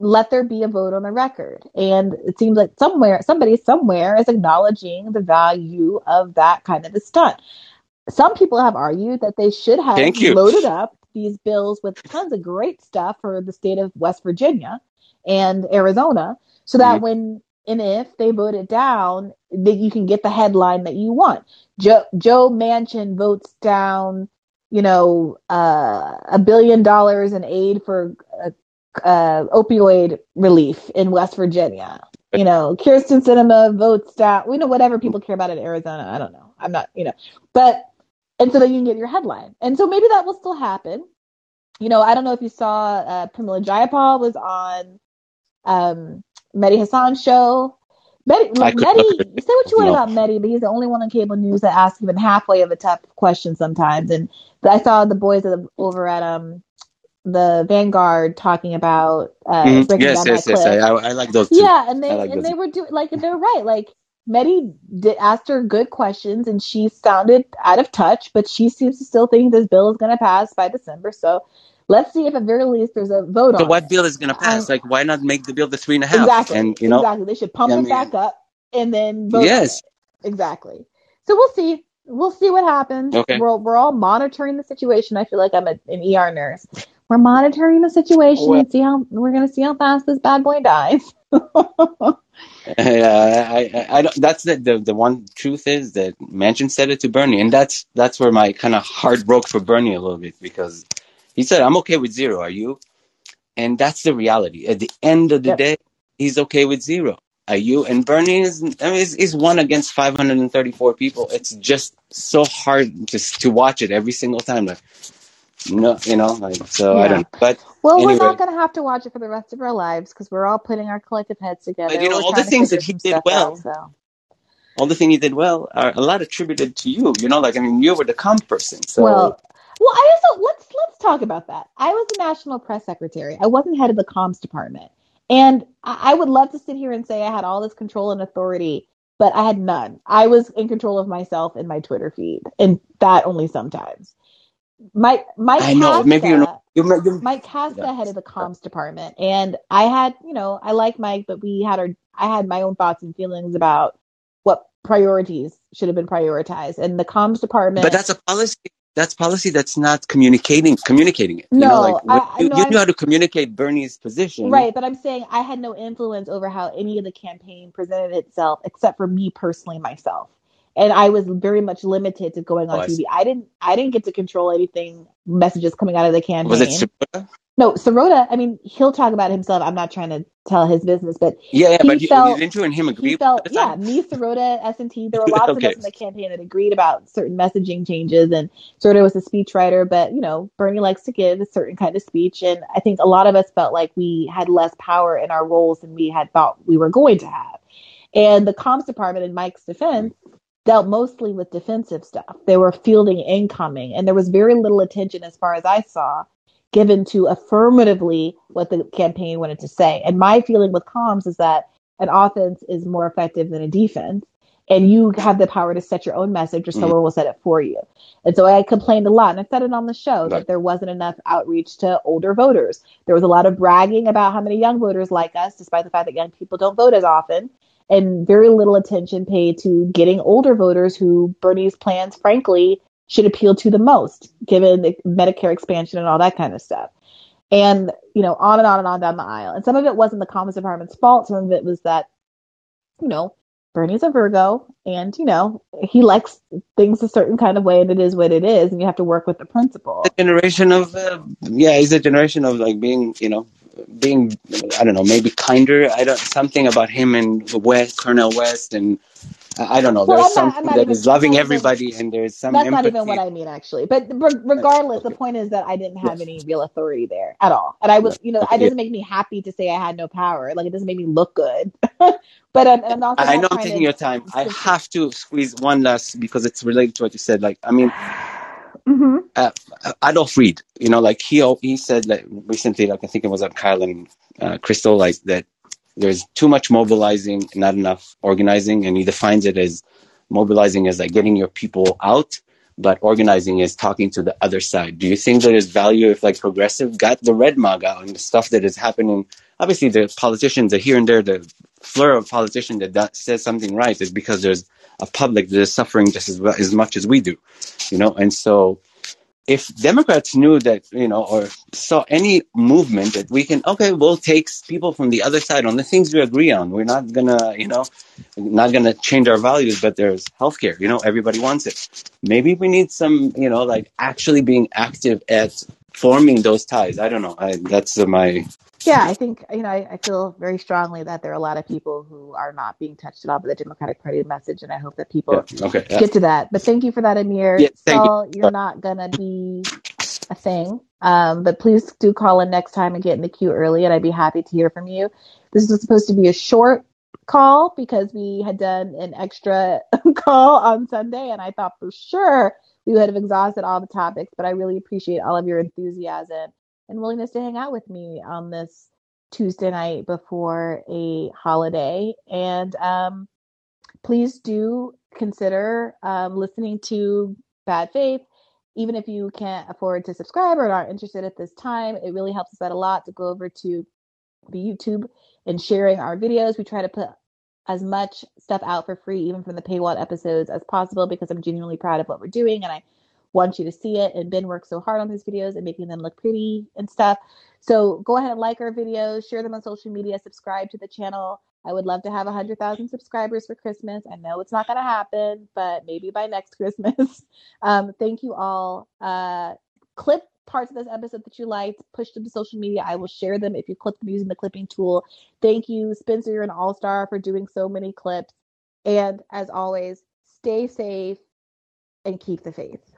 let there be a vote on the record. And it seems like somewhere somebody somewhere is acknowledging the value of that kind of a stunt some people have argued that they should have loaded up these bills with tons of great stuff for the state of West Virginia and Arizona so that Mhm. when and if they vote it down, that you can get the headline that you want. Joe, Joe Manchin votes down, you know, uh, a billion dollars in aid for uh, uh, opioid relief in West Virginia. You know, Kyrsten Sinema votes down, We know, whatever people care about in Arizona. I don't know. I'm not, you know, but, and so then you can get your headline. And so maybe that will still happen. You know, I don't know if you saw uh, Pramila Jayapal was on um, Mehdi Hasan's show. Mehdi, look, Mehdi, never- say what you want no. about Mehdi, but he's the only one on cable news that asks even halfway of a tough question sometimes. And I saw the boys over at um the Vanguard talking about uh, Mhm. breaking Yes, down yes, that yes. clip. I, I, I like those two. Yeah, and they like and those. they were doing like they're right. Like Mehdi did asked her good questions, and she sounded out of touch, but she seems to still think this bill is going to pass by December. So let's see if at very least there's a vote So on what it. bill is going to Um, pass? Like, why not make the bill the three and a half? exactly, And you know, exactly. They should pump I it back up and then vote yes. on it. Exactly. So we'll see. We'll see what happens. Okay. We're we're all monitoring the situation. I feel like I'm a, an ER nurse. We're monitoring the situation Well, and see how we're gonna see how fast this bad boy dies. Yeah, I, I, I don't, that's the, the the one truth is that Manchin said it to Bernie, and that's that's where my kind of heart broke for Bernie a little bit because he said, "I'm okay with zero. Are you?" And that's the reality. At the end of the Yep. day, he's okay with zero. Are you? And Bernie is, I mean, is, is one against 534 people. It's just so hard just to watch it every single time. Like, no, you know, like so. I don't. But Well, we're not going to have to watch it for the rest of our lives because we're all putting our collective heads together. but you know, We're all the things that he did well, out. So, all the things he did well are a lot attributed to you. You know, like I mean, you were the comp person, so well, well, I also let's let's talk about that. I was the national press secretary. I wasn't head of the comms department, and I, I would love to sit here and say I had all this control and authority, but I had none. I was in control of myself and my Twitter feed, and that only sometimes. Mike Mike I know maybe you're Casca you, you, you Mike Casca yeah. headed the comms department, and I had, you know, I like Mike, but we had our, I had my own thoughts and feelings about what priorities should have been prioritized, and the comms department. But that's a policy. That's policy. That's not communicating. Communicating it. You know, No, like I, what, I you, know you knew how to communicate Bernie's position. right, but I'm saying I had no influence over how any of the campaign presented itself, except for me personally myself. And I was very much limited to going Oh, on I TV. see. I didn't, I didn't get to control anything, messages coming out of the campaign. Was it. Sirota? No, Sirota, I mean, he'll talk about himself. I'm not trying to tell his business, but Yeah, yeah. he But felt didn't you and him he agree felt yeah me Sirota S&T there were lots of okay. us in the campaign that agreed about certain messaging changes and Sirota was a speechwriter but you know Bernie likes to give a certain kind of speech and I think a lot of us felt like we had less power in our roles than we had thought we were going to have and the comms department in Mike's defense dealt mostly with defensive stuff they were fielding incoming and there was very little attention as far as I saw given to affirmatively what the campaign wanted to say. And my feeling with comms is that an offense is more effective than a defense. And you have the power to set your own message or Mhm. someone will set it for you. And so I complained a lot and I said it on the show Right. that there wasn't enough outreach to older voters. There was a lot of bragging about how many young voters like us, despite the fact that young people don't vote as often. And very little attention paid to getting older voters who Bernie's plans, frankly, should appeal to the most, given the Medicare expansion and all that kind of stuff. And, you know, on and on and on down the aisle. And some of it wasn't the comms department's fault. Some of it was that, you know, Bernie's a Virgo and, you know, he likes things a certain kind of way and it is what it is. And you have to work with the principle. A generation of uh, yeah, he's a generation of like being you know being I don't know maybe kinder. I don't something about him and West Cornel West and I don't know. Well, There's I'm not, I'm something not that even, is that's loving not even, everybody and there's some that's not even what I mean, actually. But re- regardless, the point is that I didn't have Yes. any real authority there at all. And I was, you know, it doesn't make me happy to say I had no power. Like, it doesn't make me look good. but um, I'm, I'm also I know I'm taking to your time. I have to squeeze one last because it's related to what you said. Like, I mean, hmm uh, Adolph Reed, you know, like he he said like recently, like I think it was on Kyle and uh, Krystal, like that there's too much mobilizing, not enough organizing, and he defines it as mobilizing as like getting your people out, but organizing is talking to the other side. Do you think there is value if like progressive got the red mug out and the stuff that is happening? Obviously, the politicians are here and there. The flur of politician that, that says something right is because there's a public that is suffering just as, as much as we do, you know, and so if Democrats knew that, you know, or saw any movement that we can, okay, we'll take people from the other side on the things we agree on. We're not gonna, you know, not gonna change our values, but there's healthcare, you know, everybody wants it. Maybe we need some, you know, like actually being active at forming those ties. I don't know. I, that's my, Yeah, I think, you know, I, I feel very strongly that there are a lot of people who are not being touched at all by the Democratic Party message. And I hope that yeah, people okay. Yeah. get to that. But thank you for that, Amir. Yeah, thank you. you're not going to be a thing. Um, but please do call in next time and get in the queue early, and I'd be happy to hear from you. This was supposed to be a short call because we had done an extra call on Sunday, and I thought for sure we would have exhausted all the topics. But I really appreciate all of your enthusiasm and willingness to hang out with me on this Tuesday night before a holiday. And um, please do consider um, listening to Bad Faith. Even if you can't afford to subscribe or aren't interested at this time, it really helps us out a lot to go over to the YouTube and sharing our videos. We try to put as much stuff out for free, even from the paywall episodes, as possible because I'm genuinely proud of what we're doing and I want you to see it. And Ben works so hard on these videos and making them look pretty and stuff. So go ahead and like our videos, share them on social media, subscribe to the channel. I would love to have 100,000 subscribers for Christmas. I know it's not going to happen, but maybe by next Christmas. Um, thank you all. Uh, clip parts of this episode that you liked, push them to social media. I will share them if you clip them using the clipping tool. Thank you, Spencer. You're an all star for doing so many clips. And as always, stay safe and keep the faith.